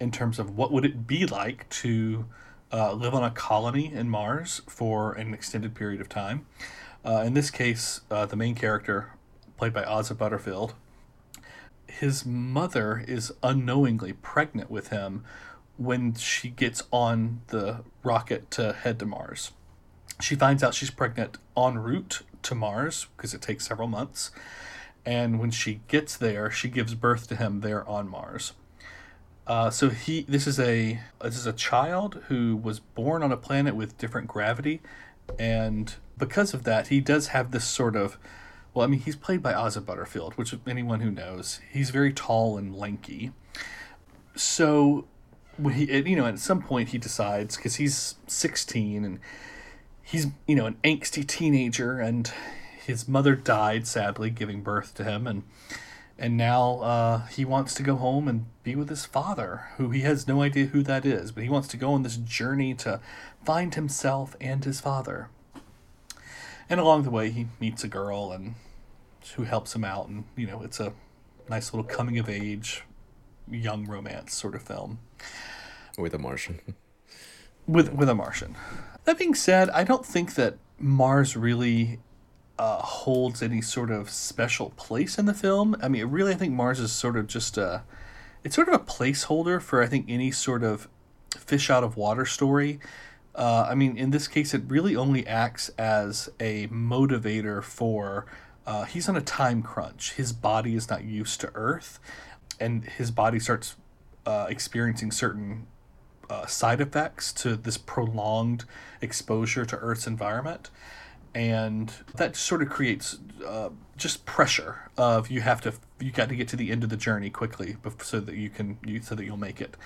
in terms of what would it be like to uh, live on a colony in Mars for an extended period of time. Uh, in this case, uh, the main character, played by Ozzy Butterfield, his mother is unknowingly pregnant with him when she gets on the rocket to head to Mars. She finds out she's pregnant en route to Mars because it takes several months. And when she gets there, she gives birth to him there on Mars. Uh, so he, this is a this is a child who was born on a planet with different gravity, and because of that, he does have this sort of, well, I mean, he's played by Ozzy Butterfield, which anyone who knows, he's very tall and lanky. So, when he, you know, at some point he decides because he's sixteen and he's you know an angsty teenager and his mother died sadly giving birth to him and and now uh, he wants to go home and be with his father, who he has no idea who that is, but he wants to go on this journey to find himself and his father. And along the way, he meets a girl and who helps him out, and you know, it's a nice little coming of age, young romance sort of film With a Martian. with with a Martian. That being said, I don't think that Mars really uh, holds any sort of special place in the film. I mean, really, I think Mars is sort of just a it's sort of a placeholder for I think any sort of fish out of water story. Uh, I mean, in this case, it really only acts as a motivator for. Uh, he's on a time crunch. His body is not used to Earth, and his body starts uh, experiencing certain uh, side effects to this prolonged exposure to Earth's environment, and that sort of creates uh, just pressure of you have to you got to get to the end of the journey quickly so that you can you so that you'll make it.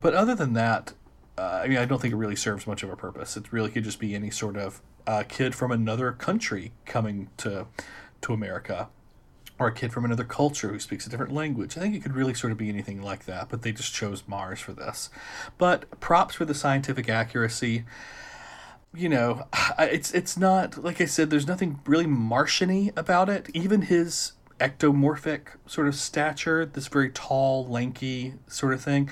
But other than that, uh, I mean, I don't think it really serves much of a purpose. It really could just be any sort of uh, kid from another country coming to to America or a kid from another culture who speaks a different language. I think it could really sort of be anything like that, but they just chose Mars for this. But props for the scientific accuracy. You know, it's it's not like I said. There's nothing really Martian-y about it. Even his ectomorphic sort of stature, this very tall, lanky sort of thing.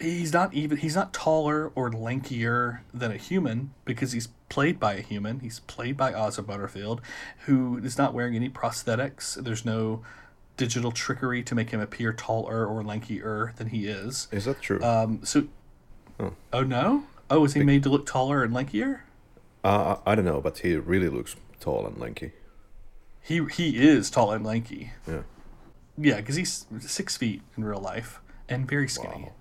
He's not even he's not taller or lankier than a human because he's played by a human. He's played by Ozzy Butterfield, who is not wearing any prosthetics. There's no digital trickery to make him appear taller or lankier than he is. Is that true? Um, so, Oh. oh no, oh is he made to look taller and lankier? Uh, I I don't know, but he really looks tall and lanky. He he is tall and lanky. Yeah. Yeah, because he's six feet in real life and very skinny. Wow.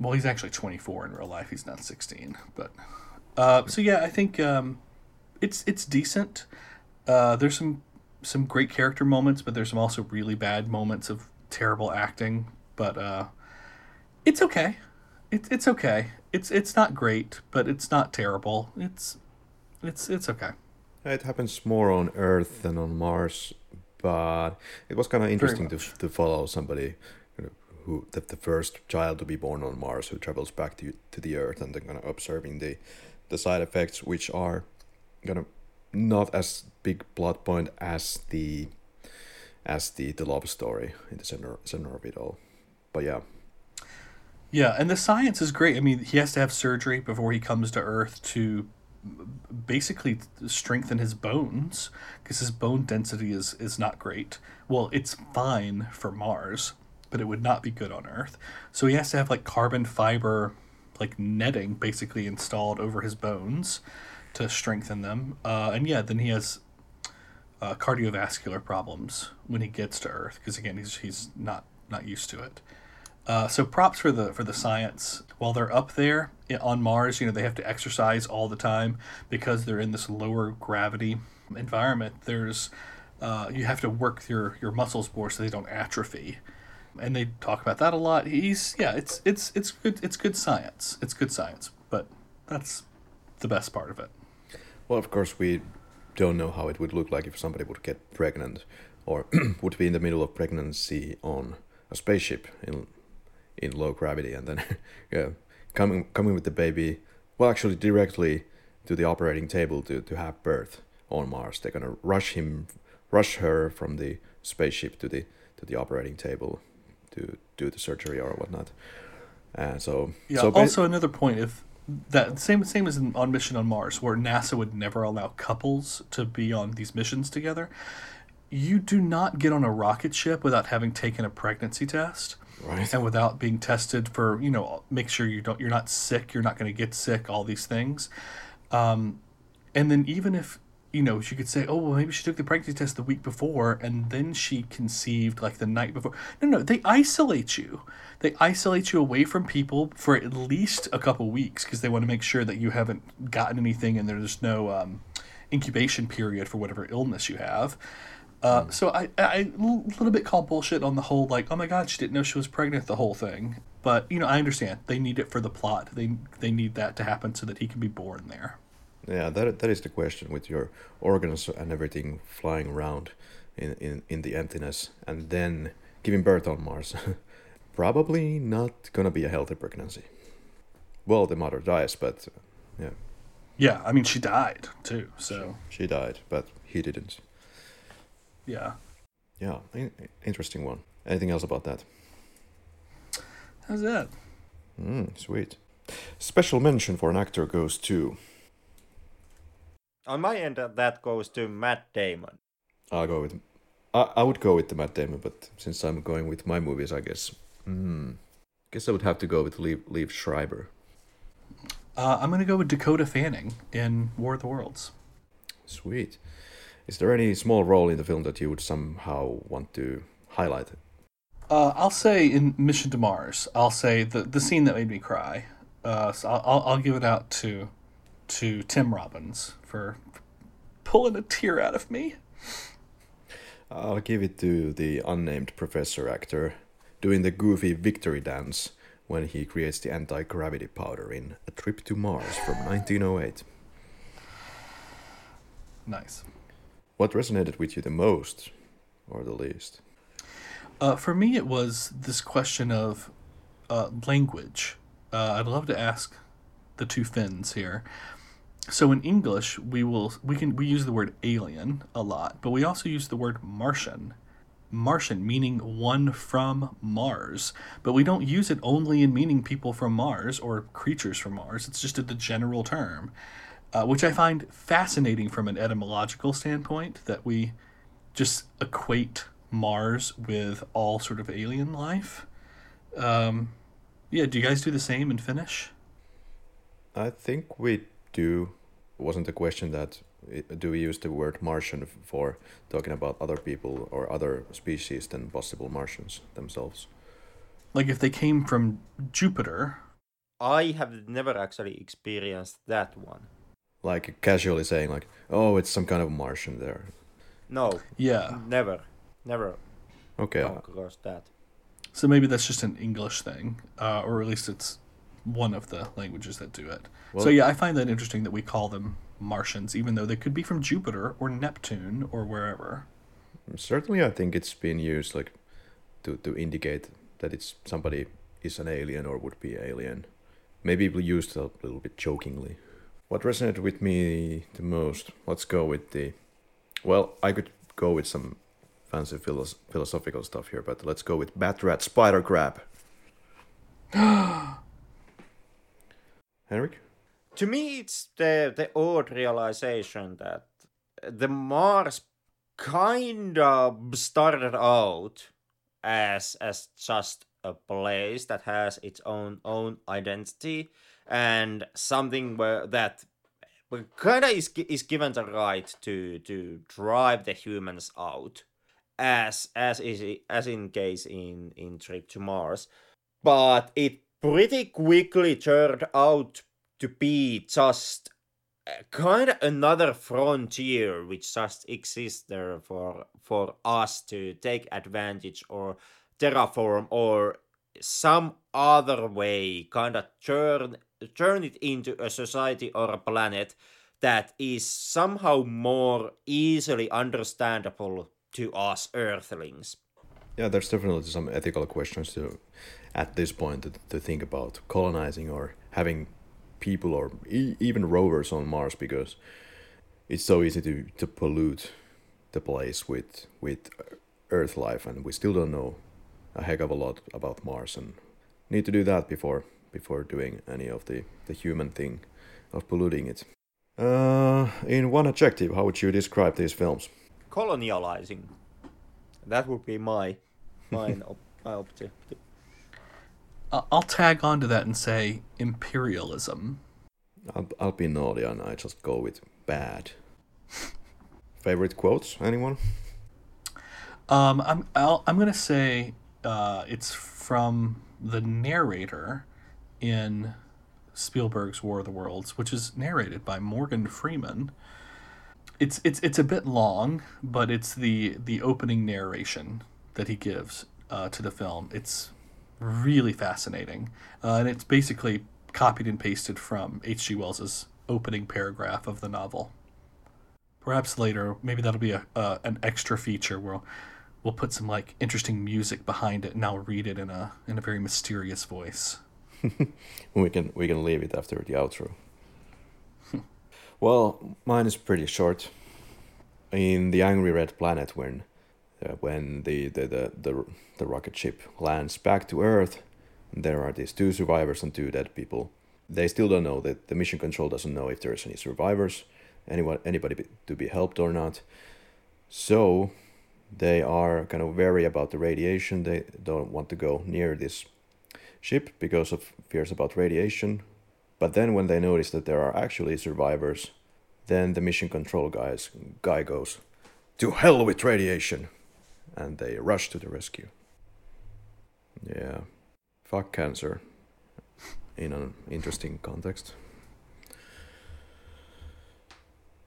Well, he's actually 24 in real life. He's not 16. But uh, so yeah, I think um, it's it's decent. Uh, there's some some great character moments, but there's some also really bad moments of terrible acting. But uh, it's okay. It's it's okay. It's it's not great, but it's not terrible. It's it's it's okay. It happens more on Earth than on Mars, but it was kind of interesting to, to follow somebody you know, who the, the first child to be born on Mars who travels back to to the Earth and then kind of observing the the side effects, which are kind of not as big plot point as the as the the love story in the center center of it all. But yeah, Yeah, and the science is great. I mean, he has to have surgery before he comes to Earth to basically strengthen his bones because his bone density is is not great. Well, it's fine for Mars, but it would not be good on Earth. So he has to have like carbon fiber like netting basically installed over his bones to strengthen them. Uh, and yeah, then he has uh, cardiovascular problems when he gets to Earth because again he's he's not not used to it. Uh, so props for the for the science. While they're up there on Mars, you know they have to exercise all the time because they're in this lower gravity environment. There's uh, you have to work your your muscles more so they don't atrophy, and they talk about that a lot. He's yeah, it's it's it's good it's good science. It's good science, but that's the best part of it. Well, of course, we don't know how it would look like if somebody would get pregnant or would be in the middle of pregnancy on a spaceship in in low gravity and then yeah, coming coming with the baby well actually directly to the operating table to, to have birth on Mars. They're gonna rush him rush her from the spaceship to the to the operating table to do the surgery or whatnot. And so Yeah. so also, another point if that same same as in, on mission on Mars, where NASA would never allow couples to be on these missions together. You do not get on a rocket ship without having taken a pregnancy test right. and without being tested for you know make sure you don't you're not sick you're not going to get sick all these things. Um, and then even if you know she could say oh well maybe she took the pregnancy test the week before and then she conceived like the night before. No no they isolate you. They isolate you away from people for at least a couple weeks because they want to make sure that you haven't gotten anything and there's no um, incubation period for whatever illness you have uh, so I, I a little bit call bullshit on the whole like oh my god she didn't know she was pregnant the whole thing but you know I understand they need it for the plot they they need that to happen so that he can be born there Yeah, that that is the question with your organs and everything flying around in in, in the emptiness and then giving birth on Mars. Probably not gonna be a healthy pregnancy. Well, the mother dies, but uh, yeah, Yeah, I mean she died too. So she died, but he didn't. Yeah, Yeah, interesting one. Anything else about that? How's that? Mm, sweet. Special mention for an actor goes to. On my end, uh, that goes to Matt Damon. I'll go with. I, I would go with the Matt Damon, but since I'm going with my movies, I guess. Hmm. Guess I would have to go with Liev, Liev Schreiber. Uh, I'm gonna go with Dakota Fanning in War of the Worlds. Sweet. Is there any small role in the film that you would somehow want to highlight? Uh, I'll say in Mission to Mars. I'll say the the scene that made me cry. Uh, so I'll, I'll I'll give it out to to Tim Robbins for pulling a tear out of me. I'll give it to the unnamed professor actor doing the goofy victory dance when he creates the anti gravity powder in A Trip to Mars from 1908. Nice. What resonated with you the most, or the least? Uh, for me, it was this question of uh, language. Uh, I'd love to ask the two Finns here. So in English, we will we can we use the word alien a lot, but we also use the word Martian. Martian meaning one from Mars, but we don't use it only in meaning people from Mars or creatures from Mars. It's just a the general term, uh, which I find fascinating from an etymological standpoint that we just equate Mars with all sort of alien life. Um, yeah, do you guys do the same in Finnish? I think we do. Wasn't the question that do we use the word Martian for talking about other people or other species than possible Martians themselves? Like if they came from Jupiter, I have never actually experienced that one. Like casually saying like, "Oh, it's some kind of Martian there." No, yeah. never, never Okay, come across that. So maybe that's just an English thing, uh, or at least it's one of the languages that do it. so yeah, I find that interesting that we call them Martians, even though they could be from Jupiter or Neptune or wherever. certainly I think it's been used like to to indicate that it's somebody is an alien or would be alien. Maybe we used a little bit jokingly. What resonated with me the most? Let's go with the. Well, I could go with some fancy philos- philosophical stuff here, but let's go with Bat Rat Spider Crab. Henrik? To me, it's the the odd realization that the Mars kind of started out as as just a place that has its own own identity and something where that kind of is, is given the right to to drive the humans out as as is as in case in in trip to mars but it pretty quickly turned out to be just uh, kind of another frontier which just exists there for for us to take advantage or terraform or some other way kind of turn turn it into a society or a planet that is somehow more easily understandable to us earthlings. Yeah, there's definitely some ethical questions to, at this point, to, to think about colonizing or having people or e- even rovers on Mars because it's so easy to, to pollute the place with with Earth life, and we still don't know a heck of a lot about Mars, and need to do that before before doing any of the the human thing of polluting it. Uh, in one adjective, how would you describe these films? colonializing that would be my mine op- my objective I- I'll tag on to that and say imperialism. I'll, I'll be naughty and I just go with bad. Favorite quotes? Anyone? Um, I'm I'll, I'm gonna say uh, it's from the narrator in Spielberg's War of the Worlds, which is narrated by Morgan Freeman. It's it's it's a bit long, but it's the the opening narration that he gives uh, to the film. It's really fascinating, uh, and it's basically copied and pasted from H.G. Wells's opening paragraph of the novel. Perhaps later, maybe that'll be a uh, an extra feature where we'll put some like interesting music behind it, and I'll read it in a in a very mysterious voice. we can we can leave it after the outro. well, mine is pretty short. In the Angry Red Planet, when uh, when the, the, the, the, the rocket ship lands back to Earth, there are these two survivors and two dead people. They still don't know that the mission control doesn't know if there's any survivors, anyone anybody be, to be helped or not. So they are kind of wary about the radiation. They don't want to go near this ship because of fears about radiation. But then when they notice that there are actually survivors, then the mission control guys guy goes, "To hell with radiation," and they rush to the rescue. Yeah, fuck cancer. In an interesting context.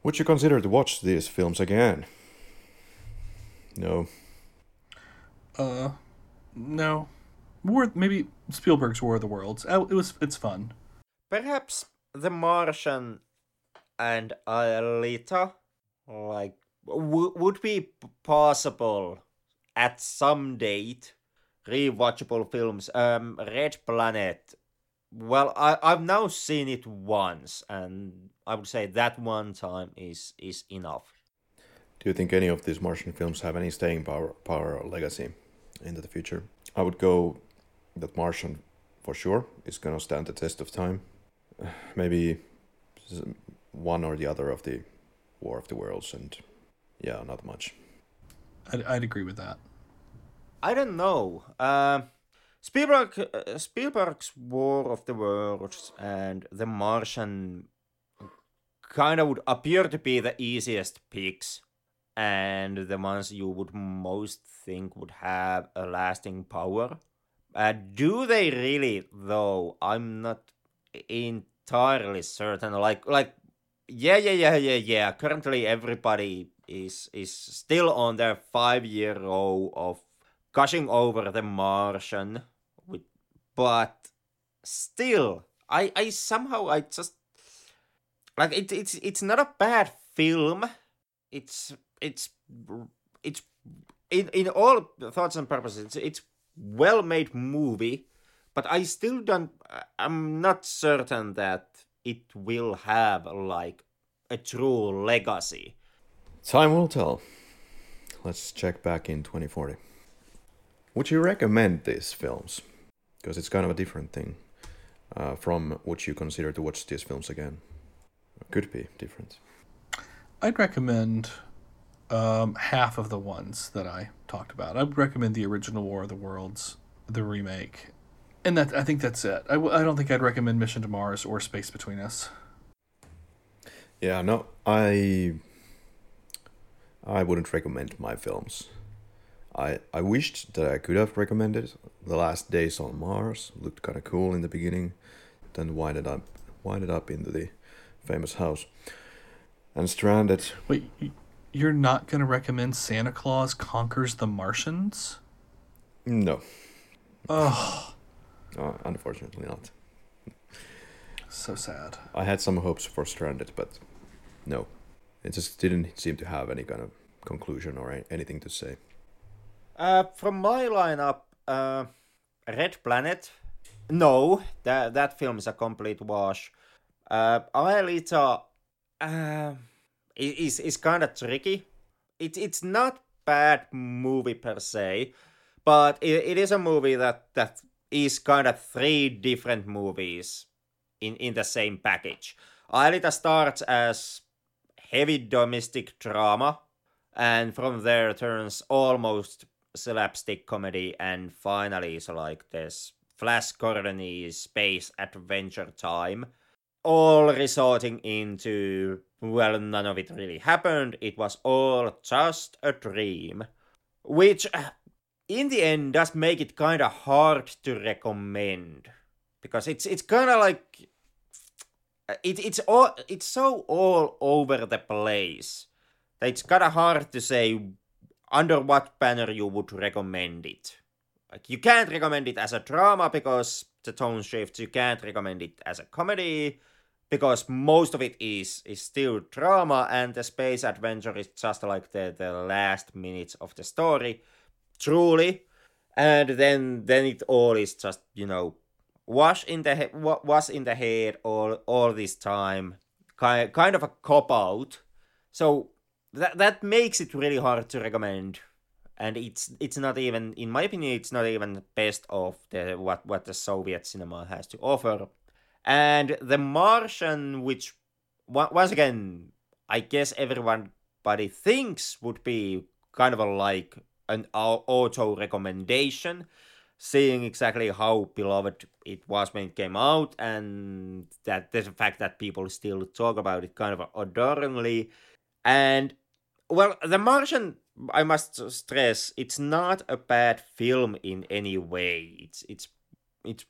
Would you consider to watch these films again? No. Uh, no. War, maybe Spielberg's War of the Worlds. Uh, It was, it's fun. Perhaps The Martian and Aelita, like, w- would be possible at some date. Rewatchable films. Um, Red Planet. Well, I I've now seen it once, and I would say that one time is is enough. Do you think any of these Martian films have any staying power, power or legacy into the future? I would go that Martian, for sure, is gonna stand the test of time. Maybe one or the other of the War of the Worlds, and yeah, not much. I'd, I'd agree with that. I don't know. Uh, Spielberg, uh, Spielberg's War of the Worlds and The Martian kind of would appear to be the easiest picks, and the ones you would most think would have a lasting power. Uh, do they really, though? I'm not entirely certain. Like, like, yeah, yeah, yeah, yeah, yeah. Currently, everybody is is still on their five year row of gushing over the Martian, with, but still, I I somehow I just like it. It's it's not a bad film. It's it's it's in in all thoughts and purposes. It's, it's well made movie, but I still don't. I'm not certain that it will have like a true legacy. Time will tell. Let's check back in 2040. Would you recommend these films? Because it's kind of a different thing uh, from what you consider to watch these films again. Could be different. I'd recommend um, half of the ones that I talked about. I would recommend the original War of the Worlds, the remake, and that I think that's it. I, w- I don't think I'd recommend Mission to Mars or Space Between Us. Yeah, no, I I wouldn't recommend my films. I I wished that I could have recommended The Last Days on Mars. Looked kind of cool in the beginning, then winded up winded up into the famous house. And Stranded. Wait, you're not gonna recommend Santa Claus Conquers the Martians? No, Oh, uh, unfortunately not. so sad. I had some hopes for Stranded, but no, it just didn't seem to have any kind of conclusion or anything to say. Uh, from my lineup, uh, Red Planet. No, that that film is a complete wash. Uh, Aelita uh, i- is is kind of tricky. It it's not bad movie per se, but it, it is a movie that that is kind of three different movies in in the same package. Aelita starts as heavy domestic drama and from there turns almost slapstick comedy and finally so like this flash gordon space adventure time all resorting into well none of it really happened it was all just a dream which uh, in the end does make it kind of hard to recommend because it's it's kind of like uh, it, it's all it's so all over the place that it's kind of hard to say under what banner you would recommend it. Like you can't recommend it as a drama because the tone shifts. You can't recommend it as a comedy because most of it is is still drama and the space adventure is just like the the last minutes of the story truly. And then then it all is just you know wash in the he- was in the head all all this time. Kind kind of a cop out. So that that makes it really hard to recommend. And it's it's not even in my opinion it's not even best of the what what the soviet cinema has to offer and the martian which once again i guess everybody thinks would be kind of a like an auto recommendation seeing exactly how beloved it was when it came out and that the fact that people still talk about it kind of adoringly. And well the martian i must stress it's not a bad film in any way. It's it's it's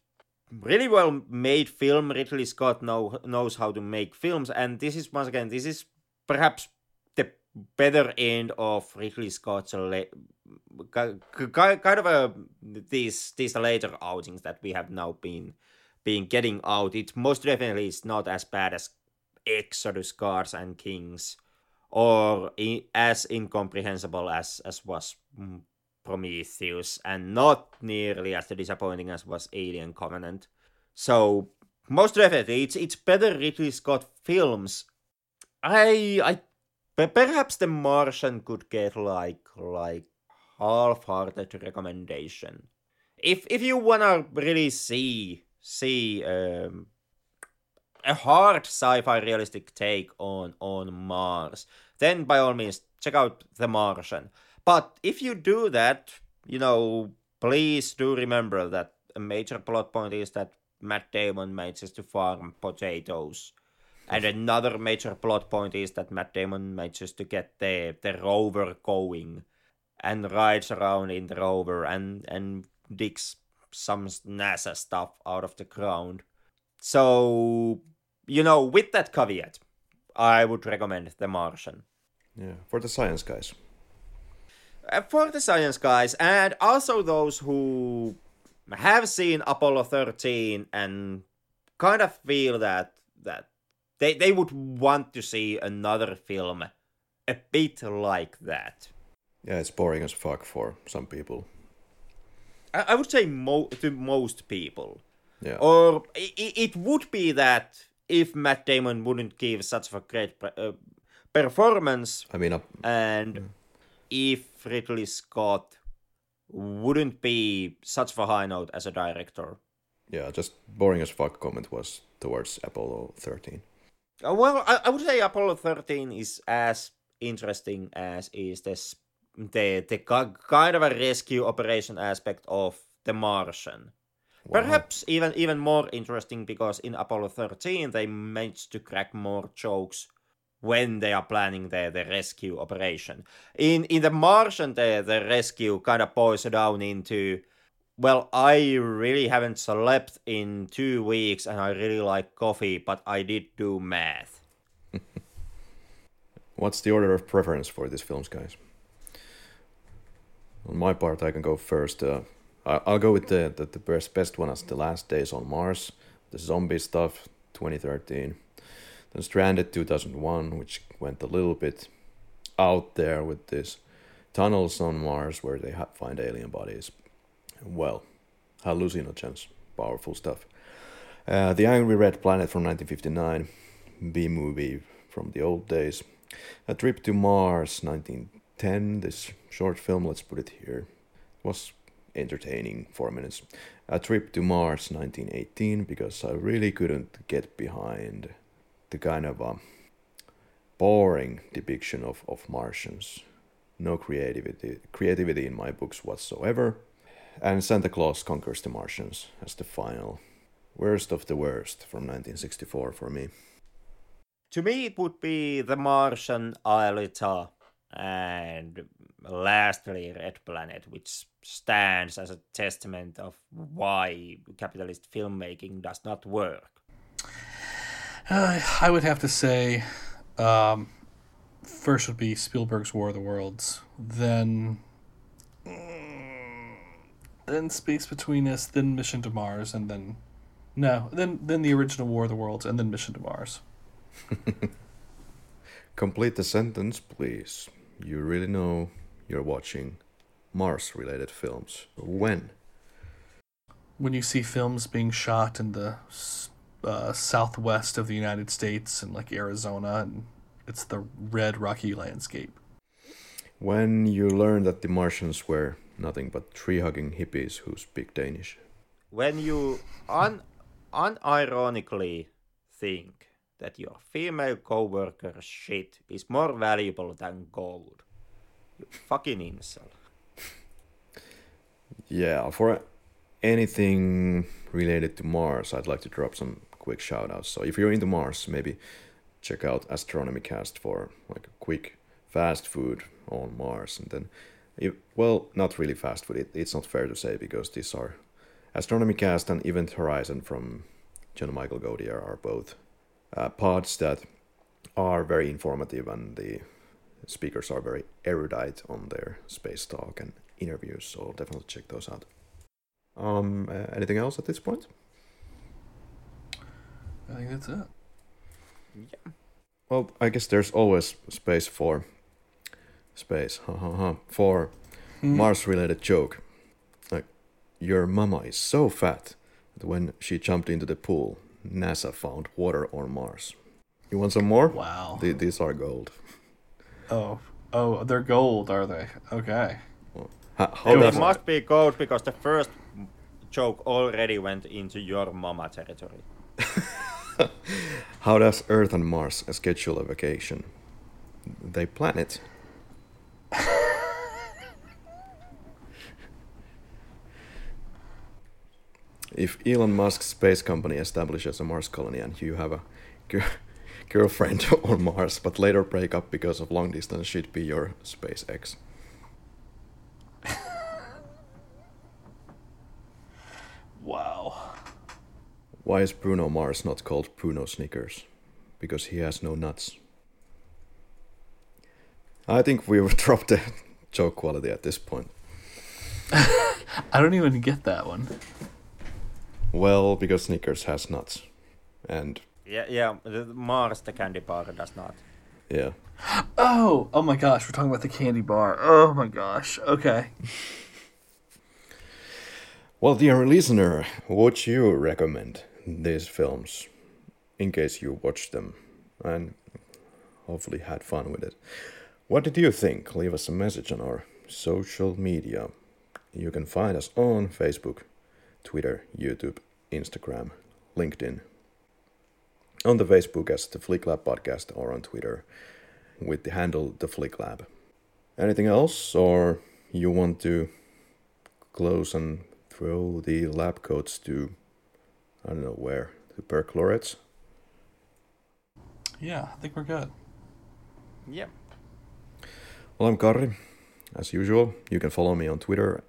really well made film. Ridley scott know, knows how to make films. And this is once again this is perhaps the better end of ridley scott's ki- kind of a these these later outings that we have now been been getting out. It most definitely is not as bad as exodus gods and kings or as incomprehensible as as was mm, prometheus and not nearly as disappointing as was alien covenant. So most definitely it's it's better ridley scott films. I i perhaps the martian could get like like half-hearted recommendation. If if you wanna really see see um a hard sci-fi realistic take on on Mars, then by all means check out The Martian. But if you do that, you know, please do remember that a major plot point is that Matt Damon manages to farm potatoes. And another major plot point is that Matt Damon manages to get the, the rover going and rides around in the rover and, and digs some NASA stuff out of the ground. So, you know, with that caveat, I would recommend The Martian. Yeah, for the science guys. For the science guys, and also those who have seen Apollo 13 and kind of feel that that they, they would want to see another film a bit like that. Yeah, it's boring as fuck for some people. I, I would say mo- to most people. Yeah. Or i i- it would be that if Matt Damon wouldn't give such a great pre- uh, performance, I mean, uh, and if Ridley Scott wouldn't be such a high note as a director. yeah, just boring as fuck comment was towards Apollo 13. Uh, well, I, I would say Apollo 13 is as interesting as is this the the kind of a rescue operation aspect of The Martian. Perhaps even even more interesting because in Apollo 13 they managed to crack more jokes when they are planning the, the rescue operation. In in the Martian the, the rescue kind of boils down into well, I really haven't slept in two weeks and I really like coffee, but I did do math. What's the order of preference for these films, guys? On my part, I can go first. Uh, I'll go with the, the, the best, best one as The Last Days on Mars, the zombie stuff, 2013. Then Stranded 2001, which went a little bit out there with this tunnels on Mars where they find alien bodies. Well, hallucinogens, powerful stuff. Uh, the Angry Red Planet from 1959, B movie from the old days. A Trip to Mars 1910, this short film, let's put it here, was entertaining four minutes. A Trip to Mars 1918, because I really couldn't get behind the kind of um, boring depiction of, of Martians. No creativity, creativity in my books whatsoever. And Santa Claus Conquers the Martians as the final worst of the worst from 1964 for me. To me, it would be The Martian, Aelita, and lastly, Red Planet, which stands as a testament of why capitalist filmmaking does not work. Uh, I would have to say, um, first would be Spielberg's War of the Worlds, then, mm, then Space Between Us, then Mission to Mars, and then No, then then the original War of the Worlds, and then Mission to Mars. Complete the sentence, please. You really know you're watching Mars related films. When? When you see films being shot in the uh, southwest of the United States and like Arizona, and it's the red rocky landscape. When you learn that the Martians were nothing but tree hugging hippies who speak Danish. When you un- unironically think that your female coworker's shit is more valuable than gold. You fucking incel. Yeah, for anything related to Mars, I'd like to drop some quick shout outs. So if you're into Mars, maybe check out Astronomy Cast for like a quick fast food on Mars. And then, well, not really fast food, it, it's not fair to say because these are Astronomy Cast and Event Horizon from John Michael Godier are both uh, pods that are very informative and the speakers are very erudite on their space talk and interviews. So definitely check those out. Um, uh, anything else at this point? I think that's it. Yeah. Well, I guess there's always space for space, ha ha ha, for Hmm. Mars-related joke. Like, your mama is so fat that when she jumped into the pool, NASA found water on Mars. You want some more? Wow. Th- these are gold. Oh, oh, they're gold, are they? Okay. Ha- how It does must be gold because the first joke already went into your mama territory. how does Earth and Mars schedule a vacation? They plan it. if Elon Musk's space company establishes a Mars colony and you have a girlfriend on Mars but later break up because of long distance, she'd be your SpaceX. Wow. Why is Bruno Mars not called Bruno Snickers? Because he has no nuts. I think we've dropped the joke quality at this point. I don't even get that one. Well, because Snickers has nuts. And Yeah, yeah. The Mars, the candy bar, does not. yeah. Oh, oh my gosh, we're talking about the candy bar. Oh my gosh. Okay. Well, dear listener, what would you recommend these films in case you watched them and hopefully had fun with it? What did you think? Leave us a message on our social media. You can find us on Facebook, Twitter, YouTube, Instagram, LinkedIn. On the Facebook as the Flick Lab Podcast or on Twitter with the handle the Flick Lab. Anything else, or you want to close and throw the lab coats to I don't know where the perchlorates? Yeah, I think we're good. Yep. Well, I'm Karri. As usual, you can follow me on Twitter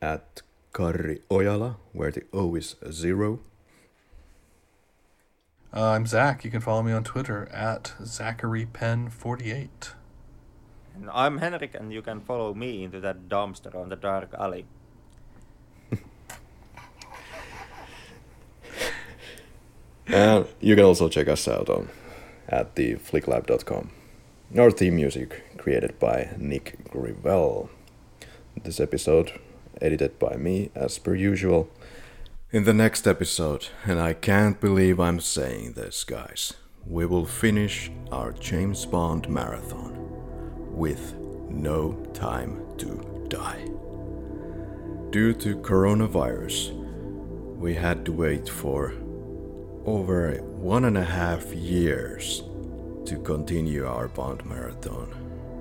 at Karri Ojala, where the O is zero. Uh, I'm Zach. You can follow me on Twitter at ZacharyPen48. And I'm Henrik, and you can follow me into that dumpster on the dark alley. And you can also check us out on at the flicklab.com. Our theme music created by Nick Grivell. This episode edited by me as per usual. In the next episode, and I can't believe I'm saying this, guys, we will finish our James Bond marathon with No Time to Die. Due to coronavirus, we had to wait for over one and a half years to continue our Bond marathon.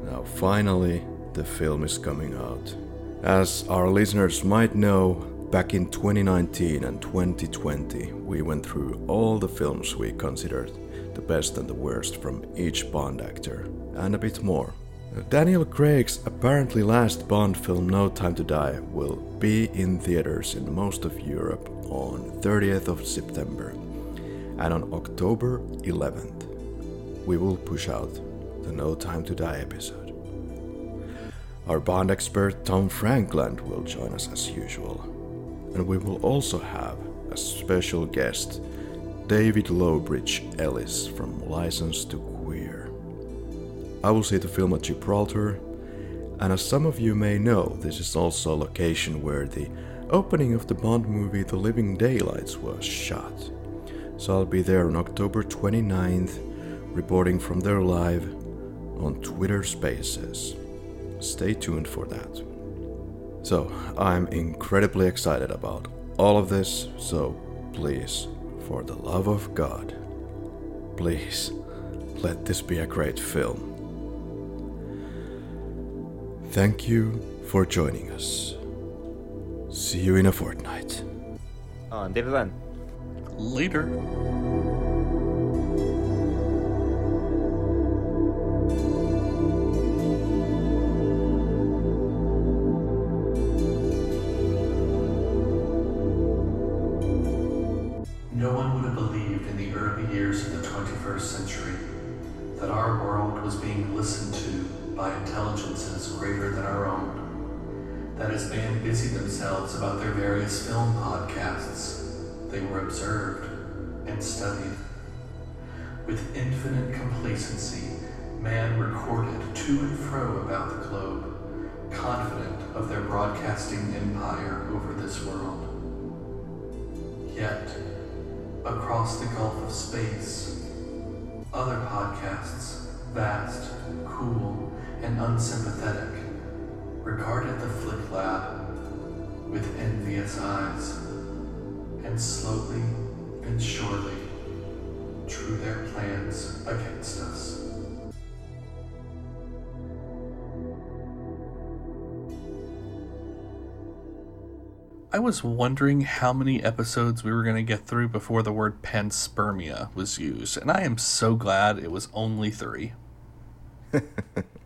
Now, finally, the film is coming out. As our listeners might know, back in 2019 and 2020, we went through all the films we considered the best and the worst from each Bond actor, and a bit more. Daniel Craig's apparently last Bond film, No Time to Die, will be in theaters in most of Europe on 30th of September. And on October 11th, we will push out the No Time to Die episode. Our Bond expert Tom Frankland will join us as usual. And we will also have a special guest, David Lowbridge Ellis from License to Queer. I will see the film at Gibraltar, and as some of you may know, this is also a location where the opening of the Bond movie The Living Daylights was shot. So I'll be there on October 29th, reporting from there live on Twitter Spaces. Stay tuned for that. So, I'm incredibly excited about all of this, so please, for the love of God, please let this be a great film. Thank you for joining us. See you in a fortnight. Ah, Until then. Later. No one would have believed in the early years of the 21st century that our world was being listened to by intelligences greater than our own. That as men busied themselves about their various film podcasts, they were observed and studied. With infinite complacency, man recorded to and fro about the globe, confident of their broadcasting empire over this world. Yet, across the gulf of space, other podcasts, vast, cool, and unsympathetic, regarded the Flick Lab with envious eyes, and slowly and surely drew their plans against us. I was wondering how many episodes we were going to get through before the word panspermia was used, and I am so glad it was only three.